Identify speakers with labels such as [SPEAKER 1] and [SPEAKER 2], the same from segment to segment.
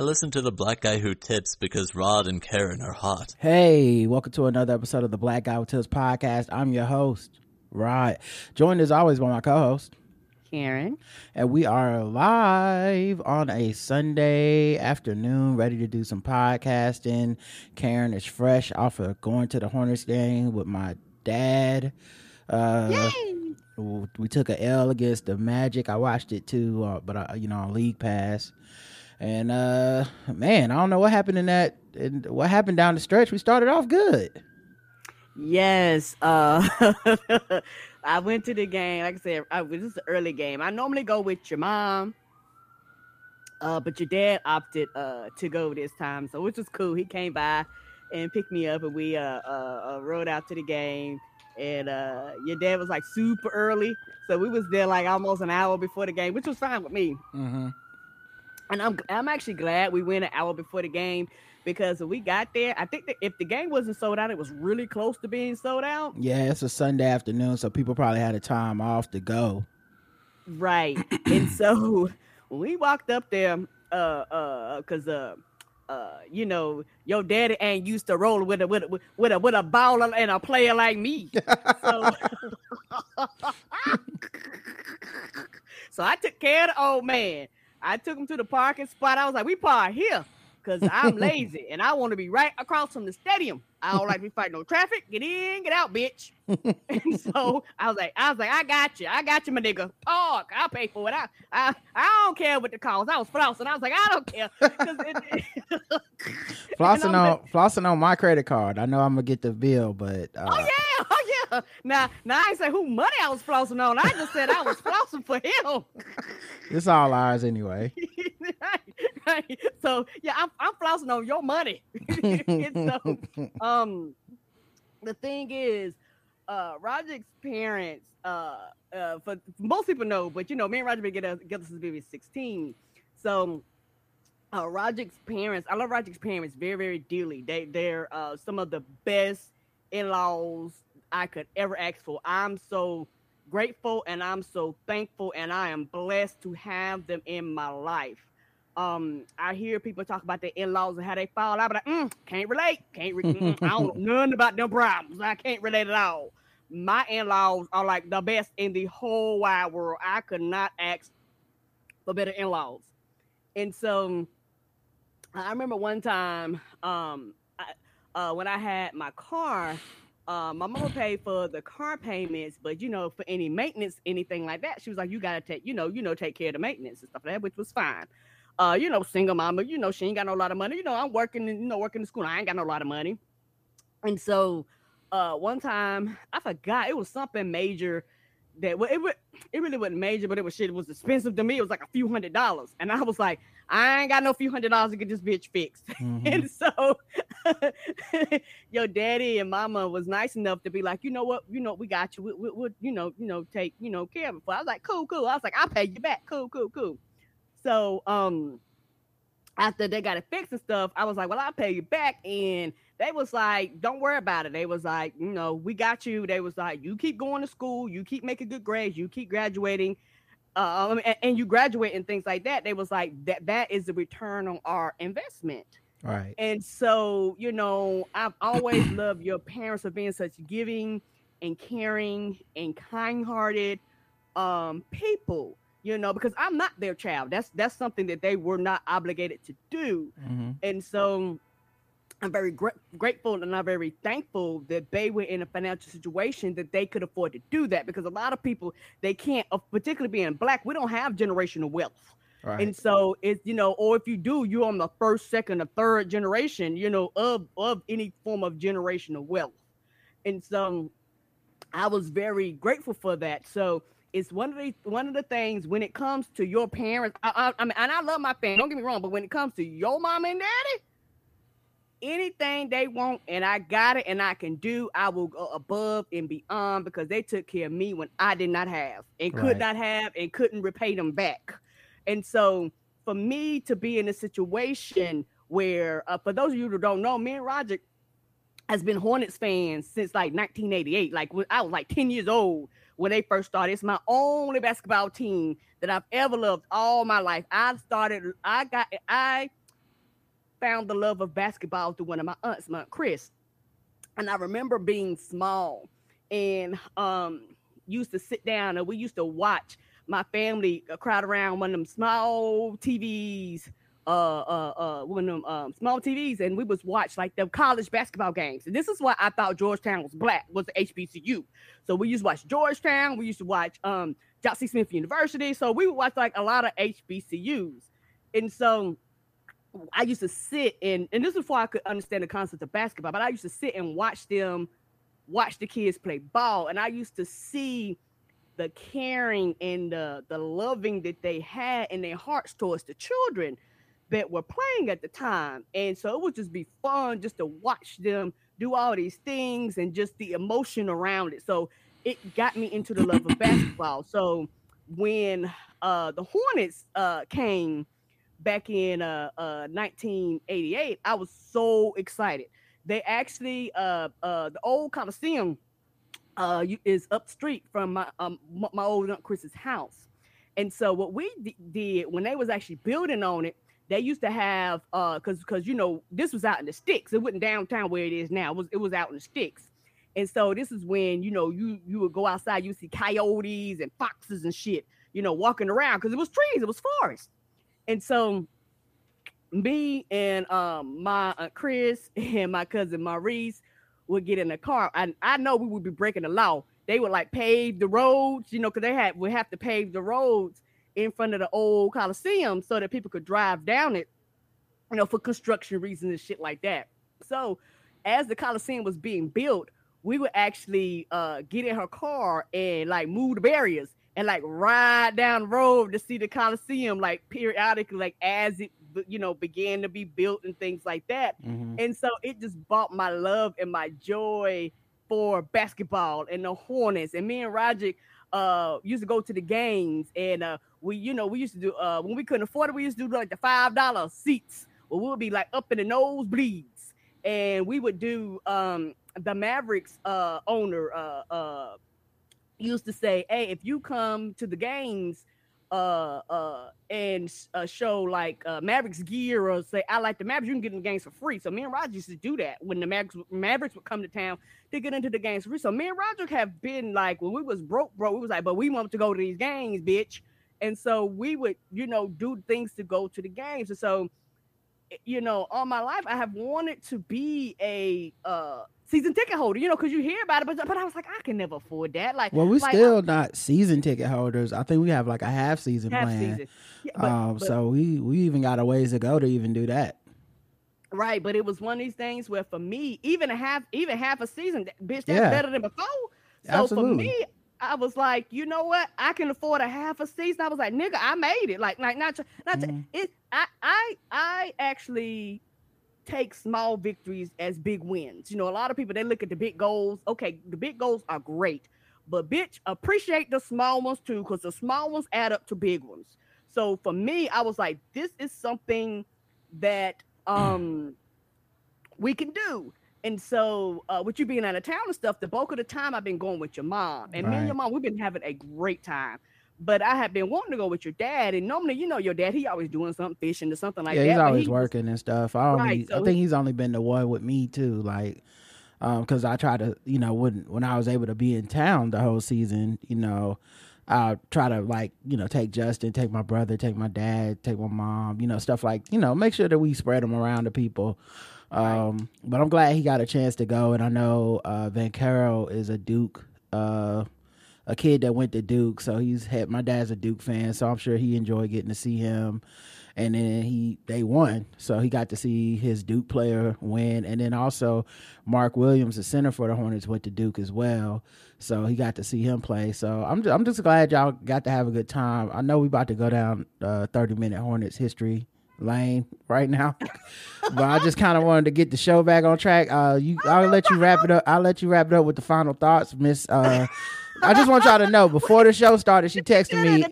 [SPEAKER 1] I listen to the black guy who tips because Rod and Karen are hot.
[SPEAKER 2] Hey, welcome to another episode of the Black Guy Who Tips podcast. I'm your host, Rod. Joined as always by my co-host,
[SPEAKER 3] Karen.
[SPEAKER 2] and we are live on a Sunday afternoon, ready to do some podcasting. Karen is fresh off of going to the Hornets game with my dad. Uh, we took a L against the Magic. I watched it too, uh, but I, you know, on League Pass. And uh, man, I don't know what happened in that. And what happened down the stretch? We started off good.
[SPEAKER 3] Yes. Uh I went to the game. Like I said, I, this is an early game. I normally go with your mom. Uh, but your dad opted uh to go this time, so which was cool. He came by and picked me up, and we uh, uh, uh rode out to the game. And uh, your dad was like super early, so we was there like almost an hour before the game, which was fine with me.
[SPEAKER 2] Mm-hmm.
[SPEAKER 3] And I'm I'm actually glad we went an hour before the game because when we got there, I think that if the game wasn't sold out, it was really close to being sold out.
[SPEAKER 2] Yeah, it's a Sunday afternoon, so people probably had a time off to go.
[SPEAKER 3] Right. and so when we walked up there, uh uh cause uh uh, you know, your daddy ain't used to rolling with a with a with a with a baller and a player like me. So, so I took care of the old man. I took him to the parking spot. I was like, we park here because I'm lazy and I want to be right across from the stadium. I don't like to be fighting no traffic. Get in, get out, bitch. and so I was like, I was like, I got you. I got you, my nigga. Park. I'll pay for it. I, I, I don't care what the cost. I was flossing. I was like, I don't care. it-
[SPEAKER 2] Flossing on
[SPEAKER 3] like-
[SPEAKER 2] flossing on my credit card. I know I'm gonna get the bill, but uh,
[SPEAKER 3] oh yeah, oh yeah. Now, now I ain't say who money I was flossing on. I just said I was flossing for him.
[SPEAKER 2] it's all ours anyway.
[SPEAKER 3] right, right. So yeah, I'm I'm flossing on your money. So, um, the thing is, uh, Roger's parents, uh, uh, for most people know, but you know, me and Roger been together together since we were 16. So, uh, Roger's parents, I love Roger's parents very, very dearly. They they're uh some of the best in-laws I could ever ask for. I'm so grateful and I'm so thankful and I am blessed to have them in my life. Um, I hear people talk about their in-laws and how they fall out, but I mm, can't relate. Can't re- mm, I don't know nothing about them problems. I can't relate at all. My in-laws are like the best in the whole wide world. I could not ask for better in-laws. And so I remember one time um I, uh when I had my car, uh, my mama paid for the car payments, but you know, for any maintenance, anything like that, she was like, You gotta take, you know, you know, take care of the maintenance and stuff like that, which was fine. Uh, you know, single mama, you know, she ain't got no lot of money. You know, I'm working, you know, working in school. I ain't got no lot of money. And so uh one time I forgot it was something major that well, it it really wasn't major, but it was shit. It was expensive to me. It was like a few hundred dollars, and I was like, I ain't got no few hundred dollars to get this bitch fixed.
[SPEAKER 2] Mhm.
[SPEAKER 3] And so your daddy and mama was nice enough to be like, you know what, you know, we got you. We, we, we you know, you know, take, you know, care of it. for. I was like, cool, cool. I was like, I'll pay you back. Cool, cool, cool. So um after they got it fixed and stuff, I was like, well, I'll pay you back. And they was like, don't worry about it. They was like, you know, we got you. They was like, you keep going to school, you keep making good grades, you keep graduating, um, and, and you graduate and things like that. They was like, that that is the return on our investment.
[SPEAKER 2] Right.
[SPEAKER 3] And so, you know, I've always loved your parents for being such giving and caring and kind-hearted um people, you know, because I'm not their child. That's that's something that they were not obligated to do.
[SPEAKER 2] hmm
[SPEAKER 3] And so I'm very gra- grateful and I'm very thankful that they were in a financial situation that they could afford to do that because a lot of people they can't, uh, particularly being black, we don't have generational wealth.
[SPEAKER 2] Right.
[SPEAKER 3] And so it's you know, or if you do, you're on the first, second, or third generation, you know, of of any form of generational wealth. And so I was very grateful for that. So it's one of the one of the things when it comes to your parents. I, I, I mean, and I love my family. Don't get me wrong, but when it comes to your mom and daddy, anything they want and I got it and I can do, I will go above and beyond because they took care of me when I did not have and
[SPEAKER 2] Right.
[SPEAKER 3] could not have and couldn't repay them back. And so for me to be in a situation where, uh, for those of you who don't know, me and Roger has been Hornets fans since like 1988. Like when I was like 10 years old when they first started. It's my only basketball team that I've ever loved all my life. I started, I got, I found the love of basketball through one of my aunts, my aunt Chris. And I remember being small and um used to sit down and we used to watch my family uh, crowd around one of them small TVs, uh, uh, uh, one of them um, small TVs, and we was watch like the college basketball games. And this is why I thought Georgetown was black, was the HBCU. So we used to watch Georgetown, we used to watch um Johnson C. Smith University. So we would watch like a lot of HBCUs. And so I used to sit and and this is before I could understand the concept of basketball, but I used to sit and watch them watch the kids play ball. And I used to see the caring and the, the loving that they had in their hearts towards the children that were playing at the time. And so it would just be fun just to watch them do all these things and just the emotion around it. So it got me into the love of basketball. So when uh, the Hornets uh, came back in uh, uh, 1988, uh, I was so excited. They actually, uh, uh, the old Coliseum uh, is up street from my um, my old aunt Chris's house, and so what we d- did when they was actually building on it, they used to have uh, cause cause you know this was out in the sticks. It wasn't downtown where it is now. It was it was out in the sticks. And so this is when you know you you would go outside, you see coyotes and foxes and shit, you know, walking around because it was trees, it was forest. And so me and um my aunt Chris and my cousin Maurice would get in the car, and I know we would be breaking the law. They would like pave the roads, you know, because they had would have to pave the roads in front of the old Coliseum so that people could drive down it, you know, for construction reasons and shit like that. So, as the Coliseum was being built, we would actually uh, get in her car and like move the barriers and like ride down the road to see the Coliseum, like periodically, like as it you know began to be built and things like that. Mm-hmm. and so it just brought my love and my joy for basketball and the hornets. And me and Roger uh used to go to the games and uh we you know we used to do uh when we couldn't afford it we used to do like the five dollar seats. Where we would be like up in the nosebleeds. And we would do um the mavericks uh owner uh uh used to say hey if you come to the games uh uh and uh, show like uh, Mavericks gear or say I like the Mavericks, you can get in the games for free. So me and Roger used to do that when the Mavericks Mavericks would come to town to get into the games for free. So me and Roger have been like when we was broke, bro, we was like, but we want to go to these games, bitch. And so we would, you know, do things to go to the games. And so, you know, all my life I have wanted to be a uh season ticket holder, you know, because you hear about it, but but I was like, I can never afford that. Like,
[SPEAKER 2] well, we
[SPEAKER 3] like,
[SPEAKER 2] still I, not season ticket holders. I think we have like a half season half plan. Season. Yeah, but, um, but, so we we even got a ways to go to even do that.
[SPEAKER 3] Right, but it was one of these things where for me, even a half, even half a season, bitch, that's yeah. better than before. So Absolutely. for me, I was like, you know what? I can afford a half a season. I was like, nigga, I made it. Like, like not, not mm-hmm. it. I, I, I actually take small victories as big wins. You know, a lot of people they look at the big goals. Okay, the big goals are great, but bitch, appreciate the small ones too, because the small ones add up to big ones. So for me, I was like, this is something that um we can do. And so, uh, with you being out of town and stuff, the bulk of the time I've been going with your mom, and right. me and your mom, we've been having a great time but I have been wanting to go with your dad, and normally, you know, your dad he always doing something fishing or something like
[SPEAKER 2] yeah,
[SPEAKER 3] that.
[SPEAKER 2] Yeah, he's always he working was, and stuff. I only, right, so I think he's only been the one with me too, like, um, because I try to, you know, when when I was able to be in town the whole season, you know, I try to like, you know, take Justin, take my brother, take my dad, take my mom, you know, stuff like, you know, make sure that we spread them around to people. Um, right. but I'm glad he got a chance to go, and I know uh, Banchero is a Duke. Uh, a kid that went to Duke, so he's had my dad's a Duke fan, so I'm sure he enjoyed getting to see him. And then he they won, so he got to see his Duke player win. And then also Mark Williams, the center for the Hornets, went to Duke as well, so he got to see him play. So I'm just, I'm just glad y'all got to have a good time. I know we about to go down uh, 30 minute Hornets history lane right now. but I just kind of wanted to get the show back on track. Uh, you, I'll let you wrap it up. I'll let you wrap it up with the final thoughts, Miss uh, I just want y'all to know before the show started, she texted me.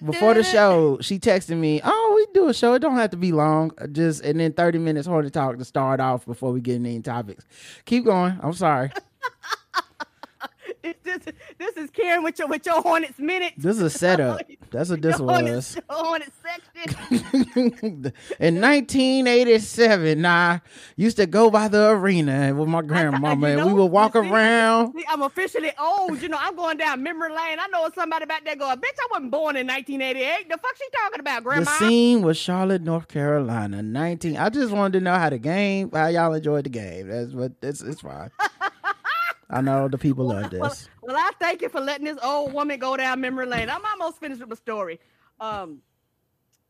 [SPEAKER 2] before the show, she texted me, "Oh, we do a show. It don't have to be long. Just and then thirty minutes horny talk to start off before we get into any topics. Keep going. I'm sorry."
[SPEAKER 3] This, this, this is Karen with your with your Hornets minute.
[SPEAKER 2] This is a setup. That's what this
[SPEAKER 3] Your
[SPEAKER 2] was.
[SPEAKER 3] Hornets, Hornets section.
[SPEAKER 2] In 1987, I used to go by the arena with my grandmama,
[SPEAKER 3] you
[SPEAKER 2] and we would walk around.
[SPEAKER 3] See, I'm officially old. You know, I'm going down memory lane. I know somebody back there going, bitch, I wasn't born in 1988. The fuck she talking about, grandma?
[SPEAKER 2] The scene was Charlotte, North Carolina, 19. I just wanted to know how the game, how y'all enjoyed the game. That's what it's it's fine. I know the people love this.
[SPEAKER 3] well, I thank you for letting this old woman go down memory lane. I'm almost finished with my story. Um,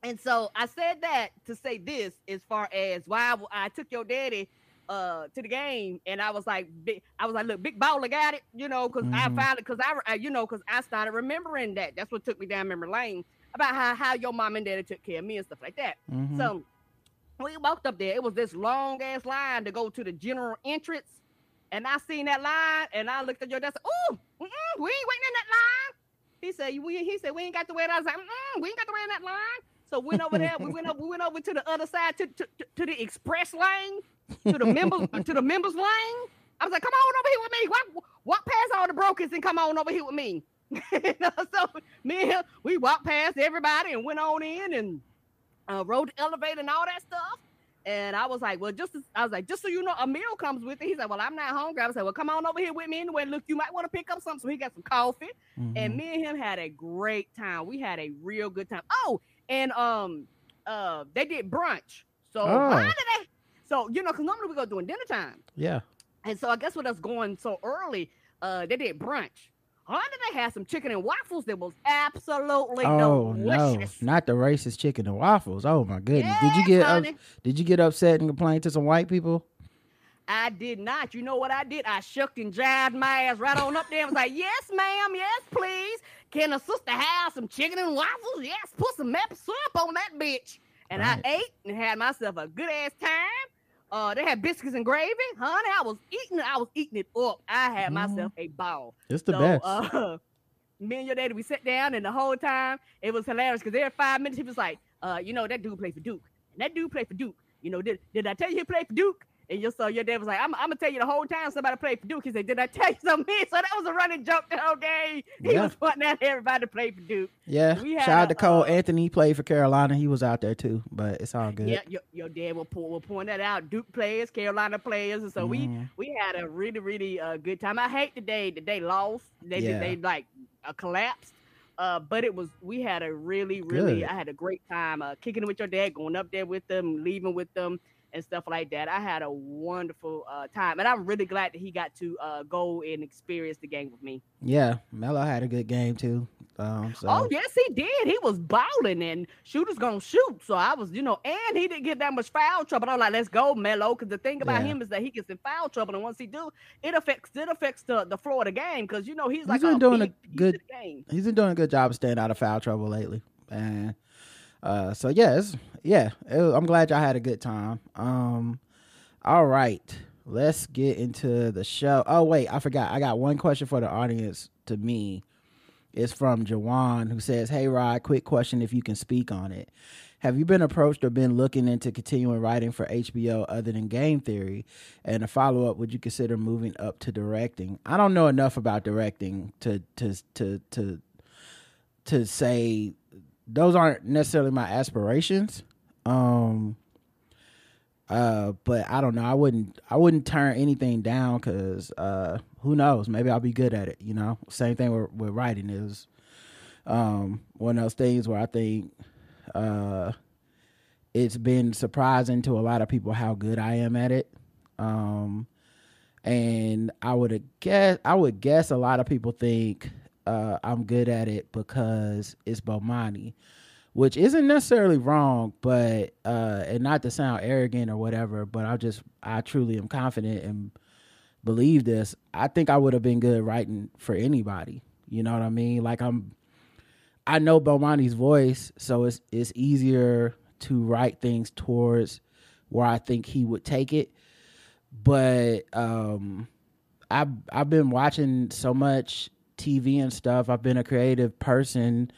[SPEAKER 3] and so I said that to say this as far as why I, I took your daddy uh to the game and I was like big I was like look big baller got it you know because I
[SPEAKER 2] Mhm.
[SPEAKER 3] found it because I you know because I started remembering that that's what took me down memory lane about how how your mom and daddy took care of me and stuff like that
[SPEAKER 2] Mhm.
[SPEAKER 3] so we walked up there. It was this long ass line to go to the general entrance. And I seen that line and I looked at your desk. Oh, we ain't waiting in that line. He said, we, he said, we ain't got to wait. I was like, we ain't got to wait in that line. So we went over there. We went up, we went over to the other side to, to, to, to the express lane, to the members, to the members lane. I was like, come on over here with me. Walk, walk past all the brokers and come on over here with me. You know, so me and him, we walked past everybody and went on in and uh, rode the elevator and all that stuff. And I was like, well, just as, I was like, just so you know, a meal comes with it. He said, well, I'm not hungry. I like, well, come on over here with me anyway. Look, you might want to pick up something. So he got some coffee, and
[SPEAKER 2] Mhm.
[SPEAKER 3] me and him had a great time. We had a real good time. Oh, and um, uh, they did brunch. So
[SPEAKER 2] Oh.
[SPEAKER 3] how did they? So you know, because normally we go doing dinner time.
[SPEAKER 2] yeah.
[SPEAKER 3] And so I guess with us going so early, uh, they did brunch. Honey, they had some chicken and waffles that was absolutely
[SPEAKER 2] Oh no,
[SPEAKER 3] delicious.
[SPEAKER 2] not the racist chicken and waffles. Oh my goodness. did you get up, did you get upset and complain to some white people?
[SPEAKER 3] I did not. You know what I did? I shook and jived my ass right on up there and was like, yes, ma'am, yes, please. Can a sister have some chicken and waffles? Yes, put some maple syrup on that bitch. And
[SPEAKER 2] Right.
[SPEAKER 3] I ate and had myself a good ass time. Uh, they had biscuits and gravy. Honey, I was eating it. I was eating it up. I had myself a ball.
[SPEAKER 2] It's the
[SPEAKER 3] so,
[SPEAKER 2] best.
[SPEAKER 3] Uh, me and your daddy, we sat down, and the whole time it was hilarious because every five minutes he was like, uh, you know, that dude played for Duke, and that dude played for Duke. You know, did, did I tell you he played for Duke? And your so your dad was like, I'm, I'm gonna tell you the whole time somebody played for Duke. He said, Did I tell you something? So that was a running joke the whole day. He
[SPEAKER 2] Yeah.
[SPEAKER 3] was pointing at everybody to play for Duke.
[SPEAKER 2] yeah.
[SPEAKER 3] we had
[SPEAKER 2] Shout out to Cole
[SPEAKER 3] uh,
[SPEAKER 2] Anthony. He played for Carolina. He was out there too, but it's all good.
[SPEAKER 3] Yeah, your, your dad will, po- will point that out. Duke players, Carolina players, and so we
[SPEAKER 2] Mhm.
[SPEAKER 3] we had a really really uh, good time. I hate the day that they lost. They
[SPEAKER 2] Yeah.
[SPEAKER 3] they like uh, collapsed. Uh, but it was we had a really really
[SPEAKER 2] Good.
[SPEAKER 3] I had a great time uh, kicking it with your dad, going up there with them, leaving with them, and stuff like that. I had a wonderful uh, time, and I'm really glad that he got to uh, go and experience the game with me.
[SPEAKER 2] Yeah, Melo had a good game too. Um, so
[SPEAKER 3] Oh yes, he did. He was balling, and shooters gonna shoot. So I was, you know, and he didn't get that much foul trouble. I'm like, let's go, Melo. Because the thing about
[SPEAKER 2] Yeah.
[SPEAKER 3] him is that he gets in foul trouble, and once he do, it affects it affects the, the floor of the game. Because you know he's like
[SPEAKER 2] been doing a good-
[SPEAKER 3] game.
[SPEAKER 2] he's been doing a good job of staying out of foul trouble lately. And uh, so it's, yeah, I'm glad y'all had a good time. Um, all right, let's get into the show. Oh wait, I forgot. I got one question for the audience. To me, it's from Jawan who says, "Hey Rod, quick question if you can speak on it." Have you been approached or been looking into continuing writing for HBO other than game theory? And a follow up, would you consider moving up to directing? I don't know enough about directing to to to to to say those aren't necessarily my aspirations. Um uh but I don't know. I wouldn't I wouldn't turn anything down cuz uh who knows? Maybe I'll be good at it, you know. Same thing with, with writing is um one of those things where I think uh it's been surprising to a lot of people how good I am at it. Um and I would guess I would guess a lot of people think uh, I'm good at it because it's Bomani, which isn't necessarily wrong, but uh, and not to sound arrogant or whatever, but I just I truly am confident and believe this. I think I would have been good writing for anybody. You know what I mean? Like I'm, I know Bomani's voice, so it's it's easier to write things towards where I think he would take it but um I've I've been watching so much TV and stuff. I've been a creative person.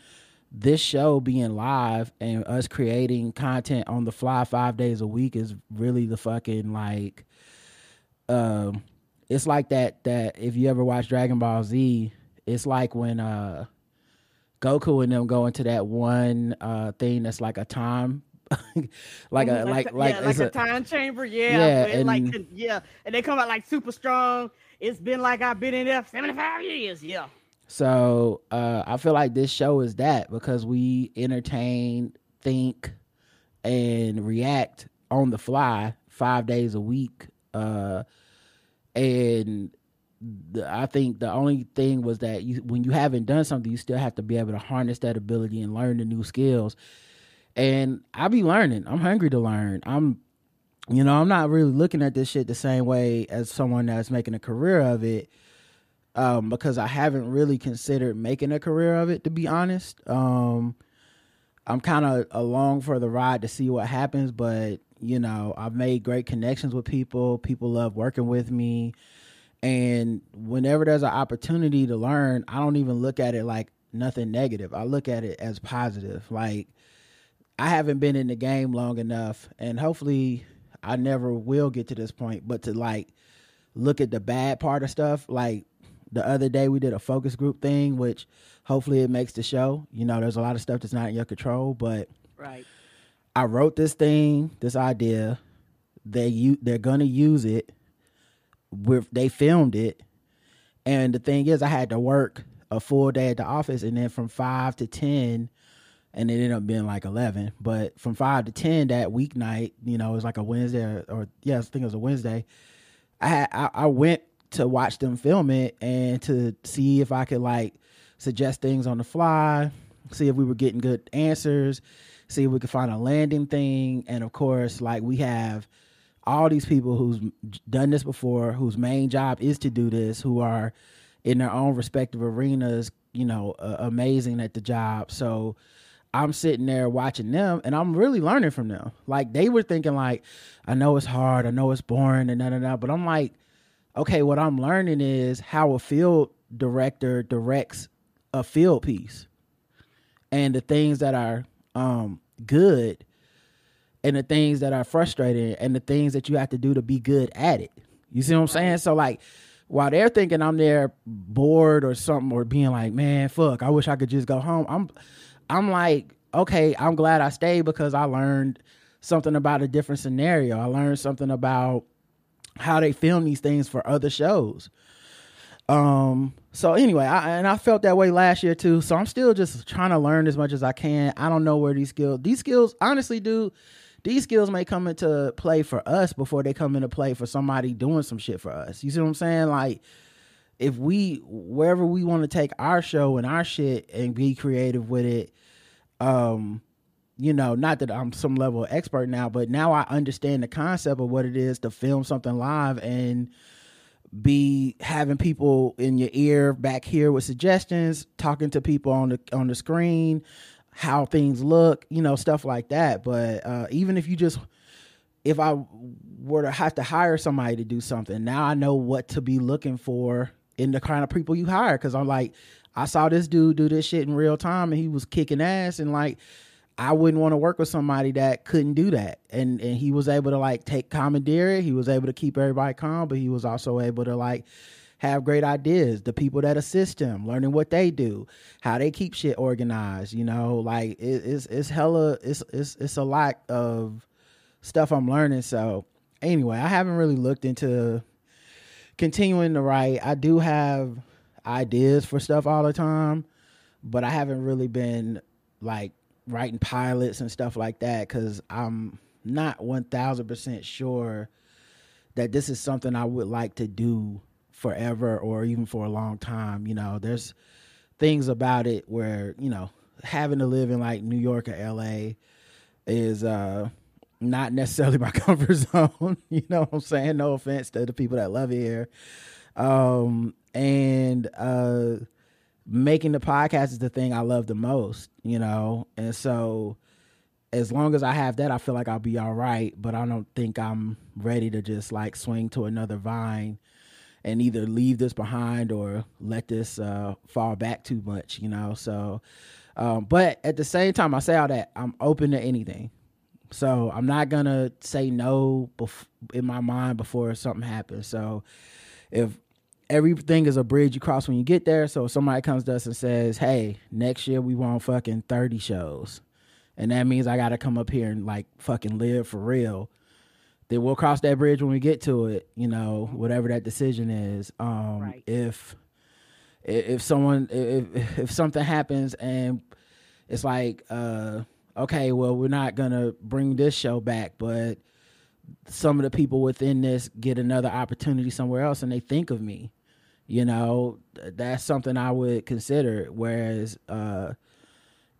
[SPEAKER 2] This show being live and us creating content on the fly five days a week is really the fucking like um it's like that that if you ever watch Dragon Ball Z, it's like when uh Goku and them go into that one uh thing that's like a time like a like like
[SPEAKER 3] yeah, like a,
[SPEAKER 2] a-
[SPEAKER 3] time chamber,
[SPEAKER 2] Yeah,
[SPEAKER 3] yeah, it, like yeah, and they come out like super strong. It's been like I've been in there seventy five years, yeah.
[SPEAKER 2] So uh, I feel like this show is that because we entertain, think, and react on the fly five days a week. Uh, and the, I think the only thing was that you, when you haven't done something, you still have to be able to harness that ability and learn the new skills. And I be learning. I'm hungry to learn. I'm, you know, I'm not really looking at this shit the same way as someone that's making a career of it um, because I haven't really considered making a career of it, to be honest. Um, I'm kind of along for the ride to see what happens, but you know, I've made great connections with people. People love working with me. And whenever there's an opportunity to learn, I don't even look at it like nothing negative. I look at it as positive. Like, I haven't been in the game long enough, and hopefully, I never will get to this point, but to like look at the bad part of stuff, like the other day we did a focus group thing, which hopefully it makes the show. You know, there's a lot of stuff that's not in your control, but
[SPEAKER 3] Right.
[SPEAKER 2] I wrote this thing, this idea. They you they're gonna use it. With they filmed it, and the thing is, I had to work a full day at the office, and then from five to ten, and it ended up being like eleven. But from five to ten that weeknight, you know, it was like a Wednesday or, or yeah, I think it was a Wednesday. I had I, I went to watch them film it and to see if I could like suggest things on the fly, see if we were getting good answers, see if we could find a landing thing, and of course, like we have all these people who's done this before, whose main job is to do this, who are in their own respective arenas, you know, uh, amazing at the job. So I'm sitting there watching them and I'm really learning from them. Like they were thinking like, I know it's hard, I know it's boring and da da da, but I'm like, okay, what I'm learning is how a field director directs a field piece and the things that are um, good and the things that are frustrating and the things that you have to do to be good at it. You see what I'm saying? So like while they're thinking I'm there bored or something or being like, man, fuck, I wish I could just go home. I'm I'm like, okay, I'm glad I stayed because I learned something about a different scenario. I learned something about how they film these things for other shows. Um. So anyway, I, and I felt that way last year too. So I'm still just trying to learn as much as I can. I don't know where these skills. These skills, honestly, do these skills may come into play for us before they come into play for somebody doing some shit for us. You see what I'm saying? Like, if we wherever we want to take our show and our shit and be creative with it, um, you know, not that I'm some level expert now, but now I understand the concept of what it is to film something live and be having people in your ear back here with suggestions, talking to people on the on the screen, how things look, you know, stuff like that. But uh, even if you just if I were to have to hire somebody to do something, now I know what to be looking for in the kind of people you hire. Cause I'm like, I saw this dude do this shit in real time and he was kicking ass and like I wouldn't want to work with somebody that couldn't do that. And and he was able to like take commandeer it. He was able to keep everybody calm, but he was also able to like have great ideas. The people that assist him, learning what they do, how they keep shit organized. You know, like it, it's it's hella it's it's it's a lot of stuff I'm learning. So anyway, I haven't really looked into continuing to write. I do have ideas for stuff all the time, but I haven't really been like writing pilots and stuff like that because I'm not 1000% sure that this is something I would like to do forever or even for a long time. You know, there's things about it where, you know, having to live in like New York or LA is uh not necessarily my comfort zone. you know what I'm saying? No offense to the people that love it here. Um and uh making the podcast is the thing I love the most, you know? And so as long as I have that, I feel like I'll be all right, but I don't think I'm ready to just like swing to another vine and either leave this behind or let this uh, fall back too much, you know? So, um, but at the same time, I say all that I'm open to anything. So I'm not gonna say no bef- in my mind before something happens. So if everything is a bridge you cross when you get there. So if somebody comes to us and says, "Hey, next year we want fucking thirty shows," and that means I got to come up here and like fucking live for real. Then we'll cross that bridge when we get to it. You know, whatever that decision is. Um,
[SPEAKER 3] Right.
[SPEAKER 2] If if if someone if if something happens and it's like, uh, okay, well, we're not gonna bring this show back, but some of the people within this get another opportunity somewhere else and they think of me you know that's something i would consider whereas uh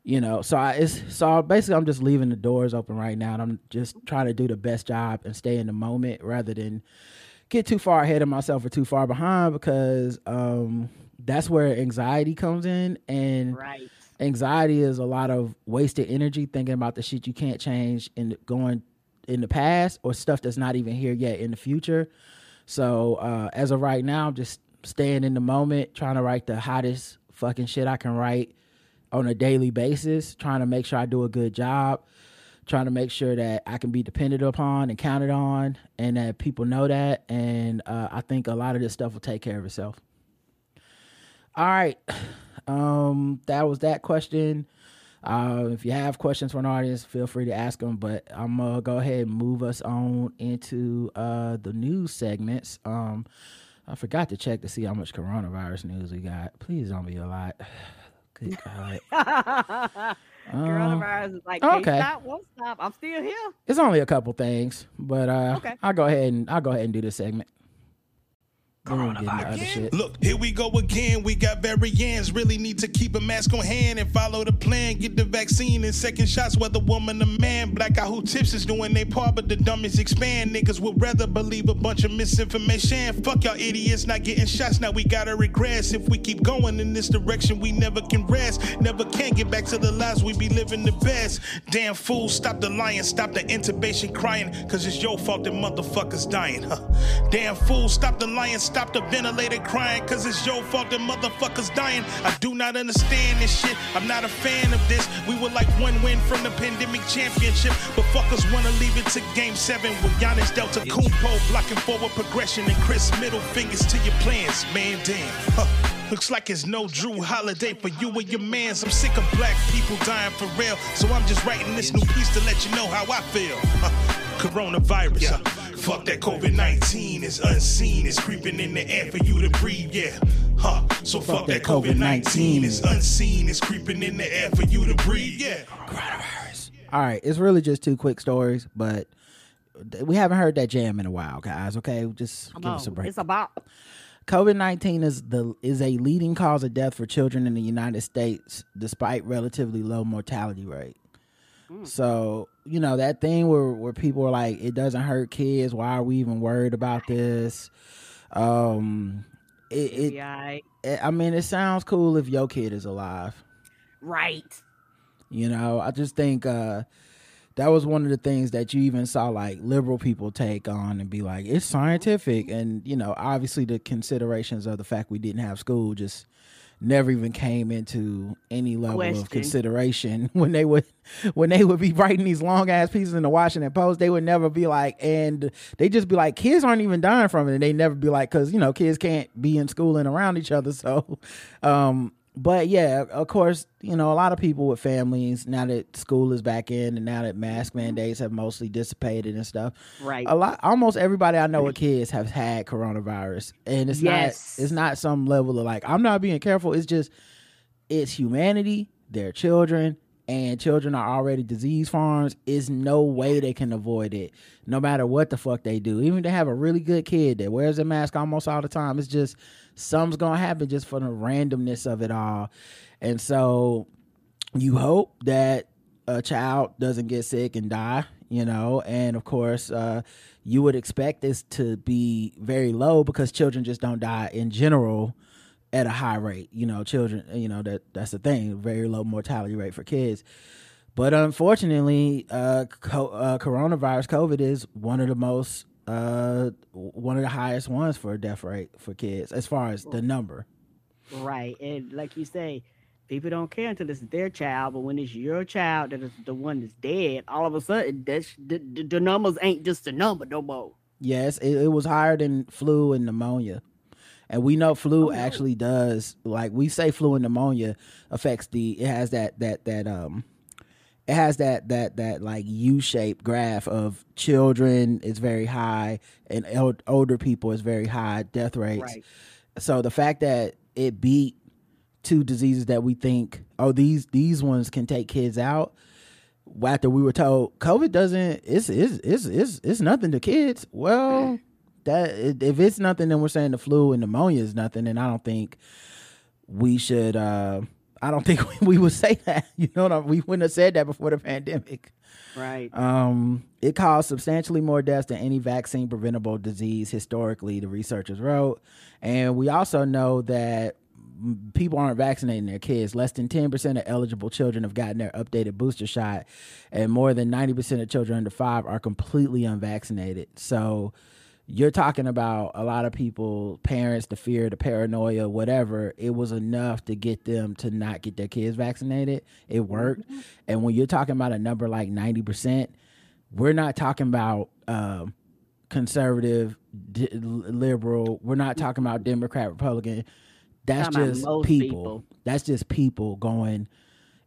[SPEAKER 2] you know so i it's so basically i'm just leaving the doors open right now and i'm just trying to do the best job and stay in the moment rather than get too far ahead of myself or too far behind because um that's where anxiety comes in and
[SPEAKER 3] Right.
[SPEAKER 2] Anxiety is a lot of wasted energy thinking about the shit you can't change and going in the past or stuff that's not even here yet in the future. So uh, as of right now, I'm just staying in the moment, trying to write the hottest fucking shit I can write on a daily basis, trying to make sure I do a good job, trying to make sure that I can be depended upon and counted on, and that people know that. And uh, I think a lot of this stuff will take care of itself. All right. Um, that was that question. Uh, if you have questions for an audience, feel free to ask them. But I'm gonna go ahead and move us on into uh, the news segments. Um, I forgot to check to see how much coronavirus news we got. Please don't be a lot. Good God.
[SPEAKER 3] Coronavirus is like,
[SPEAKER 2] okay.
[SPEAKER 3] can't stop, won't stop. I'm still here.
[SPEAKER 2] It's only a couple things, but uh,
[SPEAKER 3] Okay.
[SPEAKER 2] I'll go ahead and I'll go ahead and do this segment. Then we'll get into other shit.
[SPEAKER 4] Look, here we go again. We got variants. Really need to keep a mask on hand and follow the plan. Get the vaccine and second shots, whether woman or man. Black out who tips is doing their part, but the dummies expand. Niggas would rather believe a bunch of misinformation. Fuck y'all idiots not getting shots. Now we gotta regress. If we keep going in this direction, we never can rest. Never can get back to the lives we be living the best. Damn fool, stop the lying, stop the intubation crying, cause it's your fault that motherfuckers dying. Huh. Damn fool, stop the lying, stop the ventilator crying, cause it's your fault that motherfuckers dying. I do not understand this shit. I'm not a fan of this. We were like one win from the pandemic championship, but fuckers wanna leave it to game seven with Giannis Delta Kumpo blocking forward progression and Chris middle fingers to your plans. Man, damn. Huh. Looks like it's no Jrue holiday for you and your mans. I'm sick of black people dying for real, so I'm just writing this new piece to let you know how I feel. Huh. Coronavirus, huh. fuck that COVID 19 is unseen, it's creeping in the air for you to breathe, yeah. Huh. So fuck, that COVID 19 is unseen, it's creeping in the air for you to breathe, yeah. Coronavirus.
[SPEAKER 2] All right, it's really just two quick stories, but we haven't heard that jam in a while, guys. Okay, just
[SPEAKER 3] Come
[SPEAKER 2] give
[SPEAKER 3] on.
[SPEAKER 2] us a break.
[SPEAKER 3] It's about
[SPEAKER 2] COVID nineteen is the is a leading cause of death for children in the United States, despite relatively low mortality rate. So you know that thing where where people are like, it doesn't hurt kids. Why are we even worried about this? Um, it, it, it I mean, it sounds cool if your kid is alive.
[SPEAKER 3] right.
[SPEAKER 2] You know, I just think uh that was one of the things that you even saw like liberal people take on and be like, it's scientific. And, you know, obviously the considerations of the fact we didn't have school just never even came into any level
[SPEAKER 3] Question.
[SPEAKER 2] of consideration when they would when they would be writing these long ass pieces in the Washington Post. They would never be like, and they just be like, kids aren't even dying from it. And they never be like, because you know, kids can't be in school and around each other. So, um, but yeah, of course, you know, a lot of people with families now that school is back in and now that mask mandates have mostly dissipated and stuff.
[SPEAKER 3] Right.
[SPEAKER 2] A lot, almost everybody I know with kids have had coronavirus, and it's
[SPEAKER 3] Yes.
[SPEAKER 2] not, it's not some level of like I'm not being careful. It's just, it's humanity. They're children, and children are already disease farms. Is no way they can avoid it, no matter what the fuck they do. Even if they have a really good kid that wears a mask almost all the time, it's just something's gonna happen just for the randomness of it all. And so you hope that a child doesn't get sick and die, you know, and of course, uh, you would expect this to be very low because children just don't die in general at a high rate. You know, children, you know, that that's the thing, very low mortality rate for kids. But unfortunately, uh, co- uh, coronavirus, COVID is one of the most, uh, one of the highest ones for death rate for kids as far as the number.
[SPEAKER 3] Right. And like you say, people don't care until it's their child, but when it's your child that is the one that's dead, all of a sudden that's the, the, the numbers ain't just a number no more.
[SPEAKER 2] Yes, it, it was higher than flu and pneumonia. And we know flu actually does like we say flu and pneumonia affects the it has that that that um it has that that that like U-shaped graph of children is very high and el- older people is very high death rates.
[SPEAKER 3] Right.
[SPEAKER 2] So the fact that it beat two diseases that we think oh these these ones can take kids out after we were told COVID doesn't it's it's it's it's, it's nothing to kids. Well, that if it's nothing then we're saying the flu and pneumonia is nothing and I don't think we should uh I don't think we would say that. You know, what I- we wouldn't have said that before the pandemic.
[SPEAKER 3] Right.
[SPEAKER 2] Um, it caused substantially more deaths than any vaccine preventable disease historically, the researchers wrote. And we also know that people aren't vaccinating their kids. Less than 10% of eligible children have gotten their updated booster shot, and more than 90% of children under five are completely unvaccinated. So, you're talking about a lot of people, parents, the fear, the paranoia, whatever. It was enough to get them to not get their kids vaccinated. It worked. And when you're talking about a number like 90%, we're not talking about um, conservative, di- liberal. We're not talking about Democrat, Republican. That's just people.
[SPEAKER 3] people.
[SPEAKER 2] That's just people going.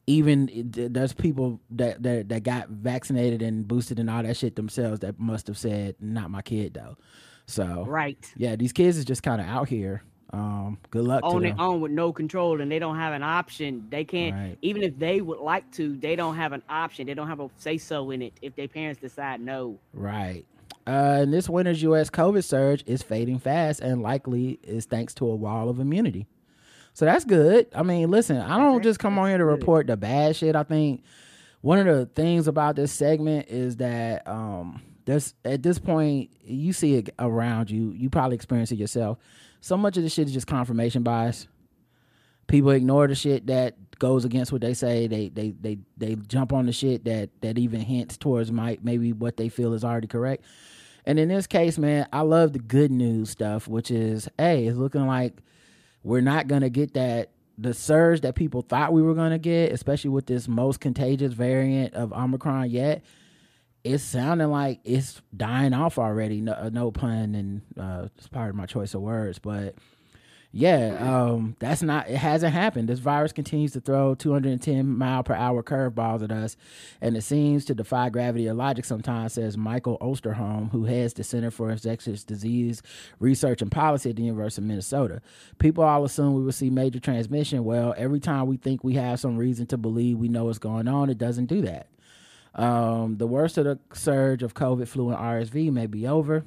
[SPEAKER 2] Even there's people that, that that got vaccinated and boosted and all that shit themselves that must have said, "Not my kid, though." So
[SPEAKER 3] Right.
[SPEAKER 2] yeah, these kids is just kind of out here. Um, good luck
[SPEAKER 3] On their own with no control, and they don't have an option. They can't,
[SPEAKER 2] Right.
[SPEAKER 3] even if they would like to, they don't have an option. They don't have a say so in it if their parents decide no.
[SPEAKER 2] Right. Uh, and this winter's U.S. COVID surge is fading fast and likely is thanks to a wall of immunity. So that's good. I mean, listen, I don't just come on here to report the bad shit. I think one of the things about this segment is that um, there's at this point you see it around you. You probably experience it yourself. So much of this shit is just confirmation bias. People ignore the shit that goes against what they say. They they they they jump on the shit that that even hints towards might maybe what they feel is already correct. And in this case, man, I love the good news stuff, which is, hey, it's looking like we're not gonna get that the surge that people thought we were gonna get, especially with this most contagious variant of Omicron yet. It's sounding like it's dying off already. No, uh, no pun, and uh, it's part of my choice of words, but yeah, um, that's not. It hasn't happened. This virus continues to throw 210 mile per hour curveballs at us, and it seems to defy gravity or logic. Sometimes, says Michael Osterholm, who heads the Center for Infectious Disease Research and Policy at the University of Minnesota. People all assume we will see major transmission. Well, every time we think we have some reason to believe we know what's going on, it doesn't do that. Um, the worst of the surge of COVID, flu, and RSV may be over.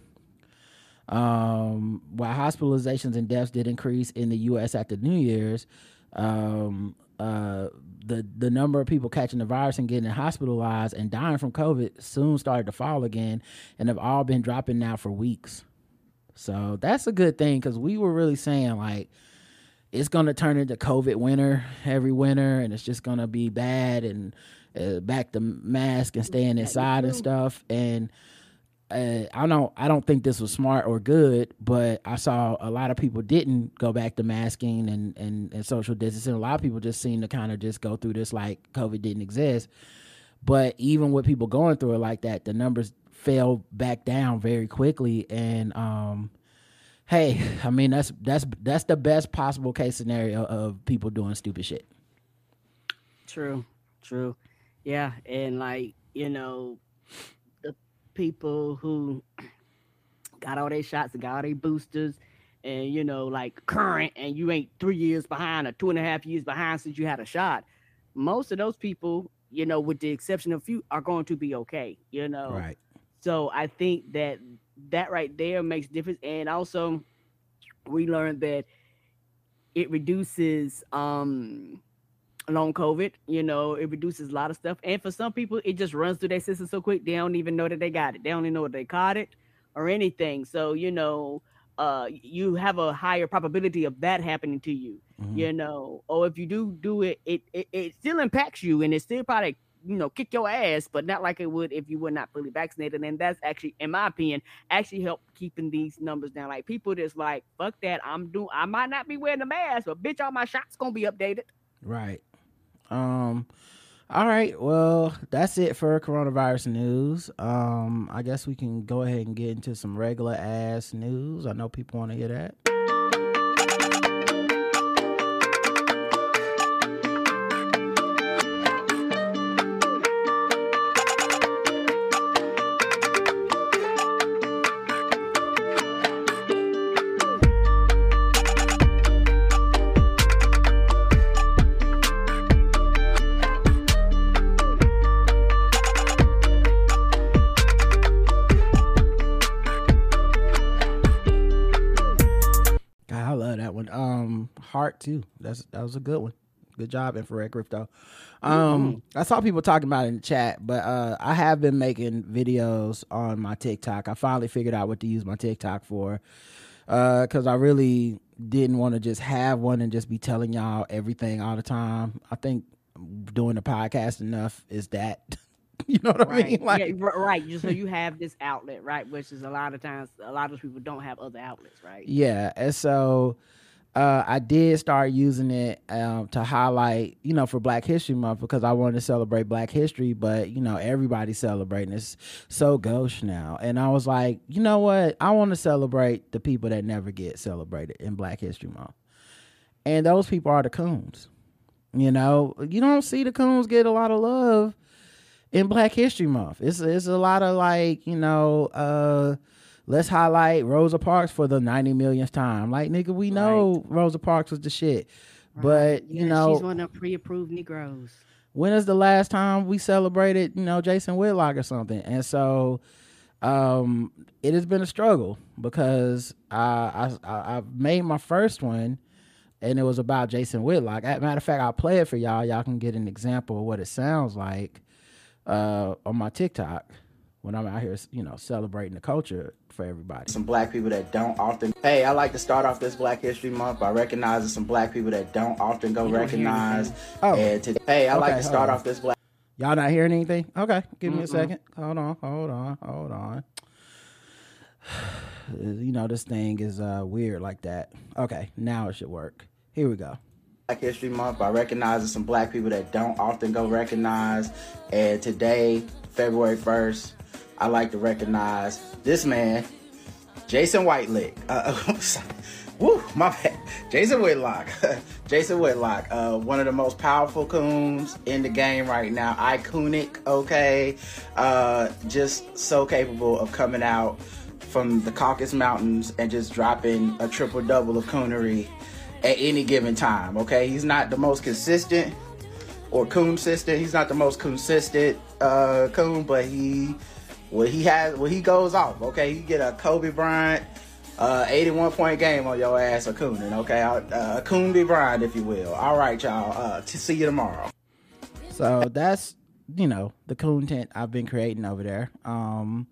[SPEAKER 2] Um, while hospitalizations and deaths did increase in the U.S. after New Year's, um, uh, the the number of people catching the virus and getting hospitalized and dying from COVID soon started to fall again, and have all been dropping now for weeks. So that's a good thing because we were really saying like it's gonna turn into COVID winter every winter, and it's just gonna be bad and uh, back to mask and staying inside and stuff. And uh, I don't I don't think this was smart or good, but I saw a lot of people didn't go back to masking and, and, and social distancing. A lot of people just seem to kind of just go through this like COVID didn't exist. But even with people going through it like that, the numbers fell back down very quickly. And um, hey, I mean that's that's that's the best possible case scenario of people doing stupid shit.
[SPEAKER 3] True, true. Yeah, and like, you know, people who got all their shots and got all their boosters and you know, like current and you ain't three years behind or two and a half years behind since you had a shot, most of those people, you know, with the exception of few, are going to be okay, you know.
[SPEAKER 2] Right.
[SPEAKER 3] So I think that that right there makes difference. And also we learned that it reduces um long COVID, you know, it reduces a lot of stuff. And for some people, it just runs through their system so quick they don't even know that they got it. They don't even know that they caught it or anything. So, you know, uh you have a higher probability of that happening to you,
[SPEAKER 2] Mhm.
[SPEAKER 3] you know. Or if you do do it, it it, it still impacts you and it still probably you know kick your ass, but not like it would if you were not fully vaccinated. And that's actually, in my opinion, actually help keeping these numbers down. Like people just like, fuck that. I'm doing I might not be wearing a mask, but bitch, all my shots gonna be updated.
[SPEAKER 2] Right. Um all right, well, that's it for coronavirus news. Um I guess we can go ahead and get into some regular ass news. I know people want to hear that. Too. That's that was a good one. Good job, Infrared Crypto. Um, I saw people talking about it in the chat, but uh, I have been making videos on my TikTok. I finally figured out what to use my TikTok for Uh because I really didn't want to just have one and just be telling y'all everything all the time. I think doing the podcast enough is that. you know what I mean? Like,
[SPEAKER 3] yeah, right. Just so you have this outlet, right? Which is a lot of times a lot of people don't have other outlets, right?
[SPEAKER 2] Yeah, and so uh, I did start using it um, to highlight, you know, for Black History Month because I wanted to celebrate Black history, but you know, everybody's celebrating. It's so gauche now, and I was like, you know what? I want to celebrate the people that never get celebrated in Black History Month, and those people are the coons. You know, you don't see the coons get a lot of love in Black History Month. It's it's a lot of like you know. uh Let's highlight Rosa Parks for the 90 millionth time. Like, nigga, we know Rosa Parks was the shit. But, you know,
[SPEAKER 3] she's one of them pre-approved Negroes.
[SPEAKER 2] when is the last time we celebrated, you know, Jason Whitlock or something? And so um it has been a struggle because I I I made my first one and it was about Jason Whitlock. As a matter of fact, I'll play it for y'all. Y'all can get an example of what it sounds like uh on my TikTok when I'm out here, you know, celebrating the culture for everybody. Some black people that don't often. Hey, I like to start off this Black History Month by recognizing some black people that don't often go
[SPEAKER 3] You
[SPEAKER 2] recognize. Oh,
[SPEAKER 5] And to, hey, I like to start
[SPEAKER 2] on.
[SPEAKER 5] off this black.
[SPEAKER 2] Y'all not hearing anything? Okay, give me a second. Hold on, hold on, hold on. You know this thing is uh weird like that. Okay, now it should work. Here we go.
[SPEAKER 5] Black History Month by recognizing some black people that don't often go recognize. And today, February 1st, I like to recognize this man, Jason Whitelick. Uh, woo, my bad. Jason Whitlock. Jason Whitlock, uh, one of the most powerful coons in the game right now. Iconic, okay? Uh, just so capable of coming out from the Caucasus Mountains and just dropping a triple double of coonery at any given time. Okay, he's not the most consistent or consistent. He's not the most consistent uh, coon, but he when he has when he goes off. Okay, he get a Kobe Bryant. Uh, 81 point game on your ass, a cooning, okay? Uh, coon be Bryant, if you will. All right, y'all. Uh, to see you tomorrow.
[SPEAKER 2] So that's you know the content I've been creating over there. Um,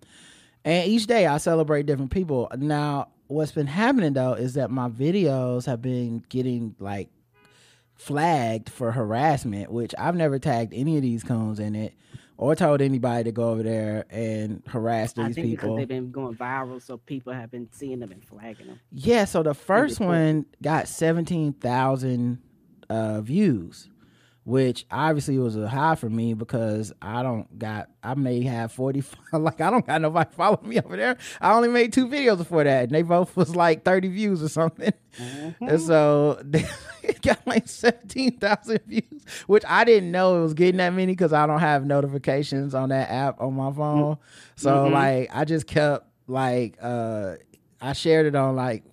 [SPEAKER 2] and each day I celebrate different people. Now, what's been happening though is that my videos have been getting like flagged for harassment, which I've never tagged any of these coons in it or told anybody to go over there and harass these I
[SPEAKER 3] think because
[SPEAKER 2] people.
[SPEAKER 3] they've been going viral, so people have been seeing them and flagging them.
[SPEAKER 2] Yeah, so the first one got 17,000 uh, views, which obviously was a high for me because I don't got, I may have 40, like I don't got nobody following me over there. I only made two videos before that and they both was like 30 views or something. Mm-hmm. And so they got like 17,000 views, which I didn't know it was getting that many because I don't have notifications on that app on my phone. So mm-hmm. Mm-hmm. like I just kept like, uh, I shared it on like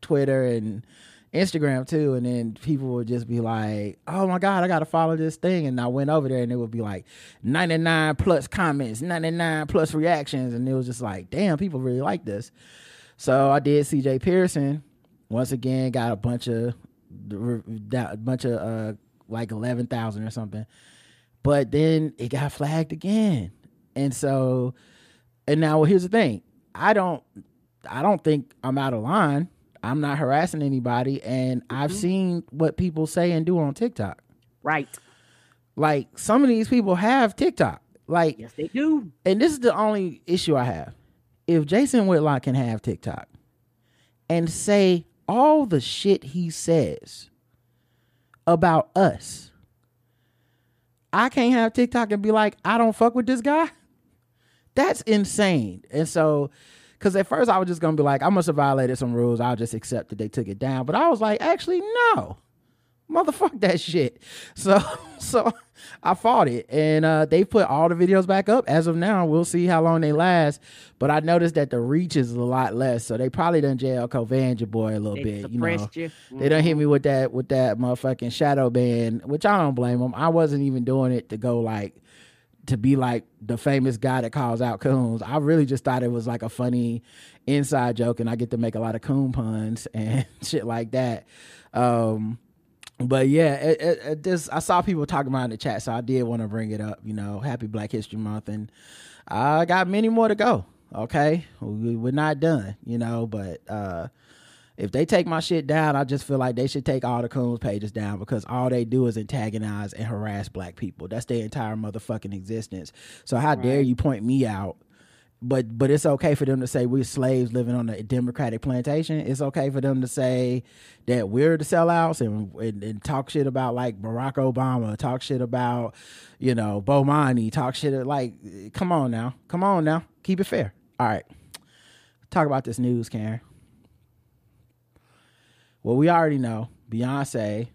[SPEAKER 2] Twitter and Instagram too, and then people would just be like, "Oh my god, I gotta follow this thing," and I went over there and it would be like 99 plus comments, 99 plus reactions, and it was just like, "Damn, people really like this." So I did CJ Pearson. Once again, got a bunch of a bunch of uh like 11,000 or something. But then it got flagged again. And so and now here's the thing. I don't I don't think I'm out of line. I'm not harassing anybody and I've mm-hmm. seen what people say and do on TikTok.
[SPEAKER 3] Right.
[SPEAKER 2] Like some of these people have TikTok. Like
[SPEAKER 3] Yes, they do.
[SPEAKER 2] and this is the only issue I have. If Jason Whitlock can have TikTok and say all the shit he says about us, I can't have TikTok and be like, I don't fuck with this guy. That's insane. And so, because at first I was just gonna be like, I must have violated some rules. I'll just accept that they took it down. But I was like, actually, no motherfuck that shit. So so I fought it and uh they put all the videos back up as of now. We'll see how long they last. But I noticed that the reach is a lot less. So they probably done jail Covanja boy a little
[SPEAKER 3] They
[SPEAKER 2] bit, you know.
[SPEAKER 3] you.
[SPEAKER 2] They done hit me with that with that motherfucking shadow ban, which I don't blame them. I wasn't even doing it to go like to be like the famous guy that calls out coons. I really just thought it was like a funny inside joke, and I get to make a lot of coon puns and shit like that. Um, but yeah, it, it, it just I saw people talking about in the chat, so I did want to bring it up. You know, Happy Black History Month, and I got many more to go. Okay, we, we're not done. You know, but uh, if they take my shit down, I just feel like they should take all the Coons pages down because all they do is antagonize and harass black people. That's their entire motherfucking existence. So how dare you point me out? But but it's okay for them to say we're slaves living on a democratic plantation. It's okay for them to say that we're the sellouts and, and, and talk shit about like Barack Obama, talk shit about you know Bomani, talk shit like come on now, come on now, keep it fair. All right, talk about this news, Karen. Well, we already know Beyonce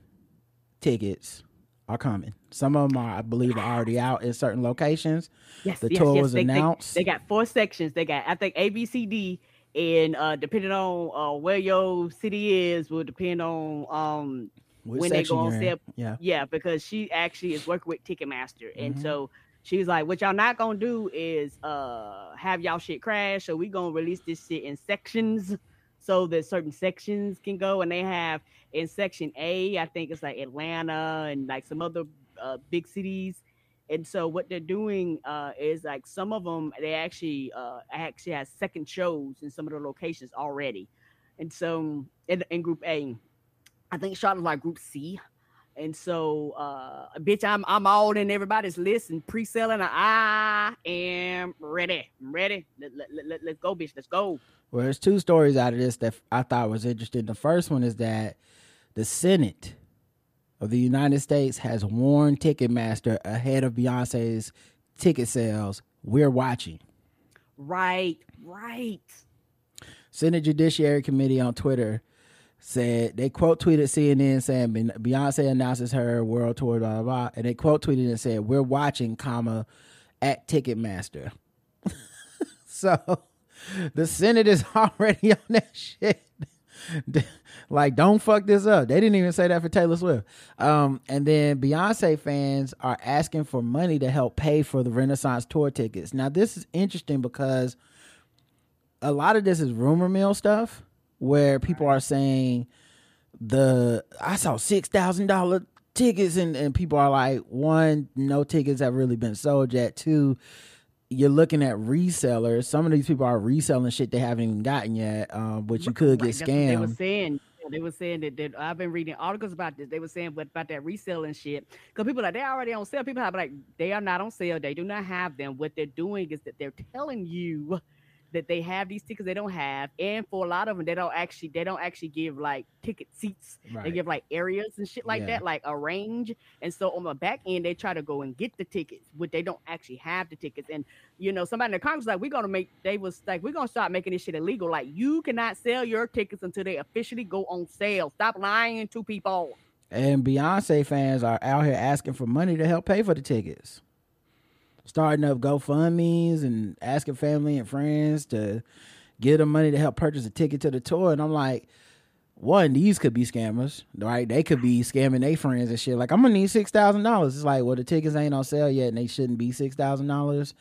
[SPEAKER 2] tickets are coming. Some of them are, I believe, are already out in certain locations.
[SPEAKER 3] Yes,
[SPEAKER 2] The
[SPEAKER 3] yes,
[SPEAKER 2] tour
[SPEAKER 3] yes.
[SPEAKER 2] was
[SPEAKER 3] they, they-
[SPEAKER 2] announced.
[SPEAKER 3] They, got four sections. They got I think A, B, C, D, and uh depending on uh where your city is will depend on um when they go on sale.
[SPEAKER 2] Yeah.
[SPEAKER 3] Yeah, because she actually is working with Ticketmaster, and
[SPEAKER 2] Mhm.
[SPEAKER 3] so she's like, "What y'all not gonna do is uh have y'all shit crash. So we gonna release this shit in sections, so that certain sections can go. And they have in section A, I think it's like Atlanta and like some other uh, big cities. And so what they're doing uh, is like some of them they actually uh, actually has second shows in some of the locations already, and so in, in Group A, I think Charlotte's like Group C, and so uh, bitch, I'm I'm all in everybody's list and pre-selling. I am ready, I'm ready. Let, let, let, let, let's go, bitch. Let's go.
[SPEAKER 2] Well, there's two stories out of this that I thought was interesting. The first one is that the Senate of the United States has warned Ticketmaster ahead of Beyonce's ticket sales. We're watching.
[SPEAKER 3] Right, right.
[SPEAKER 2] Senate Judiciary Committee on Twitter said they quote tweeted CNN saying Beyonce announces her world tour, blah blah blah, and they quote tweeted and said we're watching, comma at Ticketmaster. so the Senate is already on that shit. like, don't fuck this up. They didn't even say that for Taylor Swift. Um, and then Beyonce fans are asking for money to help pay for the Renaissance tour tickets. Now, this is interesting because a lot of this is rumor mill stuff where people are saying the I saw six thousand dollar tickets and, and people are like one no tickets have really been sold yet two you're looking at resellers some of these people are reselling shit they haven't even gotten yet um, which you could
[SPEAKER 3] Right,
[SPEAKER 2] get
[SPEAKER 3] that's what They were saying. They were saying that, that I've been reading articles about this. They were saying what about that reselling shit. Because people are like they already on sale. People are like they are not on sale. They do not have them. What they're doing is that they're telling you that they have these tickets they don't have, and for a lot of them, they don't actually they don't actually give like ticket seats. They give like areas and shit like
[SPEAKER 2] Yeah.
[SPEAKER 3] that, like a range. And so on the back end, they try to go and get the tickets, but they don't actually have the tickets. And you know, somebody in the Congress like, we're gonna make they was like, we're gonna start making this shit illegal. Like you cannot sell your tickets until they officially go on sale. Stop lying to people.
[SPEAKER 2] and beyonce fans are out here asking for money to help pay for the tickets starting up gofundme's and asking family and friends to give them money to help purchase a ticket to the tour and i'm like one, these could be scammers, right? They could be scamming their friends and shit. Like, I'm gonna need six thousand dollars. It's like, well, the tickets ain't on sale yet, and they shouldn't be six thousand dollars.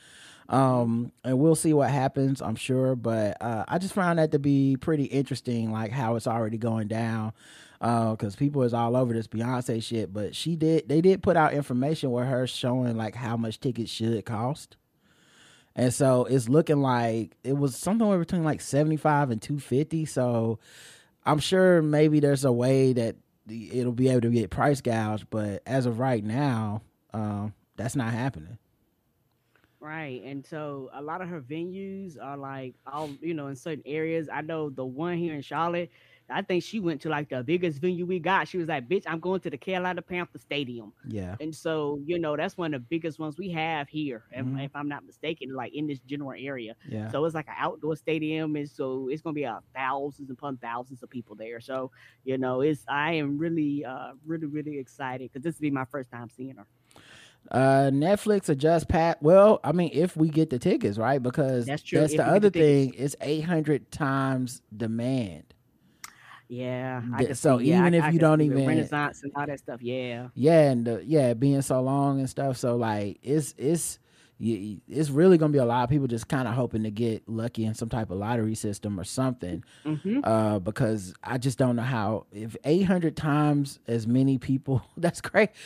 [SPEAKER 2] Um, and we'll see what happens, I'm sure. But uh, I just found that to be pretty interesting, like how it's already going down. Because people is all over this Beyonce shit, but she did. They did put out information with her showing like how much tickets should cost. And so it's looking like it was somewhere between like 75 and 250. So I'm sure maybe there's a way that it'll be able to get price gouged, but as of right now, um, that's not happening.
[SPEAKER 3] Right. And so a lot of her venues are like all you know, in certain areas. I know the one here in Charlotte, I think she went to like the biggest venue we got. She was like, bitch, I'm going to the Carolina Panther Stadium.
[SPEAKER 2] Yeah.
[SPEAKER 3] And so, you know, that's one of the biggest ones we have here, if,
[SPEAKER 2] Mhm.
[SPEAKER 3] if I'm not mistaken, like in this general area.
[SPEAKER 2] Yeah.
[SPEAKER 3] So it's like an outdoor stadium, and so it's gonna be uh, thousands upon thousands of people there. So you know, it's I am really, uh, really, really excited because this will be my first time seeing her.
[SPEAKER 2] Uh, Netflix adjust pat. Well, I mean, if we get the tickets, right? Because
[SPEAKER 3] That's true,
[SPEAKER 2] That's
[SPEAKER 3] if
[SPEAKER 2] the other
[SPEAKER 3] the
[SPEAKER 2] thing. It's 800 times demand.
[SPEAKER 3] Yeah, I
[SPEAKER 2] so
[SPEAKER 3] see,
[SPEAKER 2] even if
[SPEAKER 3] I
[SPEAKER 2] you don't even-
[SPEAKER 3] Renaissance and all that stuff, yeah,
[SPEAKER 2] Yeah, and the, yeah, being so long and stuff. So like, it's it's it's really gonna be a lot of people just kind of hoping to get lucky in some type of lottery system or something.
[SPEAKER 3] Mm-hmm.
[SPEAKER 2] Uh, because I just don't know how if 800 times as many people, that's great.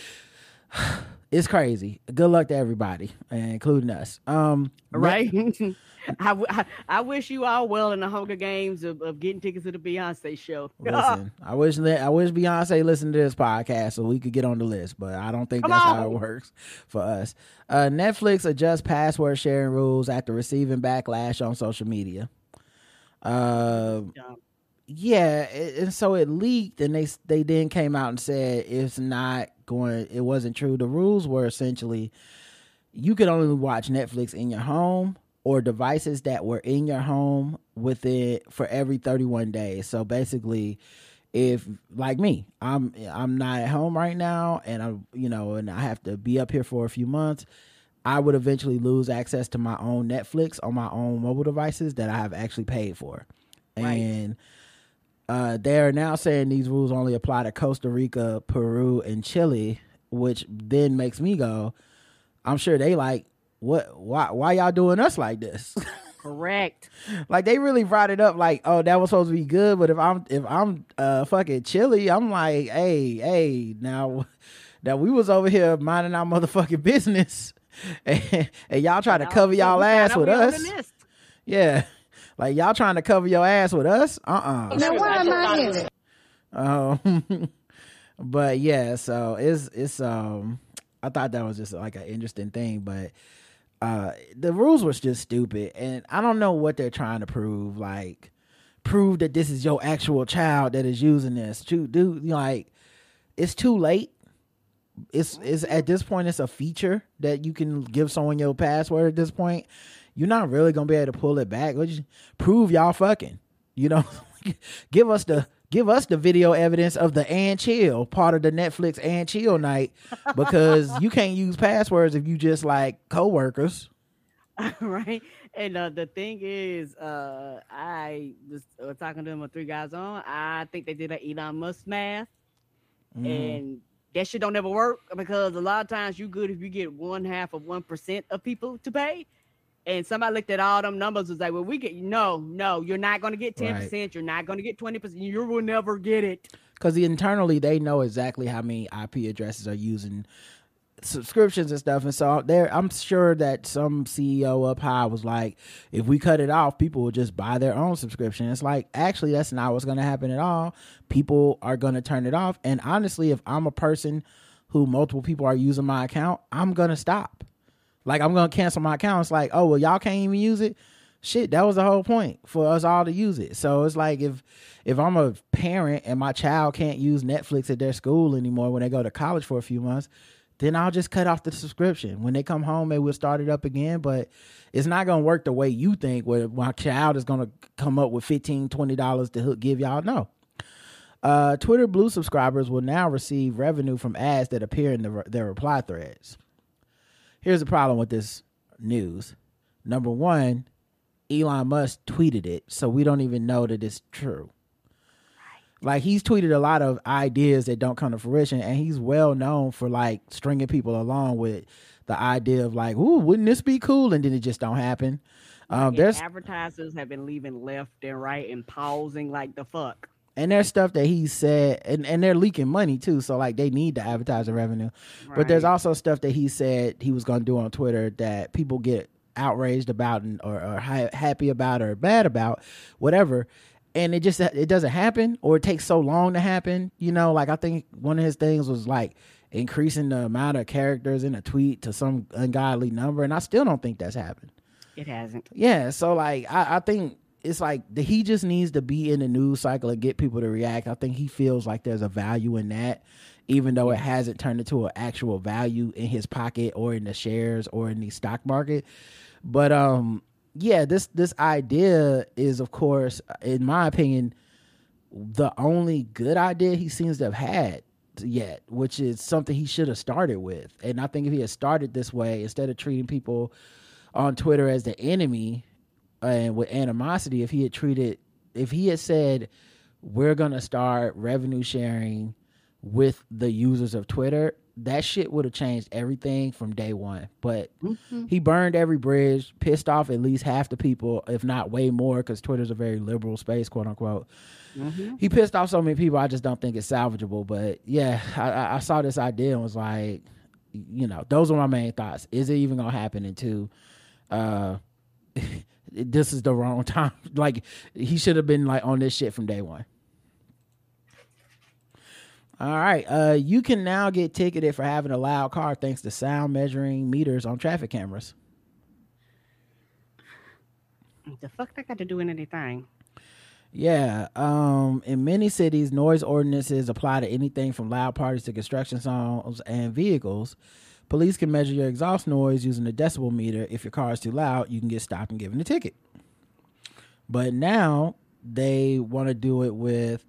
[SPEAKER 2] It's crazy. Good luck to everybody, including us. Um,
[SPEAKER 3] Right. I, w- I, I wish you all well in the Hunger Games of, of getting tickets to the Beyonce show.
[SPEAKER 2] Listen, I wish that I wish Beyonce listened to this podcast so we could get on the list, but I don't think
[SPEAKER 3] Come
[SPEAKER 2] that's how it works for us. Uh, Netflix adjusts password sharing rules after receiving backlash on social media. Uh, yeah, and so it leaked, and they they then came out and said it's not going. It wasn't true. The rules were essentially you could only watch Netflix in your home or devices that were in your home within for every 31 days. So basically, if like me, I'm I'm not at home right now, and I'm you know, and I have to be up here for a few months. I would eventually lose access to my own Netflix on my own mobile devices that I have actually paid for,
[SPEAKER 3] Right.
[SPEAKER 2] and uh, they are now saying these rules only apply to Costa Rica, Peru, and Chile, which then makes me go, I'm sure they like, what? Why? Why y'all doing us like this?
[SPEAKER 3] Correct.
[SPEAKER 2] like they really brought it up, like, oh, that was supposed to be good, but if I'm if I'm uh fucking Chile, I'm like, hey, hey, now, now we was over here minding our motherfucking business, and, and y'all trying to
[SPEAKER 3] Y'all-
[SPEAKER 2] cover y'all ass with
[SPEAKER 3] we on the
[SPEAKER 2] us, yeah. Like y'all trying to cover your ass with us? Uh uh
[SPEAKER 6] Now why am I in it?
[SPEAKER 2] Um, but yeah, so it's it's um, I thought that was just like an interesting thing, but uh, the rules was just stupid, and I don't know what they're trying to prove. Like, prove that this is your actual child that is using this. To do like, it's too late. It's it's at this point it's a feature that you can give someone your password at this point. You're not really gonna be able to pull it back. You prove y'all fucking. You know, give us the give us the video evidence of the and chill part of the Netflix and chill night because you can't use passwords if you just like coworkers.
[SPEAKER 3] right? And uh, the thing is, uh, I was uh, talking to them with three guys on. I think they did an Elon Musk math,
[SPEAKER 2] Mm-hmm.
[SPEAKER 3] and that shit don't ever work because a lot of times you good if you get one half of one percent of people to pay. And somebody looked at all them numbers was like, well, we get no, no, you're not gonna get ten percent, you're not gonna get twenty percent, you will never get it.
[SPEAKER 2] because internally they know exactly how many IP addresses are using subscriptions and stuff, and so there, I'm sure that some CEO up high was like, if we cut it off, people will just buy their own subscription. It's like actually that's not what's going to happen at all. People are going to turn it off, and honestly, if I'm a person who multiple people are using my account, I'm gonna stop. Like I'm gonna cancel my account. It's like, oh well, y'all can't even use it. Shit, that was the whole point for us all to use it. So it's like if if I'm a parent and my child can't use Netflix at their school anymore when they go to college for a few months, then I'll just cut off the subscription. When they come home, they will start it up again. But it's not gonna work the way you think. Where my child is gonna come up with 15 dollars to hook- give y'all no. Uh, Twitter Blue subscribers will now receive revenue from ads that appear in the, their reply threads. Here's the problem with this news. Number one, Elon Musk tweeted it, so we don't even know that it's true. Like he's tweeted a lot of ideas that don't come to fruition, and he's well known for like stringing people along with the idea of like, "Ooh, wouldn't this be cool?" and then it just don't happen. Um, there's
[SPEAKER 3] advertisers have been leaving left and right and pausing like the fuck.
[SPEAKER 2] And there's stuff that he said, and and they're leaking money too, so like they need the advertising revenue. But there's also stuff that he said he was going to do on Twitter that people get outraged about and or, or ha- happy about or bad about, whatever. And it just it doesn't happen, or it takes so long to happen. You know, like I think one of his things was like increasing the amount of characters in a tweet to some ungodly number, and I still don't think that's happened.
[SPEAKER 3] It hasn't.
[SPEAKER 2] Yeah, so like I, I think it's like the, he just needs to be in the news cycle and get people to react. I think he feels like there's a value in that, even though it hasn't turned into an actual value in his pocket or in the shares or in the stock market. But um, yeah, this this idea is, of course, in my opinion, the only good idea he seems to have had yet, which is something he should have started with. And I think if he had started this way, instead of treating people on Twitter as the enemy and with animosity, if he had treated, if he had said, we're going to start revenue sharing with the users of Twitter, that shit would have changed everything from day one. But
[SPEAKER 3] Mhm.
[SPEAKER 2] he burned every bridge, pissed off at least half the people, if not way more, because Twitter's a very liberal space, quote unquote.
[SPEAKER 3] Mhm.
[SPEAKER 2] He pissed off so many people. I just don't think it's salvageable. But yeah, I, I- I saw this idea and was like, you know, those are my main thoughts. Is it even gonna happen? And two, uh, this is the wrong time. Like he should have been like on this shit from day one. All right. Uh, you can now get ticketed for having a loud car thanks to sound measuring meters on traffic cameras.
[SPEAKER 3] The fuck that got to do with anything?
[SPEAKER 2] Yeah. Um, in many cities, noise ordinances apply to anything from loud parties to construction zones and vehicles. Police can measure your exhaust noise using a decibel meter. If your car is too loud, you can get stopped and given a ticket. But now they want to do it with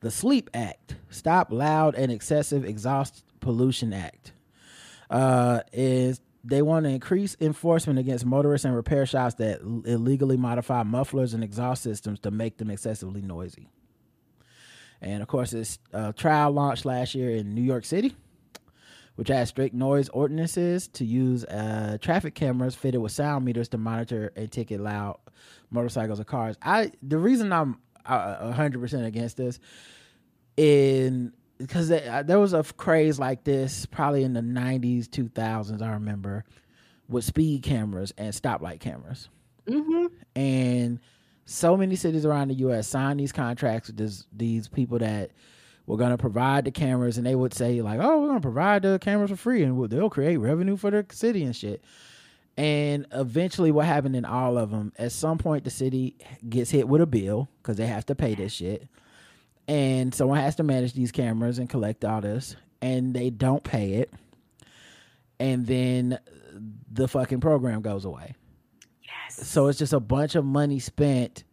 [SPEAKER 2] the Sleep Act, Stop Loud and Excessive Exhaust Pollution Act. Uh, is they want to increase enforcement against motorists and repair shops that illegally modify mufflers and exhaust systems to make them excessively noisy. And of course, this uh, trial launched last year in New York City, which has strict noise ordinances to use uh, traffic cameras fitted with sound meters to monitor and ticket loud motorcycles or cars. I the reason I'm uh, hundred percent against this in because there was a craze like this probably in the 90s 2000s i remember with speed cameras and stoplight cameras
[SPEAKER 3] Mm-hmm.
[SPEAKER 2] and so many cities around the us signed these contracts with this, these people that were going to provide the cameras and they would say like oh we're going to provide the cameras for free and they'll create revenue for the city and shit. And eventually what happened in all of them at some point the city gets hit with a bill because they have to pay this shit. And someone has to manage these cameras and collect all this and they don't pay it. And then the fucking program goes away.
[SPEAKER 3] Yes.
[SPEAKER 2] so it's just a bunch of money spent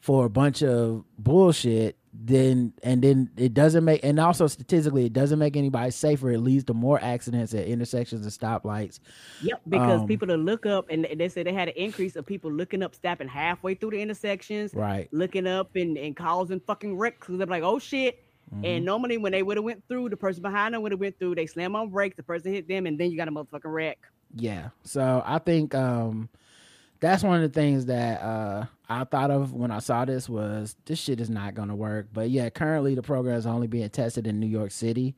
[SPEAKER 2] for a bunch of bullshit then and then it doesn't make and also statistically it doesn't make anybody safer it leads to more accidents at intersections and stoplights
[SPEAKER 3] Yep, because
[SPEAKER 2] Um,
[SPEAKER 3] people to look up and they said they had an increase of people looking up, stopping halfway through the intersections,
[SPEAKER 2] right
[SPEAKER 3] looking up and, and causing fucking wrecks because they're like, oh shit.
[SPEAKER 2] Mm-hmm.
[SPEAKER 3] And normally when they would have went through, the person behind them would have went through, they slam on brakes, the person hit them, and then you got a motherfucking wreck.
[SPEAKER 2] Yeah. So I think um that's one of the things that uh I thought of when I saw this was this shit is not gonna work. But yeah, currently the program is only being tested in New York City.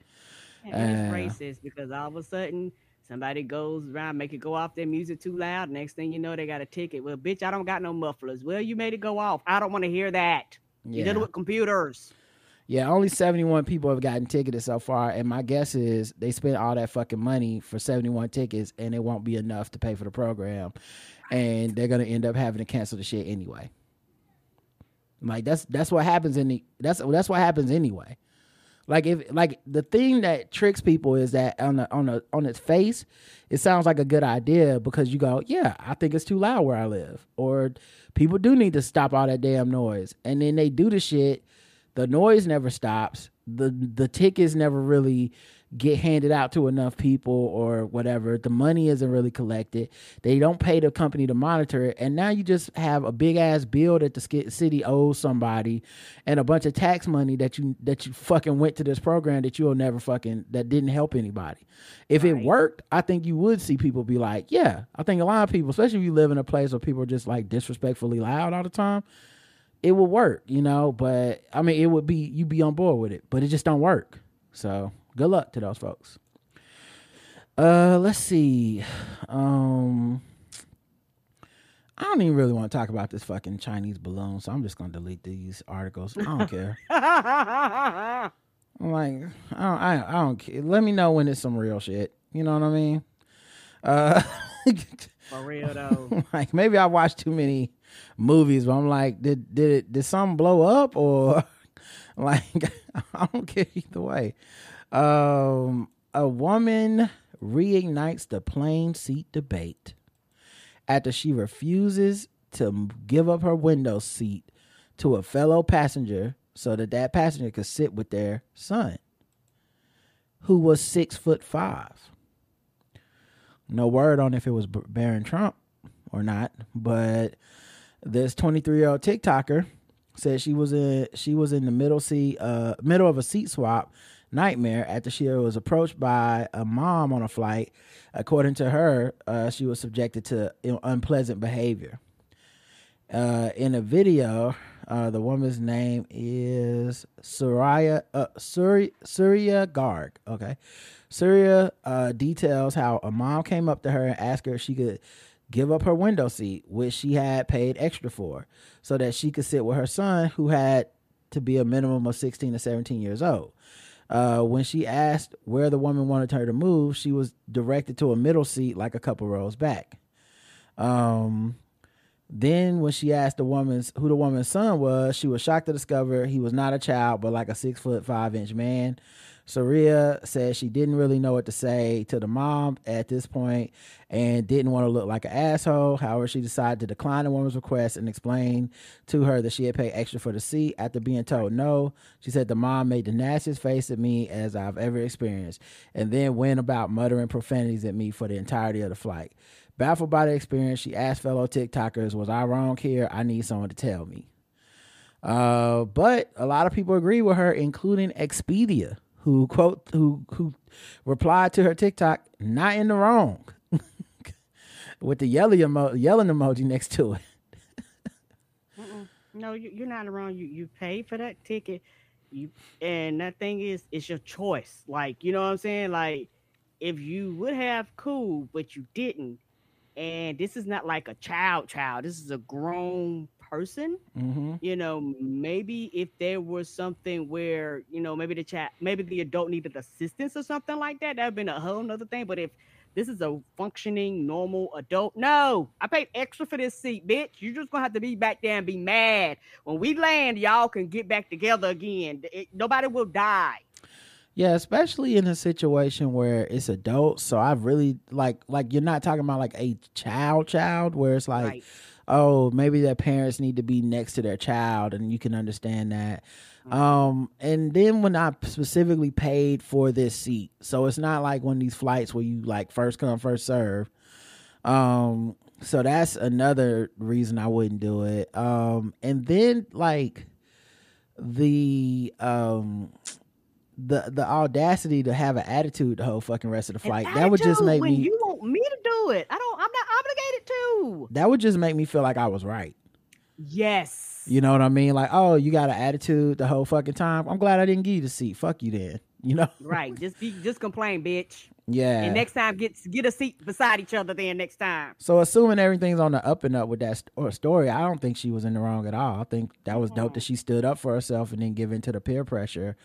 [SPEAKER 3] And
[SPEAKER 2] Uh,
[SPEAKER 3] it's racist because all of a sudden somebody goes around, make it go off their music too loud. Next thing you know, they got a ticket. Well, bitch, I don't got no mufflers. Well, you made it go off. I don't want to hear that. You did
[SPEAKER 2] Yeah.
[SPEAKER 3] it with computers.
[SPEAKER 2] Yeah, only 71 people have gotten ticketed so far. And my guess is they spent all that fucking money for 71 tickets and it won't be enough to pay for the program. And they're gonna end up having to cancel the shit anyway. Like that's that's what happens in the that's that's what happens anyway. Like if like the thing that tricks people is that on the on the on its face, it sounds like a good idea because you go, yeah, I think it's too loud where I live, or people do need to stop all that damn noise, and then they do the shit. The noise never stops. the The tickets never really get handed out to enough people or whatever. The money isn't really collected. They don't pay the company to monitor it, and now you just have a big ass bill that the city owes somebody, and a bunch of tax money that you that you fucking went to this program that you'll never fucking that didn't help anybody. If it worked, I think you would see people be like, yeah. I think a lot of people, especially if you live in a place where people are just like disrespectfully loud all the time, it would work, you know. But I mean, it would be you'd be on board with it, but it just don't work. So good luck to those folks. Uh, let's see. Um, I don't even really want to talk about this fucking Chinese balloon, so I'm just gonna delete these articles. I don't care. I'm like, I don't, I, I don't care. Let me know when it's some real shit. You know what I mean? Uh,
[SPEAKER 3] For real though.
[SPEAKER 2] like maybe I watched too many movies, but I'm like, did did it did something blow up or like I don't care either way. Um, a woman reignites the plane seat debate after she refuses to give up her window seat to a fellow passenger so that that passenger could sit with their son, who was six foot five. No word on if it was Barron Trump or not, but this 23 year old TikToker said she was in she was in the middle seat uh middle of a seat swap nightmare after she was approached by a mom on a flight. According to her, uh, she was subjected to unpleasant behavior. Uh, in a video, uh, the woman's name is Surya uh, Surya, Garg. Okay, Surya uh, details how a mom came up to her and asked her if she could give up her window seat, which she had paid extra for, so that she could sit with her son, who had to be a minimum of 16 to 17 years old. Uh, when she asked where the woman wanted her to move, she was directed to a middle seat, like a couple rows back. Um, then, when she asked the woman's who the woman's son was, she was shocked to discover he was not a child, but like a six foot five inch man. Saria said she didn't really know what to say to the mom at this point and didn't want to look like an asshole. However, she decided to decline the woman's request and explain to her that she had paid extra for the seat. After being told no, she said the mom made the nastiest face at me as I've ever experienced and then went about muttering profanities at me for the entirety of the flight. Baffled by the experience, she asked fellow TikTokers, Was I wrong here? I need someone to tell me. Uh, but a lot of people agree with her, including Expedia, who quote who who replied to her TikTok, not in the wrong. with the yelling, emo- yelling emoji next to it.
[SPEAKER 3] no, you, are not wrong. You you pay for that ticket. You and that thing is it's your choice. Like, you know what I'm saying? Like if you would have cool, but you didn't, and this is not like a child child this is a grown person mm-hmm. you know maybe if there was something where you know maybe the chat maybe the adult needed assistance or something like that that would have been a whole nother thing but if this is a functioning normal adult no i paid extra for this seat bitch. You're just gonna have to be back there and be mad. When we land y'all can get back together again. It, nobody will die
[SPEAKER 2] yeah, especially in a situation where it's adults. So I've really like like you're not talking about like a child child where it's like, right. oh, maybe their parents need to be next to their child and you can understand that. Mm-hmm. Um, and then when I specifically paid for this seat, so it's not like one of these flights where you like first come first serve. Um, so that's another reason I wouldn't do it. Um, and then like the um the the audacity to have an attitude the whole fucking rest of the flight. That would just make
[SPEAKER 3] me.
[SPEAKER 2] You
[SPEAKER 3] want me to do it? I don't. I'm not obligated to.
[SPEAKER 2] That would just make me feel like I was right.
[SPEAKER 3] Yes.
[SPEAKER 2] You know what I mean? Like, oh, you got an attitude the whole fucking time. I'm glad I didn't give you the seat. Fuck you then. You know?
[SPEAKER 3] Right. Just be. Just complain, bitch.
[SPEAKER 2] Yeah.
[SPEAKER 3] And next time, get get a seat beside each other. Then next time.
[SPEAKER 2] So assuming everything's on the up and up with that st- story, I don't think she was in the wrong at all. I think that was dope that she stood up for herself and then give in to the peer pressure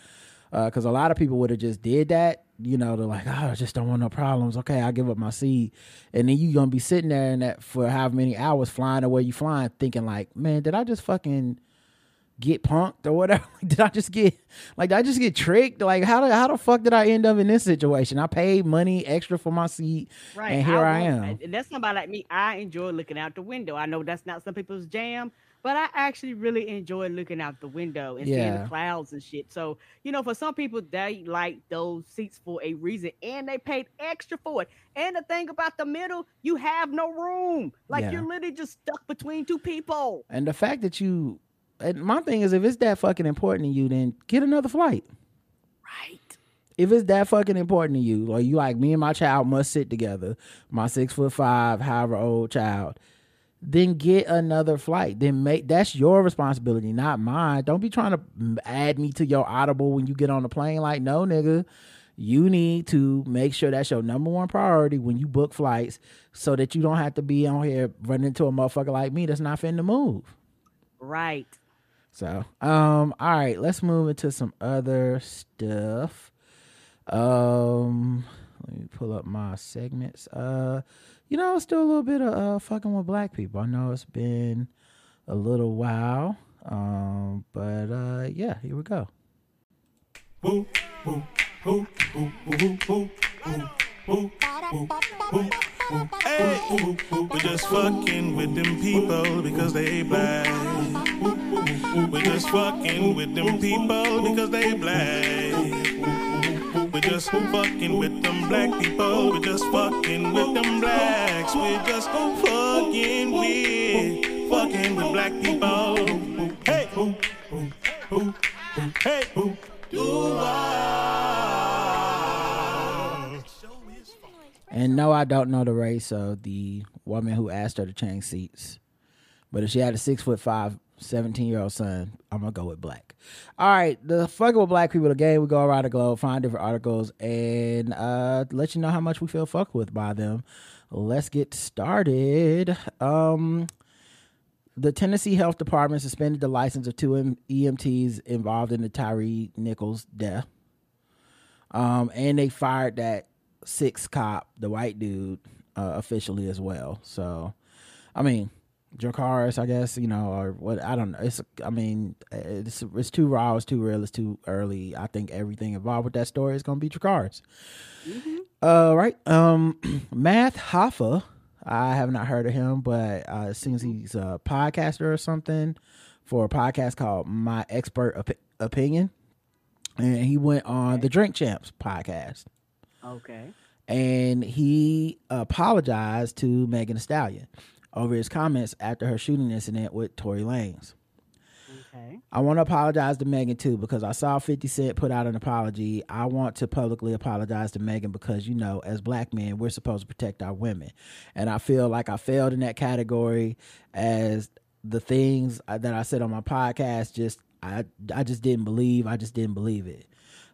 [SPEAKER 2] because uh, a lot of people would have just did that. You know, they're like, oh, I just don't want no problems. Okay, I'll give up my seat, and then you're gonna be sitting there and that for how many hours flying away you flying, thinking like, man, did I just fucking get punked or whatever? did I just get like did I just get tricked? Like how the how the fuck did I end up in this situation? I paid money extra for my seat, right? And here I, I am.
[SPEAKER 3] And that's somebody like me. I enjoy looking out the window. I know that's not some people's jam, but I actually really enjoy looking out the window and yeah. seeing the clouds and shit. So, you know, for some people, they like those seats for a reason and they paid extra for it. And the thing about the middle, you have no room. Like yeah. you're literally just stuck between two people.
[SPEAKER 2] And the fact that you, and my thing is, if it's that fucking important to you, then get another flight.
[SPEAKER 3] Right.
[SPEAKER 2] If it's that fucking important to you, or you like me and my child must sit together, my six foot five, however old child then get another flight. Then make that's your responsibility, not mine. Don't be trying to add me to your audible when you get on the plane. Like, no, nigga, you need to make sure that's your number one priority when you book flights, so that you don't have to be on here running into a motherfucker like me that's not finna move.
[SPEAKER 3] Right.
[SPEAKER 2] So, um, all right, let's move into some other stuff. Um, let me pull up my segments. Uh you know, still a little bit of uh, fucking with black people. I know it's been a little while, um, but uh, yeah, here we go.
[SPEAKER 4] Hey, we're just fucking with them people because they black. We're just fucking with them people because they black. We're just fucking with them black people. We're just fucking with them blacks. We're just fucking with, fucking with black people. Hey, ooh, hey. And
[SPEAKER 2] no, I don't know the race of the woman who asked her to change seats. But if she had a six foot five, 17 year old son, I'm going to go with black. All right, the fucking with black people, again. we go around the globe, find different articles, and uh let you know how much we feel fucked with by them. Let's get started. Um the Tennessee Health Department suspended the license of two EMTs involved in the Tyre Nichols death. Um, and they fired that six cop, the white dude, uh, officially as well. So, I mean, Dracarys, I guess you know, or what I don't know. It's, I mean, it's it's too raw, it's too real, it's too early. I think everything involved with that story is gonna be Dracarys. Uh, right. Um, Math Hoffa. I have not heard of him, but uh, it seems he's a podcaster or something for a podcast called My Expert Op- Opinion, and he went on the Drink Champs podcast
[SPEAKER 3] Okay.
[SPEAKER 2] and he apologized to Megan Thee Stallion over his comments after her shooting incident with Tory Lanez.
[SPEAKER 3] Okay.
[SPEAKER 2] I want to apologize to Megan too because I saw 50 Cent put out an apology. I want to publicly apologize to Megan because, you know, as black men, we're supposed to protect our women. And I feel like I failed in that category as the things uh, that I said on my podcast just I I just didn't believe. I just didn't believe it.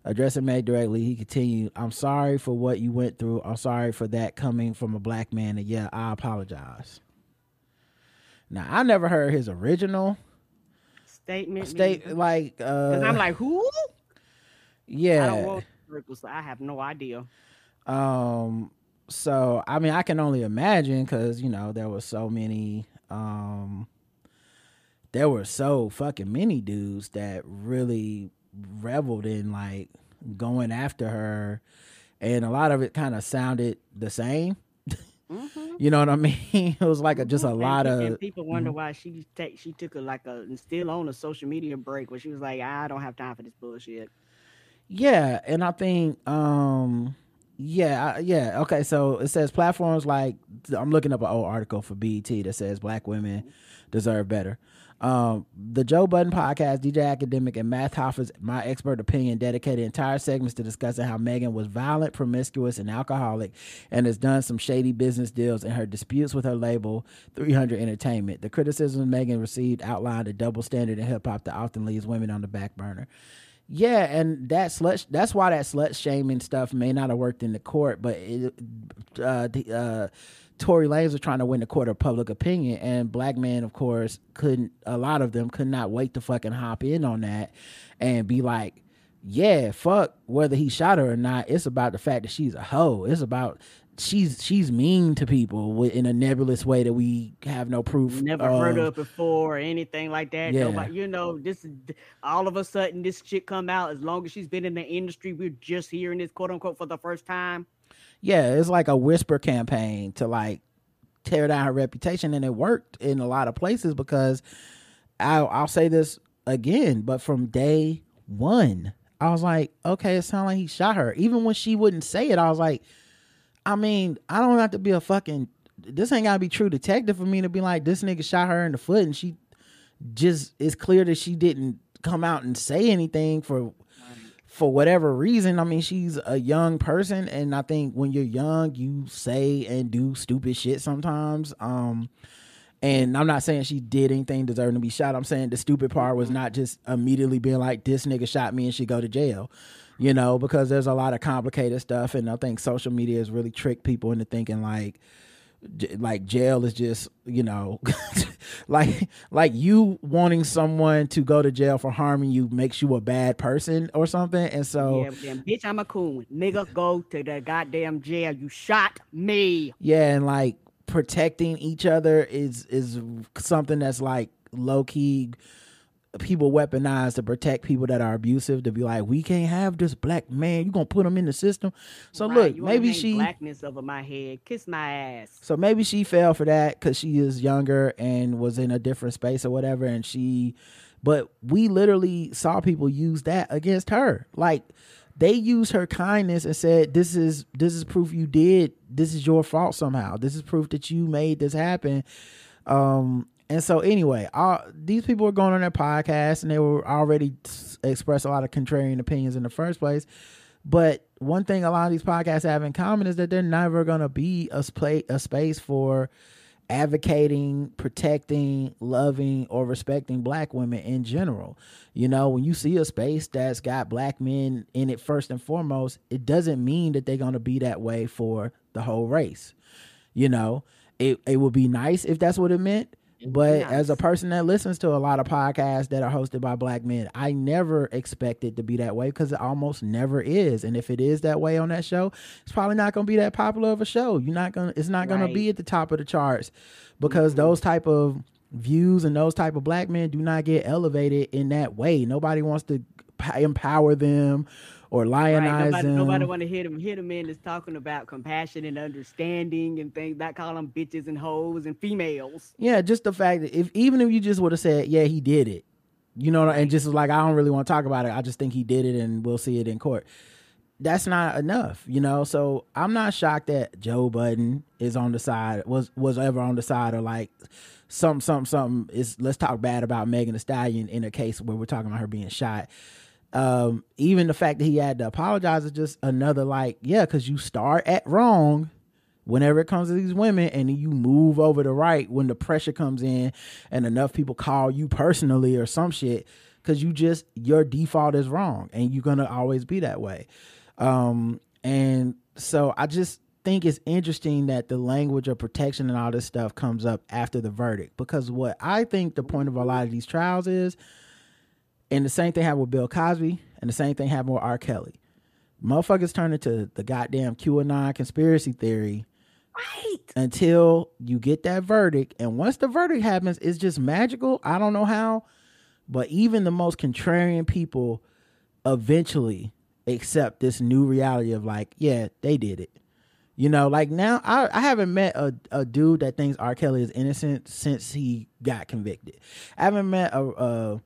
[SPEAKER 2] Addressing Meg directly, he continued, I'm sorry for what you went through. I'm sorry for that coming from a black man. And yeah, I apologize. Now, I never heard his original
[SPEAKER 3] Statement.
[SPEAKER 2] state like uh
[SPEAKER 3] I'm like, who?
[SPEAKER 2] yeah
[SPEAKER 3] I don't circles. So I have no idea.
[SPEAKER 2] um so i mean i can only imagine because you know there were so many um there were so fucking many dudes that really reveled in like going after her and a lot of it kind of sounded the same
[SPEAKER 3] Mhm.
[SPEAKER 2] You know what i mean it was like a, just a lot of
[SPEAKER 3] and people wonder why she take she took a like a still on a social media break where she was like, I don't have time for this bullshit.
[SPEAKER 2] Yeah, and I think um yeah, I- yeah, okay, so it says platforms like I'm looking up an old article for BET that says black women deserve better. Um the Joe Budden podcast, DJ Akademiks and Math Hoffa's My Expert Opinion dedicated entire segments to discussing how Megan was violent, promiscuous, and alcoholic and has done some shady business deals in her disputes with her label 300 Entertainment. The criticisms Megan received outlined a double standard in hip hop that often leaves women on the back burner. Yeah, and that slut that's why that slut shaming stuff may not have worked in the court, but it, uh, the, uh, Tory Lanez was trying to win the court of public opinion, and black men, of course, couldn't. A lot of them could not wait to fucking hop in on that and be like, "Yeah, fuck whether he shot her or not. It's about the fact that she's a hoe. It's about." She's she's mean to people in a nebulous way that we have no proof.
[SPEAKER 3] Never heard
[SPEAKER 2] of.
[SPEAKER 3] of before or anything like that.
[SPEAKER 2] Yeah.
[SPEAKER 3] Nobody, you know, this all of a sudden this shit come out. As long as she's been in the industry, we're just hearing this quote unquote for the first time.
[SPEAKER 2] Yeah, it's like a whisper campaign to like tear down her reputation, and it worked in a lot of places because I'll, I'll say this again, but from day one, I was like, okay, it sounded like he shot her. Even when she wouldn't say it, I was like, I mean, I don't have to be a fucking. This ain't gotta be true detective for me to be like, this nigga shot her in the foot, and she just it's clear that she didn't come out and say anything for for whatever reason. I mean, she's a young person, and I think when you're young, you say and do stupid shit sometimes. Um, and I'm not saying she did anything deserving to be shot. I'm saying the stupid part was not just immediately being like, "This nigga shot me and she go to jail," you know, because there's a lot of complicated stuff, and I think social media has really tricked people into thinking like, j- like jail is just you know like like you wanting someone to go to jail for harming you makes you a bad person or something and so
[SPEAKER 3] yeah, then, bitch, I'm a coon. Nigga, go to the goddamn jail. You shot me.
[SPEAKER 2] yeah and like protecting each other is is something that's like low key people weaponize to protect people that are abusive to be like we can't have this black man you gonna put him in the system so
[SPEAKER 3] Right,
[SPEAKER 2] look maybe she
[SPEAKER 3] blackness over my head. Kiss my ass.
[SPEAKER 2] So maybe she fell for that because she is younger and was in a different space or whatever. And she, but we literally saw people use that against her. Like they used her kindness and said, "This is this is proof you did. This is your fault somehow. This is proof that you made this happen." Um, and so anyway, all, these people were going on their podcast and they were already s- expressed a lot of contrarian opinions in the first place. But one thing a lot of these podcasts have in common is that they're never gonna be a, spa- a space for advocating, protecting, loving, or respecting black women in general. You know, when you see a space that's got black men in it first and foremost, it doesn't mean that they're going to be that way for the whole race. You know, it, it would be nice if that's what it meant. But as a person that listens to a lot of podcasts that are hosted by black men, I never expect it to be that way because it almost never is. And if it is that way on that show, it's probably not going to be that popular of a show. You're not going to it's not going
[SPEAKER 3] Right.
[SPEAKER 2] to be at the top of the charts because mm-hmm. those type of views and those type of black men do not get elevated in that way. Nobody wants to empower them or
[SPEAKER 3] Right,
[SPEAKER 2] lionize
[SPEAKER 3] nobody, nobody want to hear them. Hear the men that's talking about compassion and understanding and things. That call them bitches and hoes and females.
[SPEAKER 2] Yeah, just the fact that if even if you just would have said, "Yeah, he did it," you know, and just was like, "I don't really want to talk about it. I just think he did it, and we'll see it in court." That's not enough, you know. So I'm not shocked that Joe Budden is on the side was was ever on the side of like some something something is. Let's talk bad about Megan Thee Stallion in a case where we're talking about her being shot. Um, even the fact that he had to apologize is just another like, yeah, because you start at wrong whenever it comes to these women and you move over to right when the pressure comes in and enough people call you personally or some shit because you just your default is wrong and you're gonna always be that way. Um and so i just think it's interesting that the language of protection and all this stuff comes up after the verdict because what i think the point of a lot of these trials is and the same thing happened with bill cosby and the same thing happened with r kelly motherfuckers turned into the goddamn qanon conspiracy theory
[SPEAKER 3] Right.
[SPEAKER 2] until you get that verdict. And once the verdict happens, it's just magical. I don't know how, but even the most contrarian people eventually accept this new reality of like, yeah, they did it. You know, like now I, I haven't met a, a dude that thinks R. Kelly is innocent since he got convicted. I haven't met a, a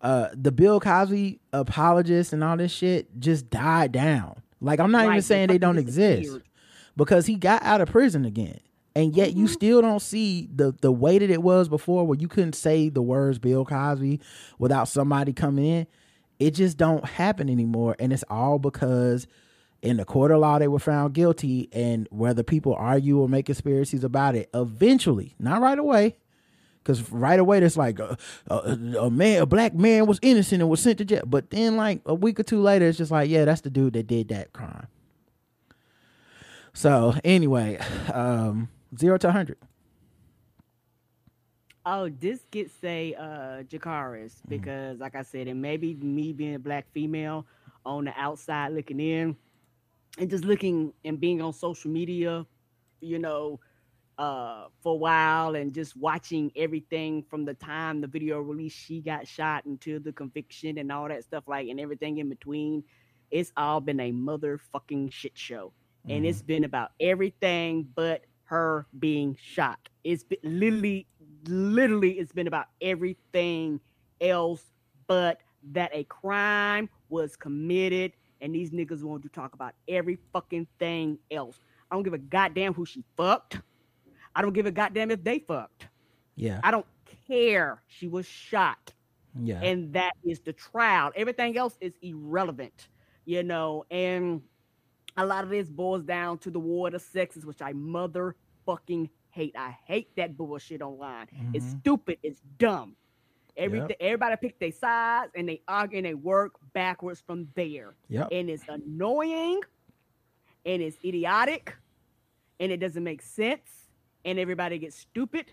[SPEAKER 2] uh the Bill Cosby apologists and all this shit just died down. Like I'm not even saying they don't exist because he got out of prison again. And yet
[SPEAKER 3] Mm-hmm.
[SPEAKER 2] you still don't see the the way that it was before where you couldn't say the words Bill Cosby without somebody coming in. It just don't happen anymore. And it's all because in the court of law they were found guilty and whether people argue or make conspiracies about it, eventually, not right away, because right away it's like a, a, a man, a black man was innocent and was sent to jail. But then like a week or two later, it's just like, yeah, that's the dude that did that crime. So anyway, um, zero to hundred.
[SPEAKER 3] Oh, this gets say uh Dracarys
[SPEAKER 2] Mm-hmm.
[SPEAKER 3] because like I said, and maybe me being a black female on the outside looking in and just looking and being on social media, you know, uh for a while and just watching everything from the time the video release she got shot until the conviction and all that stuff like and everything in between. It's all been a motherfucking shit show. And it's been about everything but her being shot. It's been literally literally it's been about everything else but that a crime was committed and these niggas want to talk about every fucking thing else. I don't give a goddamn who she fucked. I don't give a goddamn if they fucked.
[SPEAKER 2] Yeah,
[SPEAKER 3] I don't care. She was shot
[SPEAKER 2] yeah,
[SPEAKER 3] and that is the trial. Everything else is irrelevant, you know. And a lot of this boils down to the war of sexes, which I motherfucking hate. I hate that bullshit online. It's
[SPEAKER 2] Mhm.
[SPEAKER 3] stupid. It's dumb. Every
[SPEAKER 2] Yep.
[SPEAKER 3] everybody pick their sides and they argue and they work backwards from there.
[SPEAKER 2] yep,
[SPEAKER 3] And it's annoying, and it's idiotic, and it doesn't make sense, and everybody gets stupid.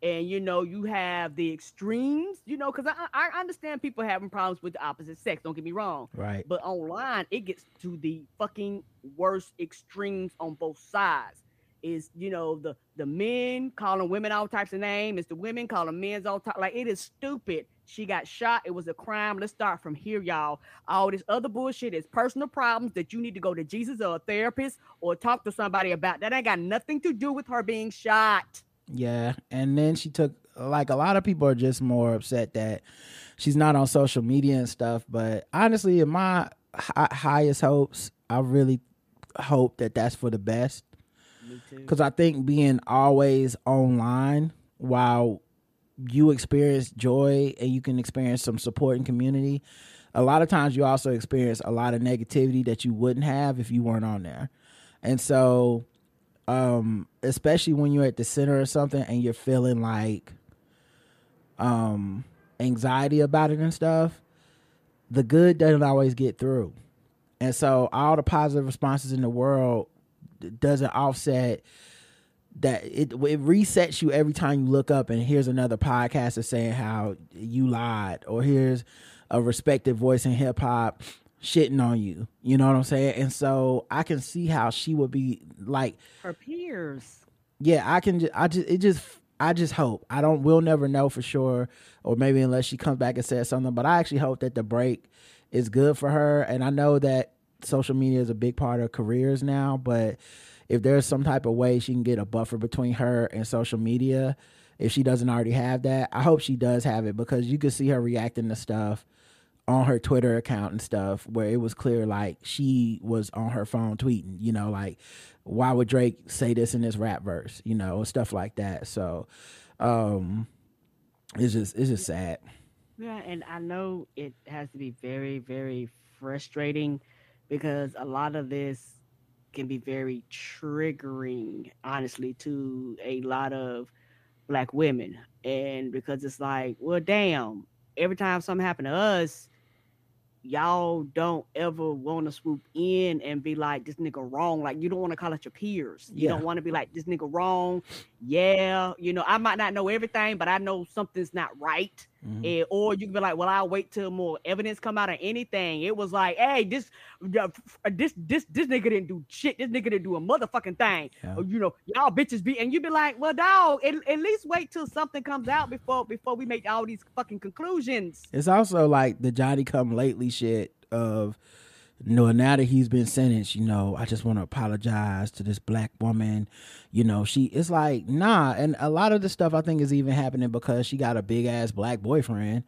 [SPEAKER 3] And you know you have the extremes you know because I, I understand people having problems with the opposite sex don't get me wrong.
[SPEAKER 2] Right,
[SPEAKER 3] but online it gets to the fucking worst extremes on both sides. Is you know the the men calling women all types of names it's the women calling men's all types like it is stupid she got shot it was a crime let's start from here y'all all this other bullshit is personal problems that you need to go to jesus or a therapist or talk to somebody about that ain't got nothing to do with her being shot
[SPEAKER 2] yeah. And then she took like a lot of people are just more upset that she's not on social media and stuff. But honestly, in my hi- highest hopes, I really hope that that's for the best.
[SPEAKER 3] me too
[SPEAKER 2] because I think being always online while you experience joy and you can experience some support and community, a lot of times you also experience a lot of negativity that you wouldn't have if you weren't on there. And so um especially when you're at the center of something and you're feeling like um anxiety about it and stuff, the good doesn't always get through. And so all the positive responses in the world doesn't offset that it it resets you every time you look up and here's another podcaster saying how you lied or here's a respected voice in hip hop shitting on you. You know what I'm saying? And so I can see how she would be like
[SPEAKER 3] Her peers.
[SPEAKER 2] yeah, I can just, I just, it just, I just hope. I don't, we'll never know for sure, or maybe unless she comes back and says something, but I actually hope that the break is good for her. And I know that social media is a big part of careers now, but if there's some type of way she can get a buffer between her and social media, if she doesn't already have that, I hope she does have it because you could see her reacting to stuff on her Twitter account and stuff where it was clear like she was on her phone tweeting, you know, like why would Drake say this in this rap verse, you know, stuff like that. So um it's just it's just sad.
[SPEAKER 3] Yeah, and I know it has to be very, very frustrating because a lot of this can be very triggering, honestly, to a lot of black women. And because it's like, well, damn, every time something happened to us, y'all don't ever want to swoop in and be like, this nigga wrong. Like, you don't want to call out your peers. You
[SPEAKER 2] Yeah.
[SPEAKER 3] don't want to be like, this nigga wrong. Yeah, you know, I might not know everything, but I know something's not right.
[SPEAKER 2] Mhm.
[SPEAKER 3] And, or you can be like, well, I'll wait till more evidence come out of anything. It was like, hey, this, uh, this, this, this nigga didn't do shit. This nigga didn't do a motherfucking thing.
[SPEAKER 2] Yeah.
[SPEAKER 3] Or, you know, y'all bitches be, and you be like, well, dog, at, at least wait till something comes out before before we make all these fucking conclusions.
[SPEAKER 2] It's also like the Johnny come lately shit of you know, now that he's been sentenced, you know, I just want to apologize to this black woman. You know, she it's like, nah. And a lot of the stuff I think is even happening because she got a big ass black boyfriend.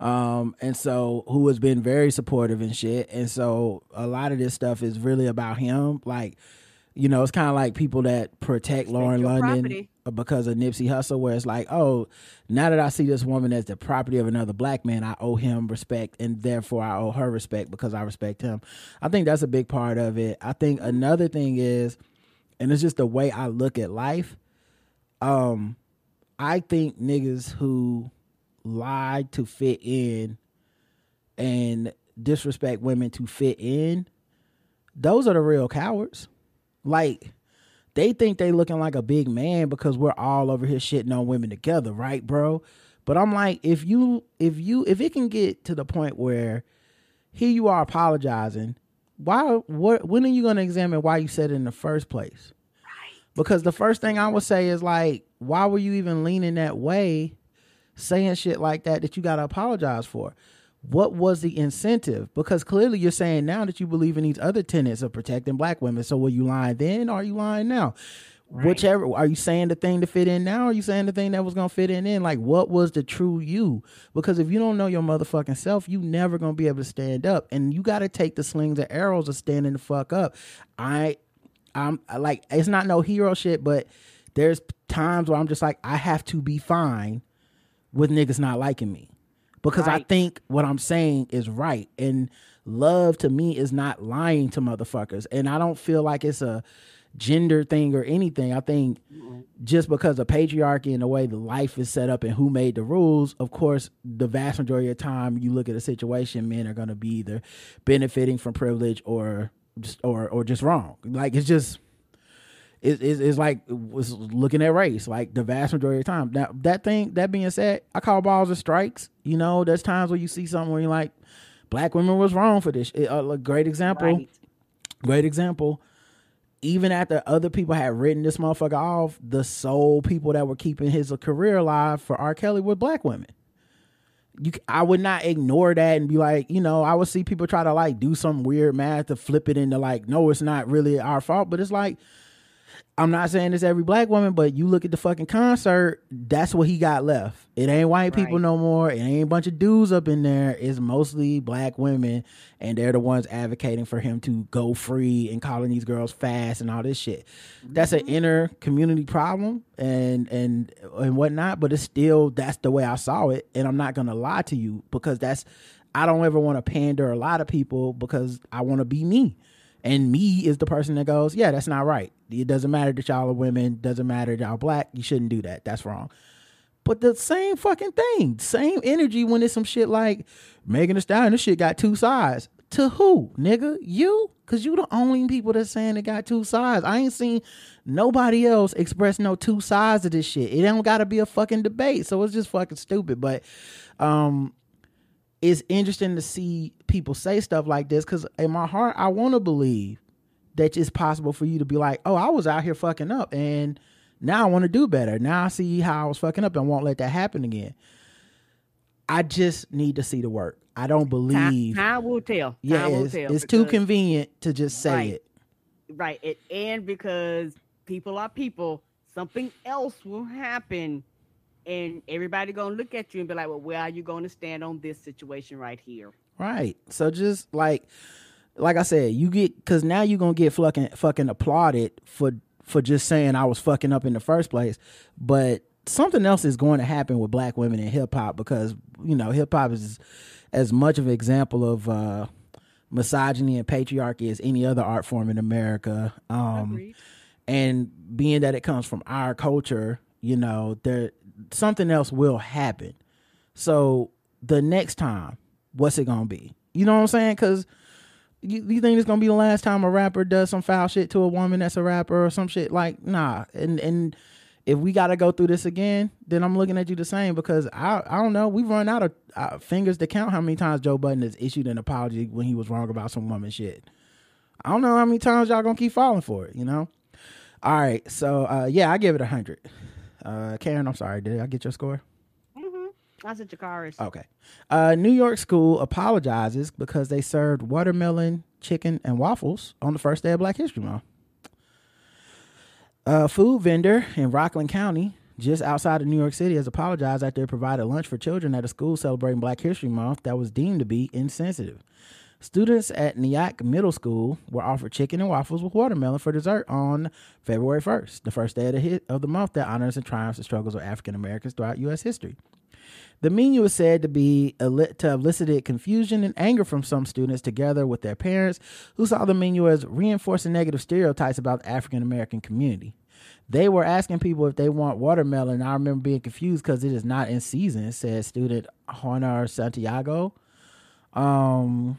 [SPEAKER 2] Um, and so who has been very supportive and shit. And so a lot of this stuff is really about him. Like, you know, it's kind of like people that protect Lauren London
[SPEAKER 3] property.
[SPEAKER 2] because of Nipsey Hussle, where it's like, oh, now that I see this woman as the property of another black man, I owe him respect, and therefore I owe her respect because I respect him. I think that's a big part of it. I think another thing is, and it's just the way I look at life. Um, I think niggas who lie to fit in and disrespect women to fit in, those are the real cowards. Like they think they looking like a big man because we're all over here shitting on women together, right, bro? But I'm like, if you if you if it can get to the point where here you are apologizing, why what when are you gonna examine why you said it in the first place? Because the first thing I would say is like, why were you even leaning that way, saying shit like that that you gotta apologize for? What was the incentive? Because clearly you're saying now that you believe in these other tenets of protecting black women. So were you lying then or are you lying now? Whichever are you saying the thing to fit in now? Or are you saying the thing that was gonna fit in then? Like what was the true you? Because if you don't know your motherfucking self, you never gonna be able to stand up. And you gotta take the slings and arrows of standing the fuck up. I I'm like it's not no hero shit, but there's times where I'm just like I have to be fine with niggas not liking me because I think what I'm saying is right. And love to me is not lying to motherfuckers. And I don't feel like it's a gender thing or anything. I think just because of patriarchy and the way the life is set up and who made the rules, of course, the vast majority of time you look at a situation, men are gonna be either benefiting from privilege or just or or just wrong. Like it's just it, it's, it's like was looking at race like the vast majority of the time. Now that thing that being said, I call balls and strikes. You know, there's times where you see something where you're like, black women was wrong for this. It, uh, a great example.
[SPEAKER 3] Right.
[SPEAKER 2] Great example. Even after other people had written this motherfucker off, the sole people that were keeping his career alive for R. Kelly were black women. You, I would not ignore that and be like, you know, I would see people try to like do some weird math to flip it into like, no, it's not really our fault. But it's like, I'm not saying it's every black woman, but you look at the fucking concert, that's what he got left. It ain't white people no more. It ain't a bunch of dudes up in there. It's mostly black women, and they're the ones advocating for him to go free and calling these girls fast and all this shit. That's an mm-hmm. inner community problem and and and whatnot, but it's still that's the way I saw it, and I'm not gonna lie to you because that's I don't ever want to pander a lot of people because I want to be me. And me is the person that goes, yeah, that's not right. It doesn't matter that y'all are women. Doesn't matter that y'all black. You shouldn't do that. That's wrong. But the same fucking thing, same energy when it's some shit like Megan Thee Stallion. This shit got two sides. To who, nigga? You? Cause you the only people that's saying it got two sides. I ain't seen nobody else express no two sides of this shit. It don't gotta be a fucking debate. So it's just fucking stupid. But um it's interesting to see people say stuff like this because in my heart, I want to believe that it's possible for you to be like, oh, I was out here fucking up and now I want to do better. Now I see how I was fucking up and won't let that happen again. I just need to see the work. I don't believe.
[SPEAKER 3] Time will tell. Time
[SPEAKER 2] yeah,
[SPEAKER 3] will
[SPEAKER 2] it's,
[SPEAKER 3] tell
[SPEAKER 2] it's too convenient to just say
[SPEAKER 3] Right.
[SPEAKER 2] it.
[SPEAKER 3] right it and because people are people something else will happen and everybody gonna look at you and be like well where are you gonna stand on this situation right here
[SPEAKER 2] Right. So just like like I said, you get cause now you're gonna get fucking fucking applauded for for just saying I was fucking up in the first place. But something else is going to happen with black women in hip hop because, you know, hip hop is as much of an example of uh misogyny and patriarchy as any other art form in America. Um
[SPEAKER 3] Agreed.
[SPEAKER 2] and being that it comes from our culture, you know, there something else will happen. So the next time, what's it gonna be? You know what I'm saying? Because you, you think it's gonna be the last time a rapper does some foul shit to a woman that's a rapper or some shit? Like, nah. And and if we got to go through this again, then I'm looking at you the same because I I don't know. We've run out of uh, fingers to count how many times Joe Budden has issued an apology when he was wrong about some woman shit. I don't know how many times y'all gonna keep falling for it. You know. All right, so uh, yeah, I give it a hundred. Uh, Karen, I'm sorry. Did I get your score? Mm-hmm.
[SPEAKER 3] I said Dracarys
[SPEAKER 2] Okay. Uh, New York school apologizes because they served watermelon, chicken, and waffles on the first day of Black History Month. A food vendor in Rockland County, just outside of New York City, has apologized after it provided lunch for children at a school celebrating Black History Month that was deemed to be insensitive. Students at Nyack Middle School were offered chicken and waffles with watermelon for dessert on February 1st, the first day of the, hit of the month that honors and triumphs the struggles of African Americans throughout U.S. history. The menu is said to be to have elicited confusion and anger from some students, together with their parents, who saw the menu as reinforcing negative stereotypes about the African American community. They were asking people if they want watermelon. I remember being confused because it is not in season, said student Honar Santiago. Um,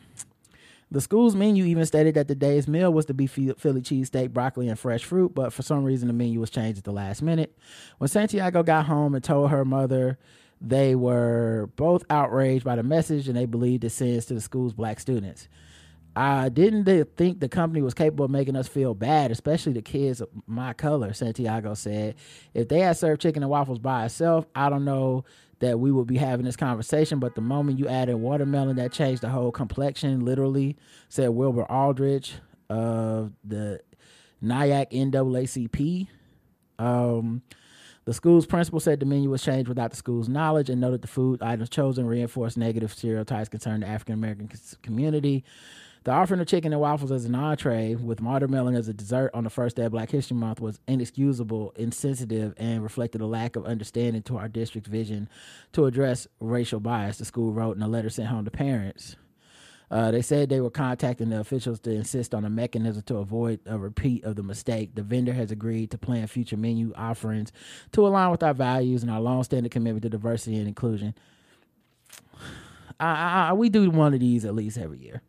[SPEAKER 2] the school's menu even stated that the day's meal was to be Phi- Philly cheesesteak, broccoli, and fresh fruit, but for some reason the menu was changed at the last minute. When Santiago got home and told her mother, they were both outraged by the message and they believed it sends to the school's black students. I didn't th- think the company was capable of making us feel bad, especially the kids of my color, Santiago said. If they had served chicken and waffles by itself, I don't know that we would be having this conversation. But the moment you added watermelon, that changed the whole complexion, literally, said Wilbur Aldrich of the Nyack NAACP. Um, the school's principal said the menu was changed without the school's knowledge and noted the food items chosen reinforced negative stereotypes concerning the African American community. The offering of chicken and waffles as an entree with watermelon as a dessert on the first day of Black History Month was inexcusable, insensitive, and reflected a lack of understanding to our district's vision to address racial bias, the school wrote in a letter sent home to parents. Uh, they said they were contacting the officials to insist on a mechanism to avoid a repeat of the mistake. The vendor has agreed to plan future menu offerings to align with our values and our longstanding commitment to diversity and inclusion. I, I, we do one of these at least every year.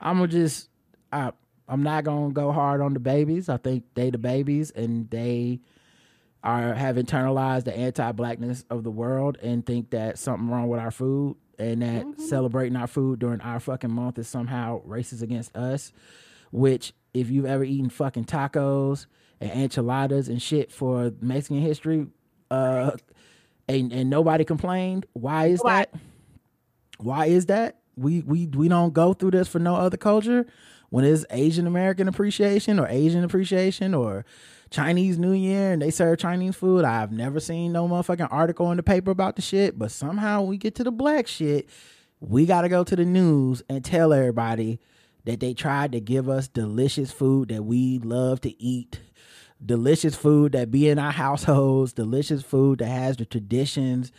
[SPEAKER 2] I'm gonna just, I, I'm not gonna go hard on the babies. I think they the babies, and they are have internalized the anti-blackness of the world and think that something wrong with our food and that celebrating our food during our fucking month is somehow racist against us which if you've ever eaten fucking tacos and enchiladas and shit for mexican history uh and, and nobody complained why is that? Why is that we we we don't go through this for no other culture. When it's asian american appreciation or asian appreciation or chinese new year and they serve chinese food i've never seen no motherfucking article in the paper about the shit. But somehow we get to the black shit. We gotta go to the news and tell everybody that they tried to give us delicious food that we love to eat. Delicious food that be in our households. Delicious food that has the traditions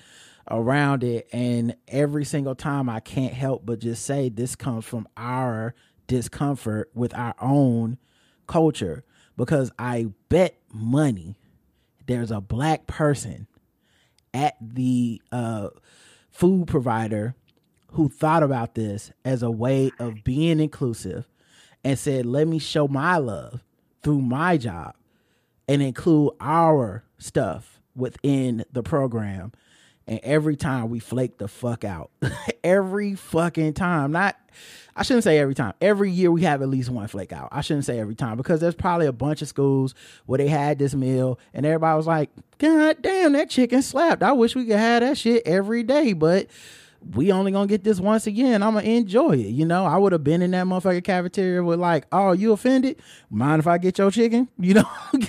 [SPEAKER 2] around it and every single time I can't help but just say this comes from our discomfort with our own culture because I bet money there's a black person at the uh, food provider who thought about this as a way of being inclusive and said, let me show my love through my job and include our stuff within the program. And every time we flake the fuck out. every fucking time. Not I shouldn't say every time. Every year we have at least one flake out. I shouldn't say every time because there's probably a bunch of schools where they had this meal and everybody was like, God damn, that chicken slapped. I wish we could have that shit every day, but we only gonna get this once again. I'm gonna enjoy it. You know, I would have been in that motherfucking cafeteria with like, oh, you offended? Mind if I get your chicken? You know,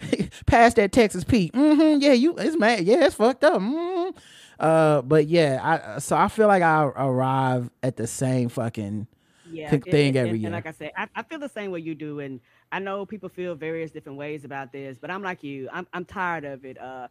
[SPEAKER 2] pass that Texas Pete. Mm-hmm, yeah, you it's mad. Yeah, it's fucked up. Mm-hmm. Uh, but yeah, I so I feel like I arrive at the same fucking
[SPEAKER 3] yeah,
[SPEAKER 2] thing
[SPEAKER 3] and,
[SPEAKER 2] every
[SPEAKER 3] and,
[SPEAKER 2] year.
[SPEAKER 3] And like I said, I, I feel the same way you do, and I know people feel various different ways about this, but I'm like you. I'm I'm tired of it. Uh,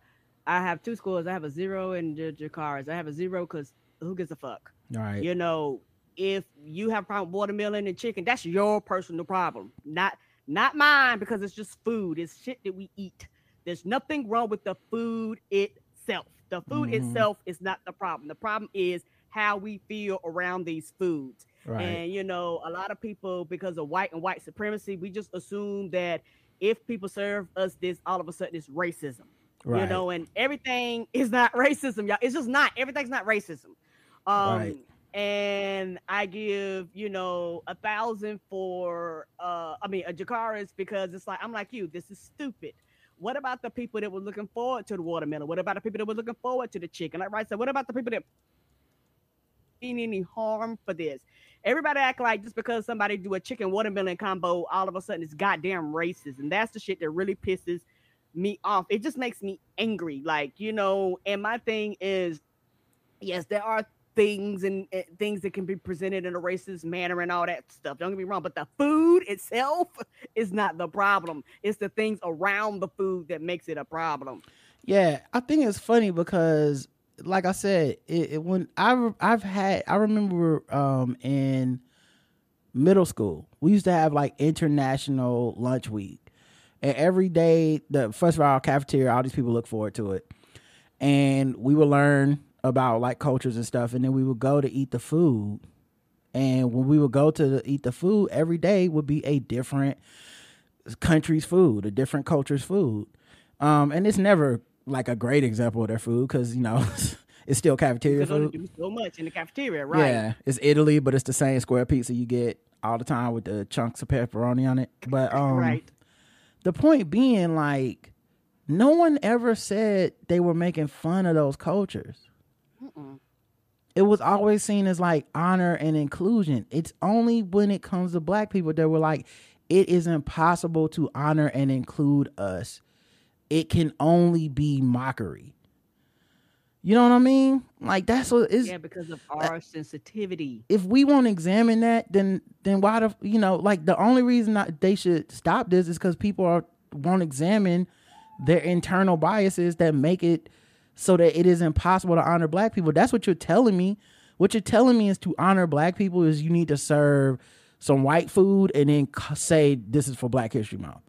[SPEAKER 3] I have two schools. I have a zero in Dracarys. I have a zero because who gives a fuck?
[SPEAKER 2] All right.
[SPEAKER 3] You know, if you have a problem with watermelon and chicken, that's your personal problem, not not mine because it's just food. It's shit that we eat. There's nothing wrong with the food itself. The food
[SPEAKER 2] Mhm.
[SPEAKER 3] itself is not the problem. The problem is how we feel around these foods.
[SPEAKER 2] Right.
[SPEAKER 3] And you know, a lot of people, because of white and white supremacy, we just assume that if people serve us this, all of a sudden it's racism.
[SPEAKER 2] right.
[SPEAKER 3] You know, and everything is not racism, y'all. It's just not. Everything's not racism. Um,
[SPEAKER 2] Right.
[SPEAKER 3] And I give, you know, a thousand for uh I mean a Dracarys because it's like I'm like you, this is stupid. What about the people that were looking forward to the watermelon? What about the people that were looking forward to the chicken? Like right, so what about the people that seen any harm for this? Everybody act like just because somebody do a chicken watermelon combo, all of a sudden it's goddamn racist, and that's the shit that really pisses me off. It just makes me angry, like you know. And my thing is, yes, there are things and uh, things that can be presented in a racist manner and all that stuff. Don't get me wrong, but the food itself is not the problem. It's the things around the food that makes it a problem.
[SPEAKER 2] Yeah, I think it's funny because, like I said, it, it, when I I've had I remember um, in middle school we used to have like international lunch week, and every day the first of all cafeteria all these people look forward to it, and we would learn about like cultures and stuff, and then we would go to eat the food, and when we would go to the, eat the food every day would be a different country's food, a different culture's food. Um, and it's never like a great example of their food because you know it's still cafeteria food.
[SPEAKER 3] so much in the cafeteria, right?
[SPEAKER 2] Yeah, it's Italy, but it's the same square pizza you get all the time with the chunks of pepperoni on it. But um,
[SPEAKER 3] right.
[SPEAKER 2] the point being, like, no one ever said they were making fun of those cultures.
[SPEAKER 3] Mm-mm.
[SPEAKER 2] It was always seen as like honor and inclusion. It's only when it comes to black people that we're like, it is impossible to honor and include us. It can only be mockery. You know what I mean? Like that's what is
[SPEAKER 3] Yeah, because of our sensitivity.
[SPEAKER 2] if we won't examine that, then then why the you know like the only reason that they should stop this is because people are won't examine their internal biases that make it so that it is impossible to honor black people. That's what you're telling me. What you're telling me is to honor black people is you need to serve some white food and then say this is for Black History Month.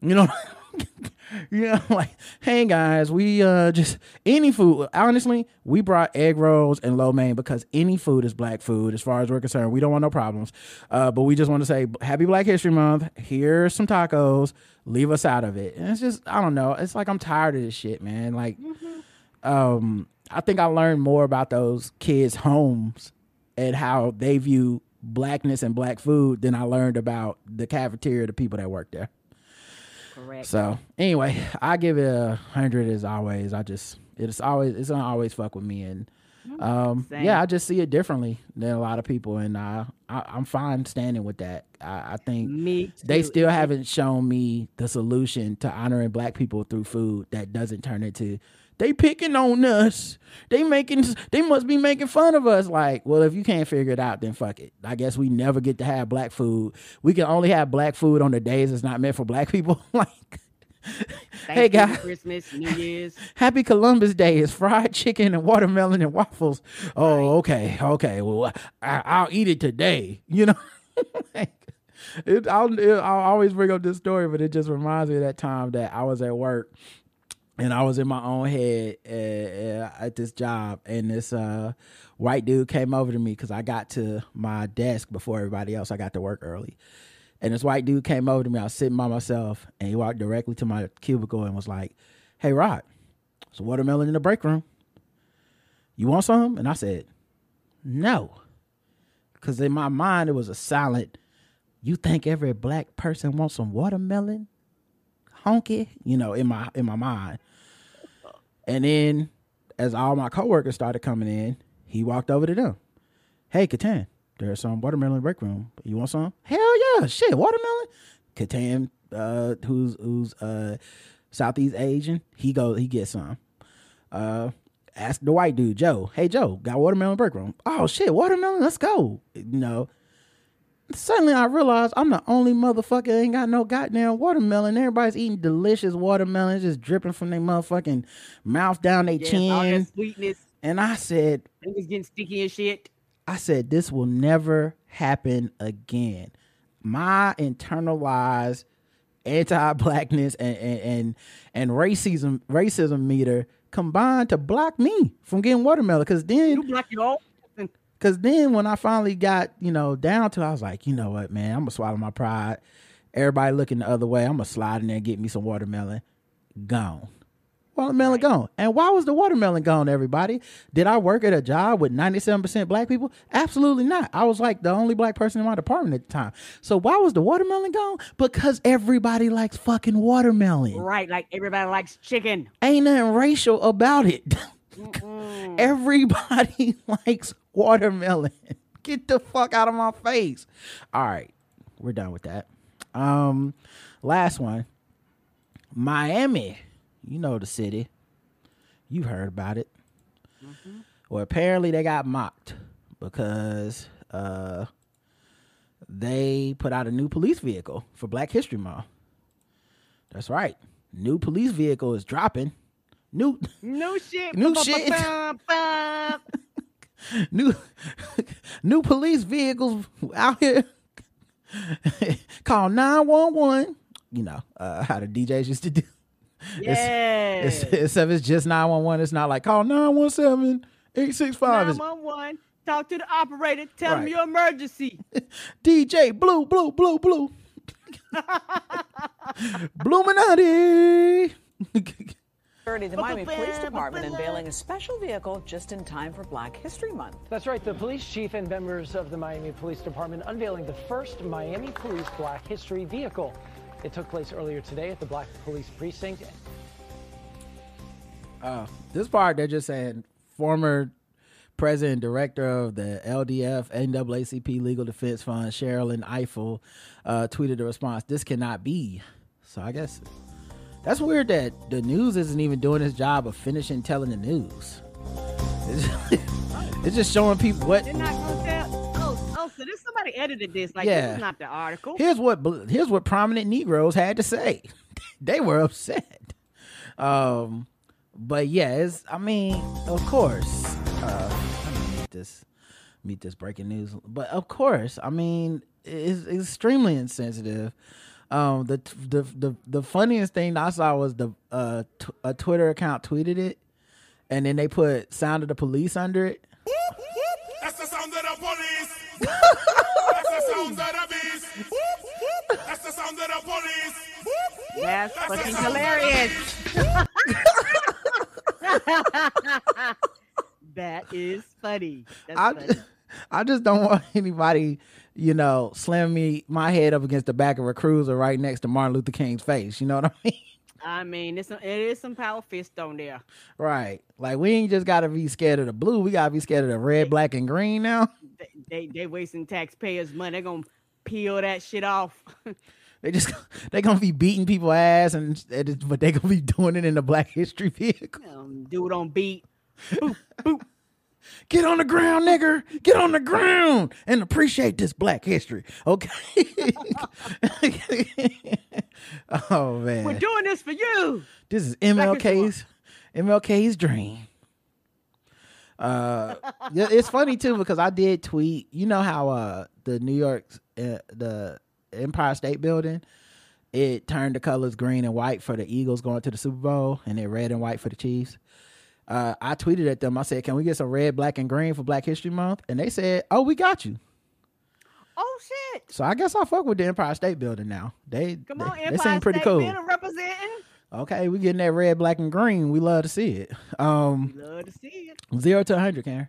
[SPEAKER 2] You know, you know, like, hey guys, we uh just any food. Honestly, we brought egg rolls and lo mein because any food is black food as far as we're concerned. We don't want no problems. Uh, but we just want to say happy Black History Month. Here's some tacos. Leave us out of it. And it's just I don't know. It's like I'm tired of this shit, man. Like, um, I think I learned more about those kids' homes and how they view blackness and black food than I learned about the cafeteria, the people that work there.
[SPEAKER 3] Correct.
[SPEAKER 2] So anyway, I give it a hundred as always. I just it's always it's gonna always fuck with me and um
[SPEAKER 3] Same.
[SPEAKER 2] yeah, I just see it differently than a lot of people and uh, I I'm fine standing with that. I, I think
[SPEAKER 3] Me
[SPEAKER 2] they still haven't shown me the solution to honoring black people through food that doesn't turn into they picking on us. They making they must be making fun of us. Like, well, if you can't figure it out, then fuck it. I guess we never get to have black food. We can only have black food on the days it's not meant for black people. like Hey, guys.
[SPEAKER 3] Christmas, New Year's.
[SPEAKER 2] Happy Columbus Day is fried chicken and watermelon and waffles. Oh, okay, okay. Well, I, I'll eat it today. You know, it, I'll, it, I'll always bring up this story, but it just reminds me of that time that I was at work and I was in my own head uh, uh, at this job, and this uh, white dude came over to me because I got to my desk before everybody else. I got to work early, and this white dude came over to me. I was sitting by myself, and he walked directly to my cubicle and was like, "Hey, Rod, it's watermelon in the break room. You want some?" And I said, "No," because in my mind it was a silent. You think every black person wants some watermelon? Honky, you know, in my in my mind. And then as all my coworkers started coming in, he walked over to them. Hey, Catan, there's some watermelon in break room. You want some? Hell yeah, shit, watermelon. Catan, uh, who's who's uh Southeast Asian, he goes, he gets some. Uh ask the white dude, Joe. Hey Joe, got watermelon break room. Oh shit, watermelon, let's go. You know. Suddenly I realized I'm the only motherfucker that ain't got no goddamn watermelon. Everybody's eating delicious watermelon, just dripping from their motherfucking mouth down their
[SPEAKER 3] Yes, all that
[SPEAKER 2] chin.
[SPEAKER 3] sweetness.
[SPEAKER 2] And I said,
[SPEAKER 3] it was getting sticky and shit.
[SPEAKER 2] I said, this will never happen again. My internalized anti-blackness and and and, and racism racism meter combined to block me from getting watermelon. Because then
[SPEAKER 3] You block it own.
[SPEAKER 2] Cause then when I finally got, you know, down to it, I was like, you know what, man, I'm gonna swallow my pride. Everybody looking the other way, I'm gonna slide in there and get me some watermelon. Gone. Watermelon gone. And why was the watermelon gone, everybody? Did I work at a job with 97% black people? Absolutely not. I was like the only black person in my department at the time. So why was the watermelon gone? Because everybody likes fucking watermelon.
[SPEAKER 3] Right, like everybody likes chicken.
[SPEAKER 2] Ain't nothing racial about it. Everybody likes watermelon. Get the fuck out of my face. All right, we're done with that. Um, last one. Miami. You know the city. You've heard about it. Well, apparently they got mocked because uh they put out a new police vehicle for Black History Month. That's right. New police vehicle is dropping. New
[SPEAKER 3] New shit.
[SPEAKER 2] New shit. new new police vehicles out here call 911 you know uh, how the djs used to do
[SPEAKER 3] Yes.
[SPEAKER 2] it's, except it's just 911 it's not like call 917 865
[SPEAKER 3] 911. Talk to the operator. Tell
[SPEAKER 2] Right.
[SPEAKER 3] your emergency.
[SPEAKER 2] dj blue blue blue blue
[SPEAKER 6] Security, the Miami Police Department unveiling a special vehicle just in time for Black History Month.
[SPEAKER 7] That's right. The police chief and members of the Miami Police Department unveiling the first Miami Police Black History vehicle. It took place earlier today at the Black Police Precinct.
[SPEAKER 2] Uh, this part they're just saying former president and director of the LDF NAACP Legal Defense Fund, Sherrilyn Ifill, uh, tweeted a response. This cannot be. So I guess that's weird that the news isn't even doing its job of finishing telling the news. It's, it's just showing people what.
[SPEAKER 3] They're not gonna tell. Oh, oh, so this somebody edited this. Like
[SPEAKER 2] Yeah.
[SPEAKER 3] this is not the article.
[SPEAKER 2] Here's what here's what prominent Negroes had to say. they were upset. Um, but yeah, it's I mean, of course, uh, let me meet this meet this breaking news. But of course, I mean, it's extremely insensitive. Um, the the the the funniest thing I saw was the uh t- a Twitter account tweeted it, and then they put "sound of the police" under it.
[SPEAKER 4] That's the sound of the police. That's the sound of the beast. That's the sound of the police.
[SPEAKER 3] That's
[SPEAKER 4] That's the
[SPEAKER 3] fucking
[SPEAKER 4] sound of the
[SPEAKER 3] hilarious. that is funny. That's
[SPEAKER 2] I,
[SPEAKER 3] funny.
[SPEAKER 2] I just don't want anybody, you know, slam me my head up against the back of a cruiser right next to Martin Luther King's face. You know what I mean?
[SPEAKER 3] I mean, it's some, it is some power fist on there.
[SPEAKER 2] Right. Like we ain't just gotta be scared of the blue. We gotta be scared of the red, black, and green now.
[SPEAKER 3] They they, they wasting taxpayers' money. They're gonna peel that shit off.
[SPEAKER 2] They just they gonna be beating people ass and but they gonna be doing it in the Black History vehicle.
[SPEAKER 3] um, do it on beat.
[SPEAKER 2] Get on the ground, nigger. Get on the ground and appreciate this Black History. Okay. oh man,
[SPEAKER 3] We're doing this for you.
[SPEAKER 2] this is MLK's MLK's dream. Uh, yeah, it's funny too because I did tweet. You know how uh the New York uh, the Empire State Building it turned the colors green and white for the Eagles going to the Super Bowl, and then red and white for the Chiefs. Uh, I tweeted at them. I said, "Can we get some red, black, and green for Black History Month?" And they said, "Oh, we got you."
[SPEAKER 3] Oh shit!
[SPEAKER 2] So I guess I fuck with the Empire State Building now. They
[SPEAKER 3] Come
[SPEAKER 2] they,
[SPEAKER 3] on,
[SPEAKER 2] they
[SPEAKER 3] Empire
[SPEAKER 2] seem pretty
[SPEAKER 3] State
[SPEAKER 2] cool.
[SPEAKER 3] Building representing.
[SPEAKER 2] Okay, we getting that red, black, and green. We love to see it. Um,
[SPEAKER 3] Love to see it.
[SPEAKER 2] zero to hundred, Karen.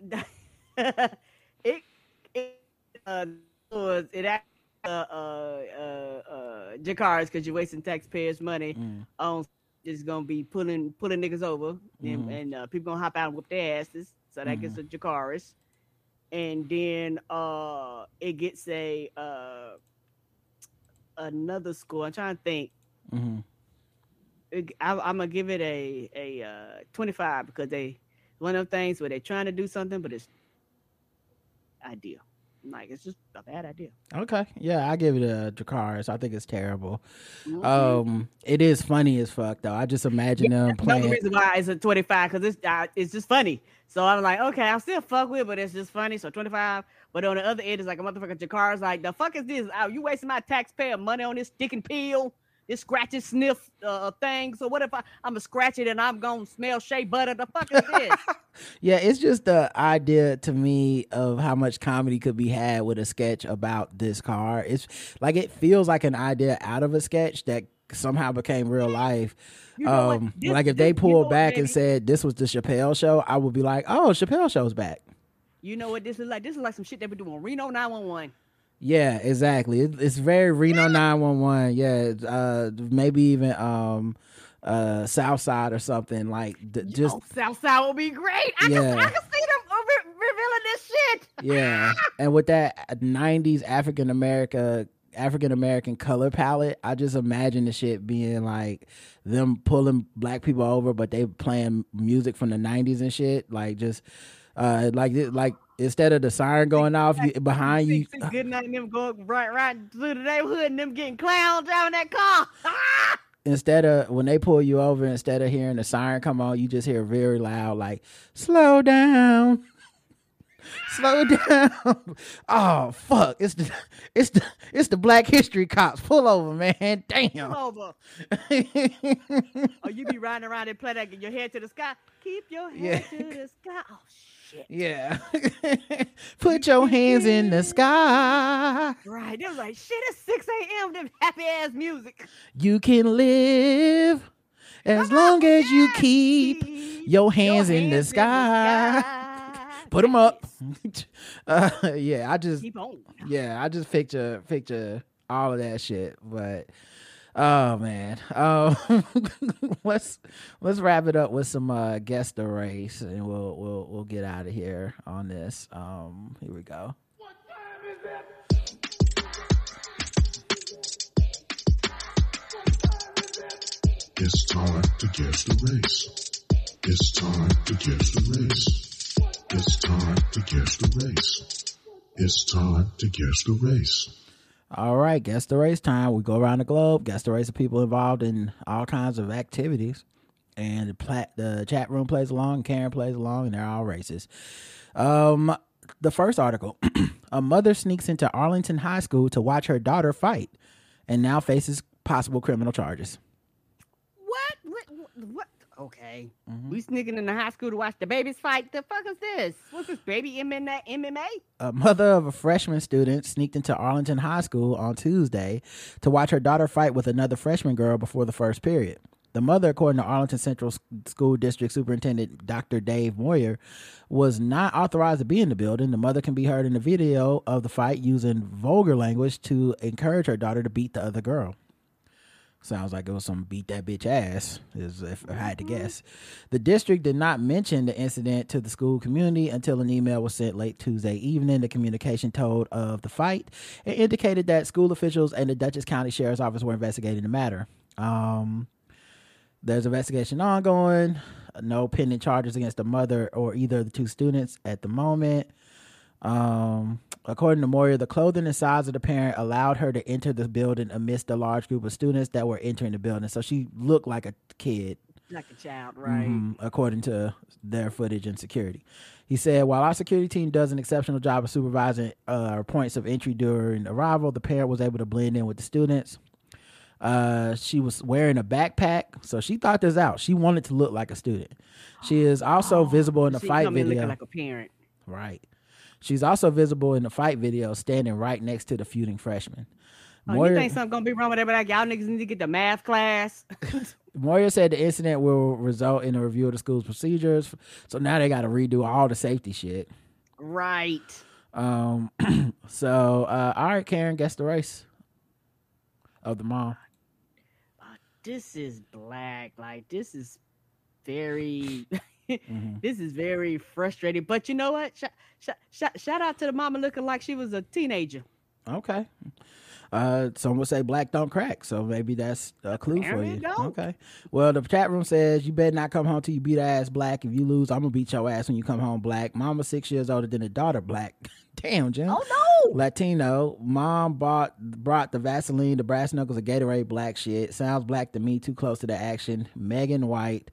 [SPEAKER 3] it it uh was it act- uh uh uh uh Dracarys because you're wasting taxpayers' money
[SPEAKER 2] Mm.
[SPEAKER 3] on just gonna be pulling pulling niggas over and,
[SPEAKER 2] Mhm.
[SPEAKER 3] and uh, people gonna hop out and whoop their asses. So that gets a
[SPEAKER 2] Mm-hmm.
[SPEAKER 3] And then uh it gets a uh another school. I'm trying to think.
[SPEAKER 2] hmm
[SPEAKER 3] it- I, I'm gonna give it a a uh, 25 because they one of them things where they're trying to do something, but it's ideal. Like it's just a bad idea.
[SPEAKER 2] Okay, yeah, I give it a Dracarys. I think it's terrible.
[SPEAKER 3] Mhm.
[SPEAKER 2] Um, it is funny as fuck though. I just imagine them
[SPEAKER 3] That's another reason why it's a 25 because it's uh, it's just funny. So I'm like, okay, I'll still fuck with, it, but it's just funny. So 25. But on the other end, it's like a motherfucker Dracarys like, the fuck is this? Oh, you wasting my taxpayer money on this stick and peel, this scratch and sniff uh, thing. So what if I, I'm gonna scratch it and I'm gonna smell shea butter? The fuck is this?
[SPEAKER 2] Yeah, it's just the idea to me of how much comedy could be had with a sketch about this car. It's like it feels like an idea out of a sketch that somehow became real life.
[SPEAKER 3] You know
[SPEAKER 2] um,
[SPEAKER 3] This-
[SPEAKER 2] like if they
[SPEAKER 3] this- you know
[SPEAKER 2] pulled back and said this was the Chappelle show, I would be like, oh, Chappelle show's back.
[SPEAKER 3] You know what this is like? This is like some shit they were doing. Reno 911.
[SPEAKER 2] Yeah, exactly. It, it's very Reno 911. Yeah, uh, maybe even um, uh, Southside or something like th- just
[SPEAKER 3] oh, Southside will be great. I
[SPEAKER 2] Yeah.
[SPEAKER 3] can I can see them uh, re- revealing this shit.
[SPEAKER 2] yeah. And with that '90s African America African American color palette, I just imagine the shit being like them pulling black people over, but they playing music from the '90s and shit. Like just uh, like like instead of the siren going off you, behind you.
[SPEAKER 3] Good night and them going right right through the neighborhood and them getting clowned driving that car.
[SPEAKER 2] Instead of when they pull you over, instead of hearing the siren come on, you just hear very loud like "slow down." Slow down. Oh fuck. It's the it's the it's the black history cops. Pull over, man. Damn.
[SPEAKER 3] over. Oh, you be riding around and play that your head to the sky. Keep your head
[SPEAKER 2] Yeah.
[SPEAKER 3] to the sky. Oh shit.
[SPEAKER 2] Yeah. Put your hands in the sky.
[SPEAKER 3] Right. They was like, shit, it's 6 a.m. Them happy ass music.
[SPEAKER 2] You can live as long as you keep your hands in the sky. Put them up. uh, yeah, I just
[SPEAKER 3] Keep on.
[SPEAKER 2] yeah, I just picture picture all of that shit. But oh man, um, let's let's wrap it up with some uh, guest race, and we'll we'll we'll get out of here on this. Um, here we go.
[SPEAKER 8] It's time to guess the race. It's time to guess the race. It's time to guess the race. It's time to guess the race.
[SPEAKER 2] All right, guess the race time. We go around the globe, guess the race of people involved in all kinds of activities, and the plat the chat room plays along, Karen plays along, and they're all races. Um, the first article: A mother sneaks into Arlington High School to watch her daughter fight, and now faces possible criminal charges.
[SPEAKER 3] What? What? What? Okay.
[SPEAKER 2] Mm-hmm.
[SPEAKER 3] We sneaking in the high school to watch the babies fight. The fuck is this? What's this baby MMA? MMA?
[SPEAKER 2] A mother of a freshman student sneaked into Arlington High School on Tuesday to watch her daughter fight with another freshman girl before the first period. The mother, according to Arlington Central School District Superintendent Dr. Dave Moyer, was not authorized to be in the building. The mother can be heard in the video of the fight using vulgar language to encourage her daughter to beat the other girl. Sounds like it was some beat that bitch ass, is if I had to guess. The district did not mention the incident to the school community until an email was sent late Tuesday evening. The communication told of the fight and indicated that school officials and the Dutchess County Sheriff's Office were investigating the matter. Um, there's investigation ongoing. No pending charges against the mother or either of the two students at the moment. Um, according to Moyer, the clothing and size of the parent allowed her to enter the building amidst a large group of students that were entering the building. So she looked like a kid
[SPEAKER 3] Like a child, right?
[SPEAKER 2] Mhm, according to their footage and security. He said, while our security team does an exceptional job of supervising uh, our points of entry during arrival, the parent was able to blend in with the students. Uh, she was wearing a backpack, so she thought this out. She wanted to look like a student. She is also visible in the
[SPEAKER 3] She
[SPEAKER 2] fight video.
[SPEAKER 3] looking like a parent.
[SPEAKER 2] Right. She's also visible in the fight video, standing right next to the feuding freshman.
[SPEAKER 3] Oh, you think something gonna be wrong with everybody? Y'all niggas need to get the math class.
[SPEAKER 2] Moyer said the incident will result in a review of the school's procedures. So now they got to redo all the safety shit.
[SPEAKER 3] right.
[SPEAKER 2] Um. so, uh, all right, Karen, guess the race of the mom.
[SPEAKER 3] This is black. Like this is very.
[SPEAKER 2] Mhm.
[SPEAKER 3] This is very frustrating. But you know what? Shout, shout, out to the mama looking like she was a teenager.
[SPEAKER 2] Okay. Uh, some would say black don't crack, so maybe that's a clue for you.
[SPEAKER 3] don't.
[SPEAKER 2] Okay. Well, the chat room says you better not come home till you beat her ass black. If you lose, I'm gonna beat your ass when you come home black. Mama six years older than the daughter black. Damn, Jim.
[SPEAKER 3] Oh no!
[SPEAKER 2] Latino. Mom bought brought the Vaseline, the brass knuckles, a Gatorade black shit. Sounds black to me. Too close to the action. Megan White.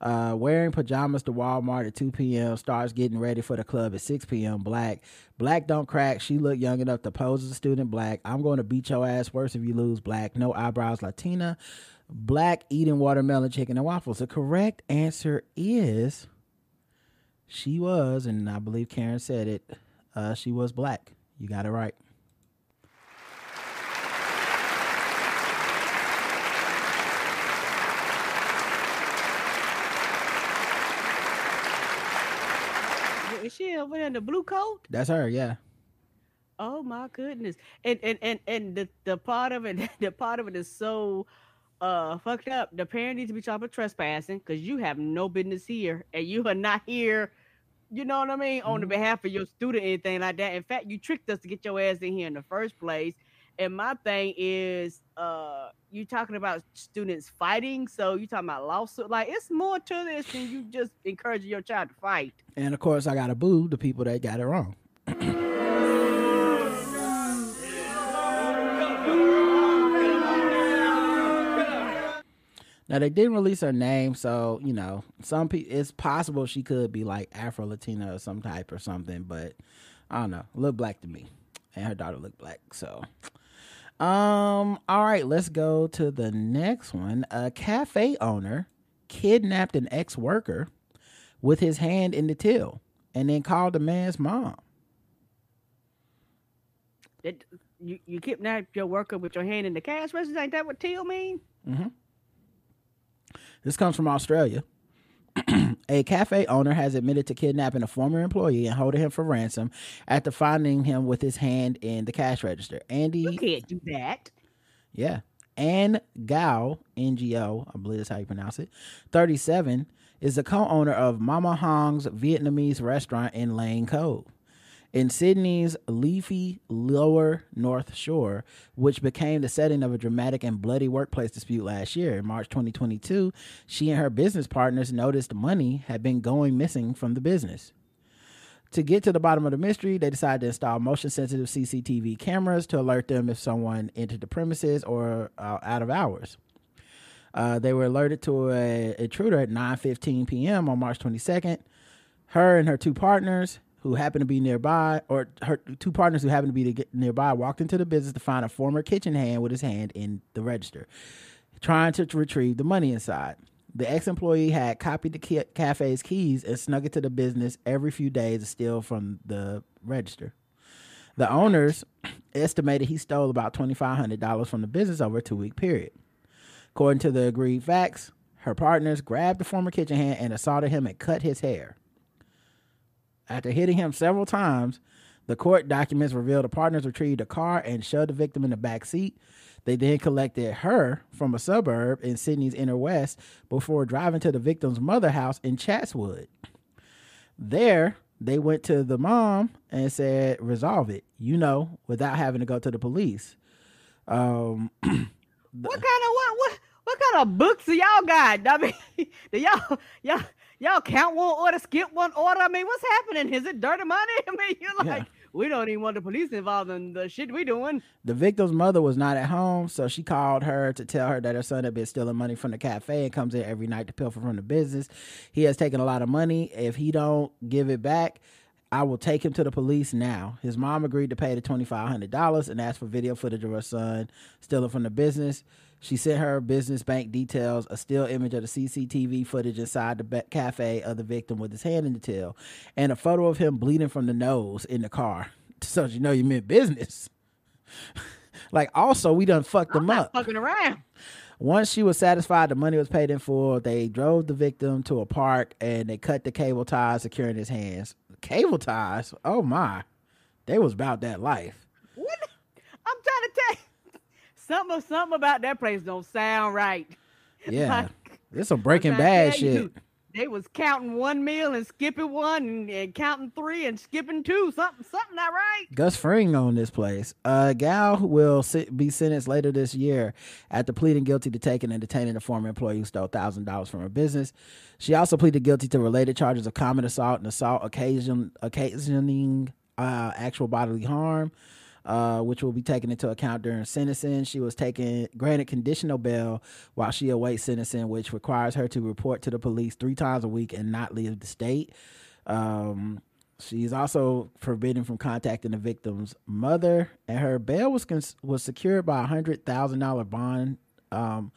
[SPEAKER 2] Uh, wearing pajamas to Walmart at 2 p.m. Starts getting ready for the club at 6 p.m. Black. Black don't crack. She looked young enough to pose as a student. Black. I'm going to beat your ass worse if you lose. Black. No eyebrows. Latina. Black eating watermelon chicken and waffles. The correct answer is she was, and I believe Karen said it. Uh, she was black. You got it right.
[SPEAKER 3] Is she over there in the blue coat?
[SPEAKER 2] That's her. Yeah.
[SPEAKER 3] Oh my goodness. And and and and the, the part of it the part of it is so uh fucked up. The parent needs to be charged with trespassing because you have no business here and you are not here, you know what I mean, on the behalf of your student, anything like that. In fact, you tricked us to get your ass in here in the first place. And my thing is uh you talking about students fighting, so you talking about lawsuit. Like it's more to this than you just encouraging your child to fight.
[SPEAKER 2] And of course, I got to boo the people that got it wrong. Now they didn't release her name, so you know some people. It's possible she could be like Afro Latina or some type or something, but I don't know. Look black to me, and her daughter looked black. So, um, all right, let's go to the next one. A cafe owner kidnapped an ex-worker with his hand in the till, and then called the man's mom.
[SPEAKER 3] That you, you kidnap your worker with your hand in the cash register. Ain't that what Till mean?
[SPEAKER 2] This comes from Australia. a cafe owner has admitted to kidnapping a former employee and holding him for ransom after finding him with his hand in the cash register. Andy,
[SPEAKER 3] You can't do that.
[SPEAKER 2] yeah, Ann Gao, NGO, I believe that's how you pronounce it, 37, is the co owner of Mama Hong's Vietnamese restaurant in Lane Cove. In Sydney's leafy lower North Shore, which became the setting of a dramatic and bloody workplace dispute last year, in March 2022, she and her business partners noticed money had been going missing from the business. To get to the bottom of the mystery, they decided to install motion sensitive CCTV cameras to alert them if someone entered the premises or uh, out of hours. Uh, they were alerted to a intruder at 9:15 p.m. on March 22nd. Her and her two partners, who happened to be nearby, or her two partners who happened to be to nearby, walked into the business to find a former kitchen hand with his hand in the register, trying to retrieve the money inside. The ex-employee had copied the cafe's keys and snuck it to the business every few days to steal from the register. The owners estimated he stole about $2,500 from the business over a two-week period. According to the agreed facts, her partners grabbed the former kitchen hand and assaulted him and cut his hair. After hitting him several times, the court documents revealed the partners retrieved a car and shoved the victim in the back seat. They then collected her from a suburb in Sydney's inner west before driving to the victim's mother house in Chatswood. There, they went to the mom and said, "Resolve it," you know, without having to go to the police. Um,
[SPEAKER 3] What kind of what what what kind of books do y'all got? I mean, do y'all y'all y'all count one order, skip one order. I mean, what's happening? Is it dirty money? I mean, you're like,
[SPEAKER 2] Yeah.
[SPEAKER 3] we don't even want the police involved in the shit we doing.
[SPEAKER 2] The victim's mother was not at home, so she called her to tell her that her son had been stealing money from the cafe and comes in every night to pilfer from the business. He has taken a lot of money. If he don't give it back, I will take him to the police now. His mom agreed to pay the twenty five hundred dollars and asked for video footage of her son stealing from the business. She sent her business bank details, a still image of the CCTV footage inside the ba- cafe of the victim with his hand in the till, and a photo of him bleeding from the nose in the car. So you know you meant business. like also we done fucked
[SPEAKER 3] I'm
[SPEAKER 2] them up.
[SPEAKER 3] fucking around.
[SPEAKER 2] Once she was satisfied the money was paid in full, they drove the victim to a park and they cut the cable ties securing his hands. Cable ties? Oh my. They was about that life.
[SPEAKER 3] What? I'm trying to tell you. Something, something about that place don't sound right.
[SPEAKER 2] Yeah.
[SPEAKER 3] Like,
[SPEAKER 2] This some breaking bad
[SPEAKER 3] tell you,
[SPEAKER 2] shit.
[SPEAKER 3] They was counting one meal and skipping one and, and counting three and skipping two. Something, something not right.
[SPEAKER 2] Gus Fring on this place. Uh, Gal will sit, be sentenced later this year after pleading guilty to taking and detaining a former employee who stole thousand dollars from her business. She also pleaded guilty to related charges of common assault and assault occasion occasioning uh, actual bodily harm. Uh, which will be taken into account during sentencing. She was taken granted conditional bail while she awaits sentencing, which requires her to report to the police three times a week and not leave the state. Um, She's also forbidden from contacting the victim's mother, and her bail was cons- was secured by a hundred thousand dollar bond, um,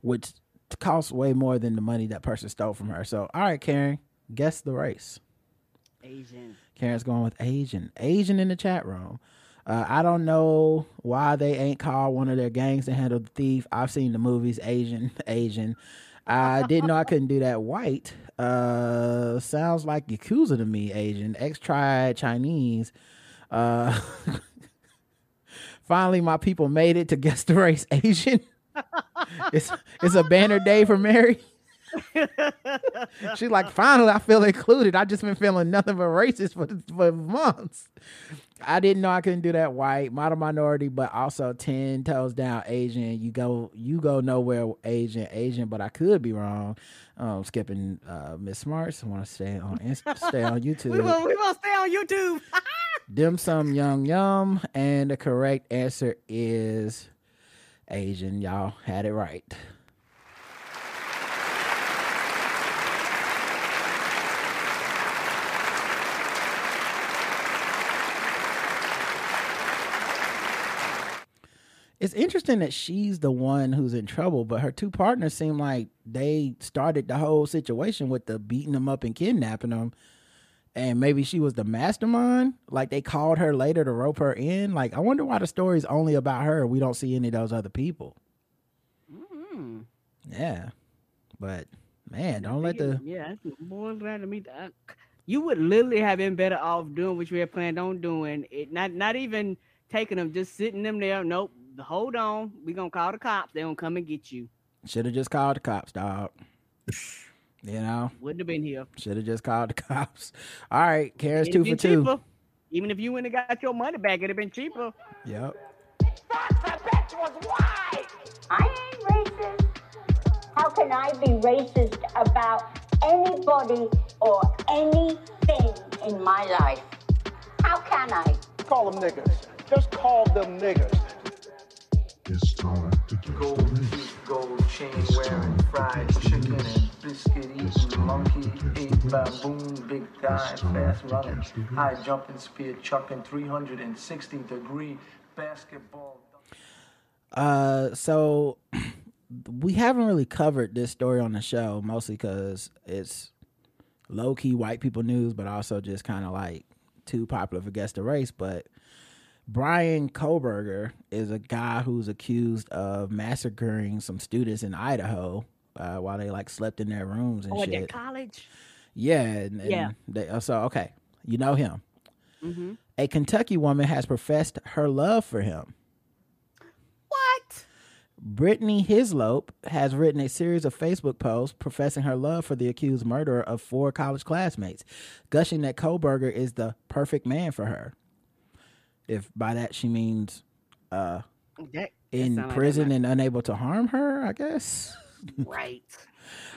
[SPEAKER 2] which costs way more than the money that person stole from her. So, all right, Karen, guess the race.
[SPEAKER 3] Asian.
[SPEAKER 2] Karen's going with Asian. Asian in the chat room. Uh, I don't know why they ain't called one of their gangs to handle the thief. I've seen the movies Asian, Asian. I didn't know I couldn't do that. White. Uh, sounds like Yakuza to me. Asian. X tried Chinese. Uh, finally, my people made it to guess the race. Asian. it's it's a banner day for Mary. She's like, finally, I feel included. I just been feeling nothing but racist for for months. I didn't know I couldn't do that. White, model minority, but also ten toes down Asian. You go, you go nowhere Asian, Asian. But I could be wrong. Um, skipping uh, Miss Smarts. I want to stay on Inst- stay on YouTube.
[SPEAKER 3] gonna, we gonna stay on YouTube.
[SPEAKER 2] Dim sum yum yum, and the correct answer is Asian. Y'all had it right. It's interesting that she's the one who's in trouble, but her two partners seem like they started the whole situation with the beating them up and kidnapping them and maybe she was the mastermind. Like they called her later to rope her in. Like I wonder why the story's only about her. We don't see any of those other people.
[SPEAKER 3] Mm-hmm.
[SPEAKER 2] Yeah, but man, don't let the
[SPEAKER 3] yeah, that's boy glad to meet. You would literally have been better off doing what you had planned on doing. It not not even taking them, just sitting them there. Nope. Hold on, we gonna call the cops. They gonna come and get you.
[SPEAKER 2] should have just called the cops, dog. You know,
[SPEAKER 3] Wouldn't have been here.
[SPEAKER 2] should have just called the cops. All right, Karen's
[SPEAKER 3] It'd
[SPEAKER 2] two for
[SPEAKER 3] been
[SPEAKER 2] two.
[SPEAKER 3] cheaper. Even if you wouldn't have got your money back, it'd have been cheaper.
[SPEAKER 2] Yep.
[SPEAKER 9] I ain't racist. How can I be racist about anybody or anything in my life? How can I?
[SPEAKER 10] Call them niggas. Just call them niggas.
[SPEAKER 8] It's time to guess the
[SPEAKER 11] Gold
[SPEAKER 8] race.
[SPEAKER 11] teeth, gold chain wearing, fried chicken and biscuit eating, monkey ate baboon, big thigh, fast running, high jumping, spear chucking, 360 degree basketball.
[SPEAKER 2] Uh, so we haven't really covered this story on the show, mostly because it's low key white people news, but also just kind of like too popular for guess the race. But Bryan Kohberger is a guy who's accused of massacring some students in Idaho uh, while they like slept in their rooms and
[SPEAKER 3] Oh, at
[SPEAKER 2] shit.
[SPEAKER 3] college.
[SPEAKER 2] Yeah, and, and
[SPEAKER 3] Yeah.
[SPEAKER 2] They, uh, so okay, you know him.
[SPEAKER 3] Mm-hmm.
[SPEAKER 2] A Kentucky woman has professed her love for him.
[SPEAKER 3] What?
[SPEAKER 2] Brittany Hislop has written a series of Facebook posts professing her love for the accused murderer of four college classmates, gushing that Koberger is the perfect man for her. If by that she means uh,
[SPEAKER 3] That,
[SPEAKER 2] in
[SPEAKER 3] like
[SPEAKER 2] prison
[SPEAKER 3] that
[SPEAKER 2] and unable to harm her, I guess.
[SPEAKER 3] right.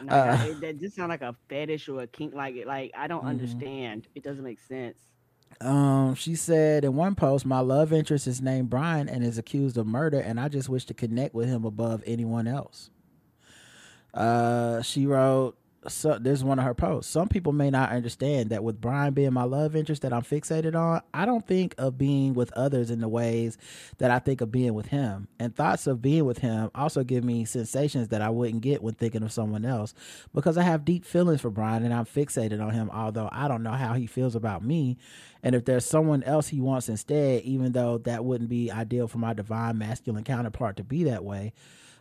[SPEAKER 3] Like,
[SPEAKER 2] Uh,
[SPEAKER 3] it, that just sound like a fetish or a kink. Like it, like I don't
[SPEAKER 2] Mhm.
[SPEAKER 3] understand. It doesn't make sense.
[SPEAKER 2] Um, she said in one post, "My love interest is named Brian and is accused of murder, and I just wish to connect with him above anyone else." Uh, she wrote, "So this is one of her posts. Some people may not understand that with Brian being my love interest that I'm fixated on, I don't think of being with others in the ways that I think of being with him. And thoughts of being with him also give me sensations that I wouldn't get when thinking of someone else because I have deep feelings for Brian and I'm fixated on him, although I don't know how he feels about me. And if there's someone else he wants instead, even though that wouldn't be ideal for my divine masculine counterpart to be that way.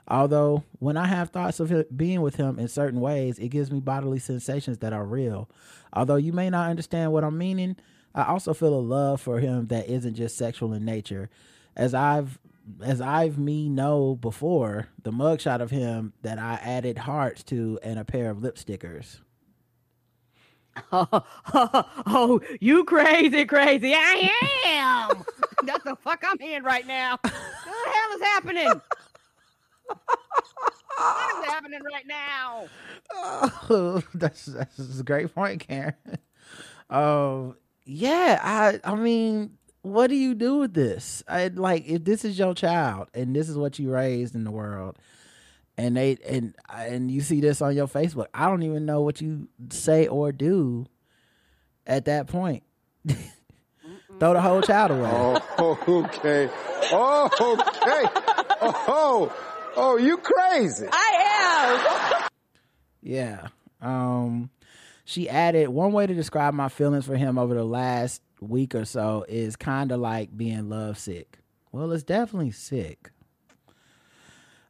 [SPEAKER 2] Although when I have thoughts of being with him in certain ways, it gives me bodily sensations that are real. Although you may not understand what I'm meaning, I also feel a love for him that isn't just sexual in nature. As I've as I've me know before, the mugshot of him that I added hearts to and a pair of lip stickers.
[SPEAKER 3] oh, you crazy, crazy. I am. That's the fuck I'm in right now. What the hell is happening? What is happening right now?
[SPEAKER 2] Oh, that's that's a great point, Karen. Um, yeah, I I mean, what do you do with this? I like if this is your child and this is what you raised in the world, and they and and you see this on your Facebook, I don't even know what you say or do at that point. Throw the whole child away.
[SPEAKER 12] Oh, okay. Oh, okay. Oh, oh, you crazy.
[SPEAKER 6] I am.
[SPEAKER 2] Yeah. Um she added one way to describe my feelings for him over the last week or so is kind of like being lovesick. Well, it's definitely sick.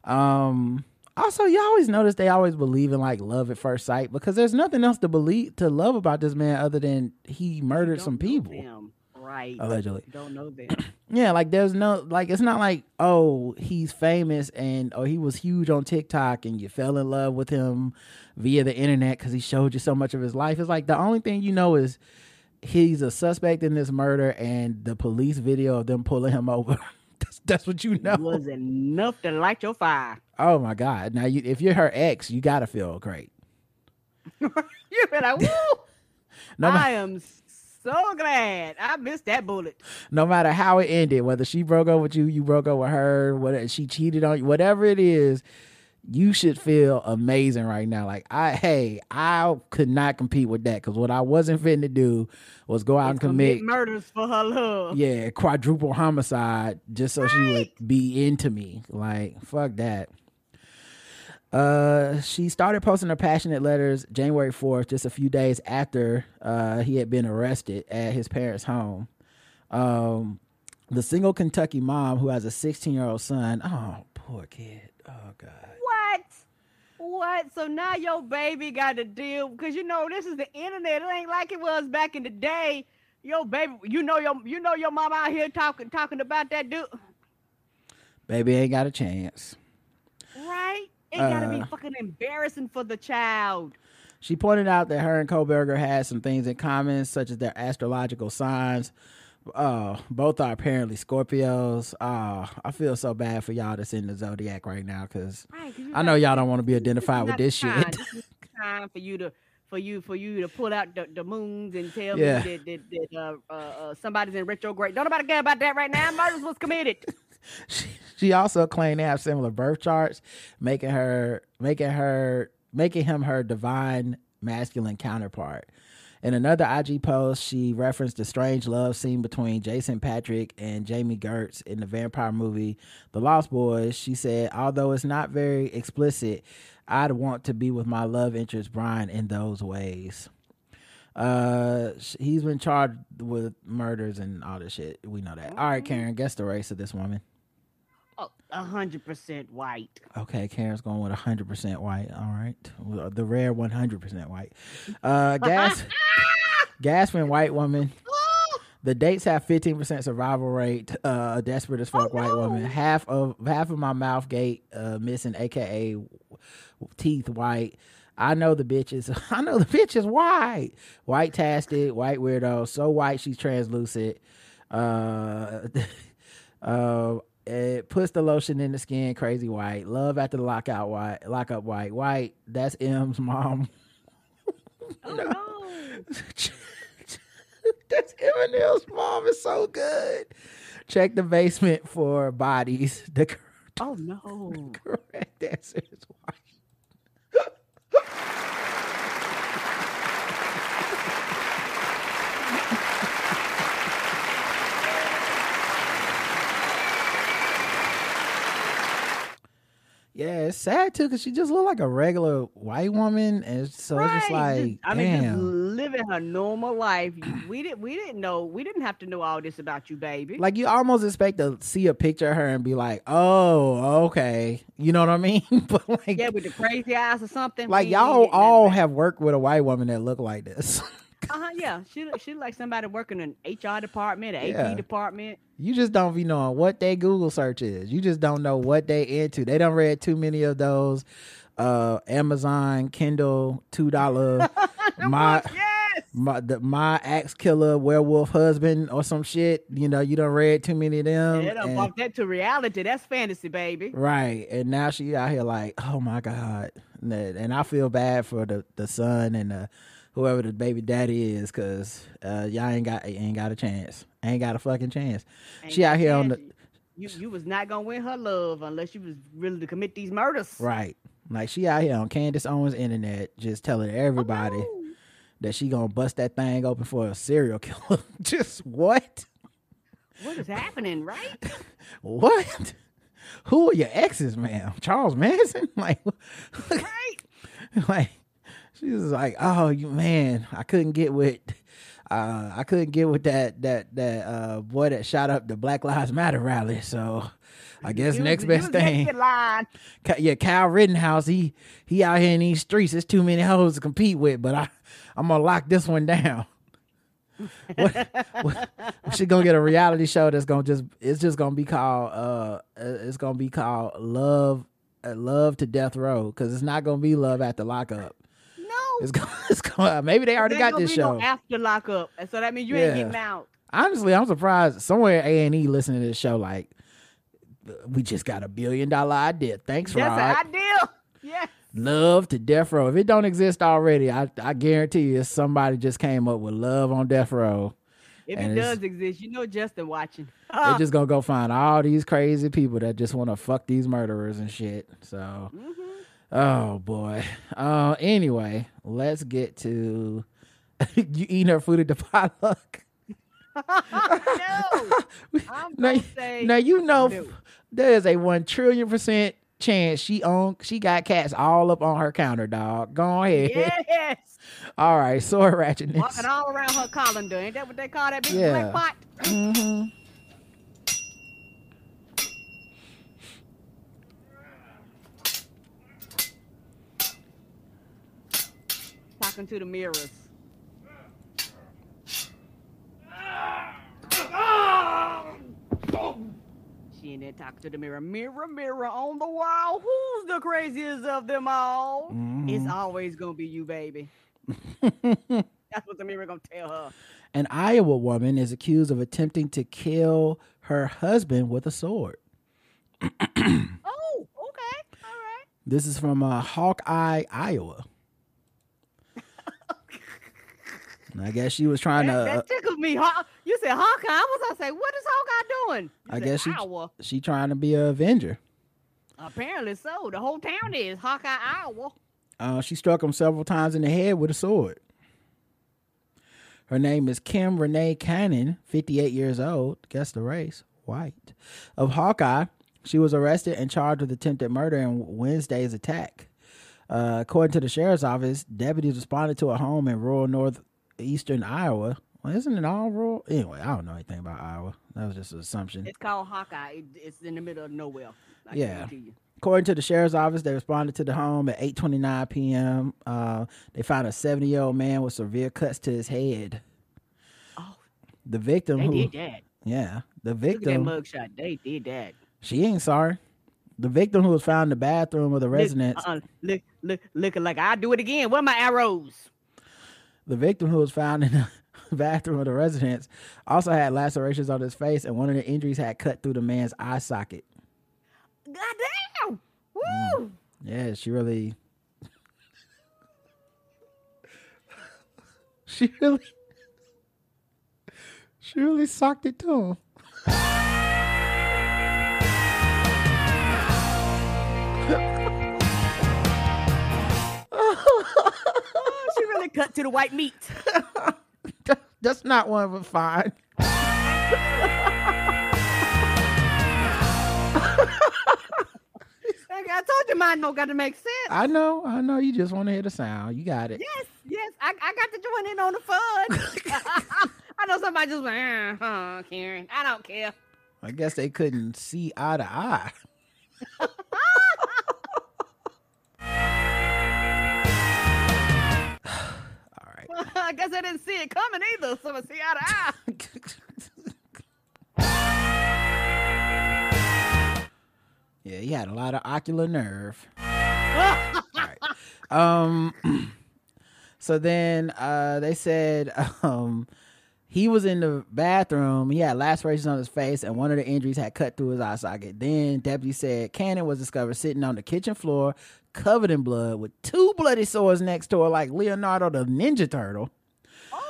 [SPEAKER 2] Um also you always notice they always believe in like love at first sight because there's nothing else to believe to love about this man other than he murdered some people.
[SPEAKER 3] Them. Right.
[SPEAKER 2] Allegedly.
[SPEAKER 3] Don't know them.
[SPEAKER 2] Yeah, like there's no like it's not like oh he's famous and oh he was huge on TikTok and you fell in love with him via the internet because he showed you so much of his life. It's like the only thing you know is he's a suspect in this murder and the police video of them pulling him over. that's, that's what you know.
[SPEAKER 3] It was enough to light your fire.
[SPEAKER 2] Oh my god! Now you if you're her ex, you gotta feel great.
[SPEAKER 3] you been like, woo!
[SPEAKER 2] No
[SPEAKER 3] I am so glad I missed that bullet.
[SPEAKER 2] no matter how it ended, whether she broke up with you, you broke up with her, whether she cheated on you, whatever it is, you should feel amazing right now. Like I, hey, I could not compete with that because what I wasn't fitting to do was go out and commit,
[SPEAKER 3] Commit murders for her love.
[SPEAKER 2] yeah, quadruple homicide just so she would be into me. Like fuck that. Uh, she started posting her passionate letters January 4th, just a few days after uh, he had been arrested at his parents' home. Um, the single Kentucky mom who has a 16 year old son. Oh, poor kid. Oh, God.
[SPEAKER 3] What? What? So now your baby got to deal because you know this is the internet. It ain't like it was back in the day. Your baby, you know your you know your mom out here talking talking about that dude,
[SPEAKER 2] Baby ain't got a chance.
[SPEAKER 3] right? It gotta be
[SPEAKER 2] Uh,
[SPEAKER 3] fucking embarrassing for the child.
[SPEAKER 2] She pointed out that her and Kohberger had some things in common, such as their astrological signs. Uh, both are apparently Scorpios. Uh, I feel so bad for y'all that's in the zodiac right now because
[SPEAKER 3] Right,
[SPEAKER 2] I know y'all don't want to be identified with this
[SPEAKER 3] time.
[SPEAKER 2] shit.
[SPEAKER 3] This time for you to for you for you to pull out the, the moons and tell
[SPEAKER 2] Yeah.
[SPEAKER 3] me that, that, that uh, uh, uh, somebody's in retrograde. Don't nobody care about that right now. Murders was committed.
[SPEAKER 2] She also claimed they have similar birth charts, making her making her making him her divine masculine counterpart. In another IG post, she referenced the strange love scene between Jason Patric and Jami Gertz in the vampire movie The Lost Boys. She said, although it's not very explicit, I'd want to be with my love interest Brian in those ways. Uh, sh- he's been charged with murders and all this shit. We know that. All right, Karen, guess the race of this woman.
[SPEAKER 3] Oh, a hundred percent white.
[SPEAKER 2] Okay, Karen's going with 100% white. All right. The rare 100% white. Uh, gas, gasping white woman. The dates have 15% survival rate. Uh, a desperate as fuck white woman. Half of half of my mouth gate uh, missing, aka teeth white. I know the bitch is. I know the bitch is white. White tasted, white weirdo. So white she's translucent. Uh, uh, It puts the lotion in the skin, crazy white. Love after the lockout white, lockup white. White. That's M's mom.
[SPEAKER 3] Oh no.
[SPEAKER 2] That's Eminem's mom is so good. Check the basement for bodies. The
[SPEAKER 3] Oh no.
[SPEAKER 2] correct answer is white. Yeah, it's sad too because she just looked like a regular white woman, and so it's just
[SPEAKER 3] Right,
[SPEAKER 2] like,
[SPEAKER 3] I mean, just living her normal life. We didn't. We didn't know. We didn't have to know all this about you, baby.
[SPEAKER 2] Like you almost expect to see a picture of her and be like, "Oh, okay," you know what I mean? but like,
[SPEAKER 3] yeah, with the crazy eyes or something.
[SPEAKER 2] like y'all all have worked with a white woman that looked like this.
[SPEAKER 3] Uh-huh, yeah, she she like somebody working in HR department, an
[SPEAKER 2] Yeah.
[SPEAKER 3] AP department.
[SPEAKER 2] you just don't be knowing what they Google search is. You just don't know what they into. They don't read too many of those uh Amazon Kindle two dollar my my the, my axe killer werewolf husband or some shit. You know, you don't read too many of them.
[SPEAKER 3] Yeah, don't bump that to reality. That's fantasy, baby.
[SPEAKER 2] Right. And now she out here like, oh my God. And and I feel bad for the, the son and the, whoever the baby daddy is, cause uh, y'all ain't got ain't got a chance. Ain't got a fucking chance.
[SPEAKER 3] Ain't
[SPEAKER 2] she out here on the
[SPEAKER 3] You you was not gonna win her love unless you was really to commit these murders.
[SPEAKER 2] right. Like she out here on Candace Owens internet just telling everybody that she gonna bust that thing open for a serial killer. just what?
[SPEAKER 3] What is happening, right?
[SPEAKER 2] What? Who are your exes, ma'am? Charles Manson? Like,
[SPEAKER 3] right?
[SPEAKER 2] like she was like, "Oh, you man, I couldn't get with, uh, I couldn't get with that that that uh boy that shot up the Black Lives Matter rally. So, I guess
[SPEAKER 3] You
[SPEAKER 2] next best thing. Yeah, Kyle Rittenhouse. He he out here in these streets. There's too many hoes to compete with, but I I'm gonna lock this one down. what, what, she gonna get a reality show that's gonna just it's just gonna be called uh uh, it's gonna be called love uh, love to death row because it's not gonna be love at the lockup. It's gonna, it's gonna uh, maybe they already got this show
[SPEAKER 3] No after lockup, and so that means you
[SPEAKER 2] Yeah.
[SPEAKER 3] ain't getting out.
[SPEAKER 2] honestly i'm surprised somewhere a&e listening to this show like we just got a billion dollar idea thanks for
[SPEAKER 3] That's
[SPEAKER 2] Rod.
[SPEAKER 3] an ideal. Yes.
[SPEAKER 2] love to death row if it don't exist already i, I guarantee you somebody just came up with love on death row
[SPEAKER 3] If
[SPEAKER 2] And
[SPEAKER 3] it does exist, you know Justin watching.
[SPEAKER 2] They're just gonna go find all these crazy people that just want to fuck these murderers and shit. So, mm-hmm. Oh boy. Uh, anyway, let's get to you eating her food at the potluck.
[SPEAKER 3] no. I'm
[SPEAKER 2] Now, now you know
[SPEAKER 3] no.
[SPEAKER 2] there is a one trillion percent chance she own she got cats all up on her counter, dog. Go ahead.
[SPEAKER 3] Yes.
[SPEAKER 2] all right, sword ratchetness.
[SPEAKER 3] Walking all around her colander. Ain't that what they call that big
[SPEAKER 2] Yeah.
[SPEAKER 3] black pot?
[SPEAKER 2] hmm
[SPEAKER 3] Talking to the mirrors. She in there talking to the mirror. Mirror, mirror on the wall. Who's the craziest of them all? It's
[SPEAKER 2] Mhm.
[SPEAKER 3] always gonna be you, baby. That's what the mirror gonna tell her.
[SPEAKER 2] An Iowa woman is accused of attempting to kill her husband with a sword.
[SPEAKER 3] Oh, okay. All right.
[SPEAKER 2] This is from uh, Hawkeye, Iowa. And I guess she was trying
[SPEAKER 3] That,
[SPEAKER 2] to. uh,
[SPEAKER 3] that tickled me. You said Hawkeye. I was gonna say, what is Hawkeye doing? You
[SPEAKER 2] I
[SPEAKER 3] said,
[SPEAKER 2] guess she
[SPEAKER 3] Iowa.
[SPEAKER 2] she trying to be a Avenger.
[SPEAKER 3] Apparently so. The whole town is Hawkeye, Iowa.
[SPEAKER 2] Uh, she struck him several times in the head with a sword. Her name is Kim Renee Cannon, 58 years old. Guess the race, white. Of Hawkeye, she was arrested and charged with attempted murder in Wednesday's attack. Uh, according to the sheriff's office, deputies responded to a home in rural northeastern Iowa. Well, isn't it all rural? Anyway, I don't know anything about Iowa. That was just an assumption.
[SPEAKER 3] It's called Hawkeye. It's in the middle of nowhere. I
[SPEAKER 2] Yeah. According to the sheriff's office, they responded to the home at 8:29 p.m. Uh, they found a 70-year-old man with severe cuts to his head. Oh, the victim,
[SPEAKER 3] They
[SPEAKER 2] who,
[SPEAKER 3] did that.
[SPEAKER 2] yeah, the
[SPEAKER 3] Look at that mugshot. They did that.
[SPEAKER 2] she ain't sorry. The victim who was found in the bathroom of the
[SPEAKER 3] Look-
[SPEAKER 2] residence,
[SPEAKER 3] uh-uh, look, look, looking like I do it again. Where my arrows?
[SPEAKER 2] The victim who was found in the bathroom of the residence also had lacerations on his face, and one of the injuries had cut through the man's eye socket.
[SPEAKER 3] Goddamn! Woo!
[SPEAKER 2] Mm. Yeah, she really. she really. She really socked it to him.
[SPEAKER 3] Cut to the white meat.
[SPEAKER 2] That's not one of them fine.
[SPEAKER 3] I told you mine don't got to make sense.
[SPEAKER 2] I know, I know. You just want to hear the sound. You got it.
[SPEAKER 3] Yes, yes, I, I got to join in on the fun. I know somebody just went, uh, huh, Karen. I don't care.
[SPEAKER 2] I guess they couldn't see eye to eye.
[SPEAKER 3] I guess I didn't see it coming either. So I see eye to eye.
[SPEAKER 2] Yeah, he had a lot of ocular nerve. Um, so then uh, they said um, he was in the bathroom. He had lacerations on his face, and one of the injuries had cut through his eye socket. Then deputy said Cannon was discovered sitting on the kitchen floor, covered in blood, with two bloody sores next to her, like Leonardo the Ninja Turtle.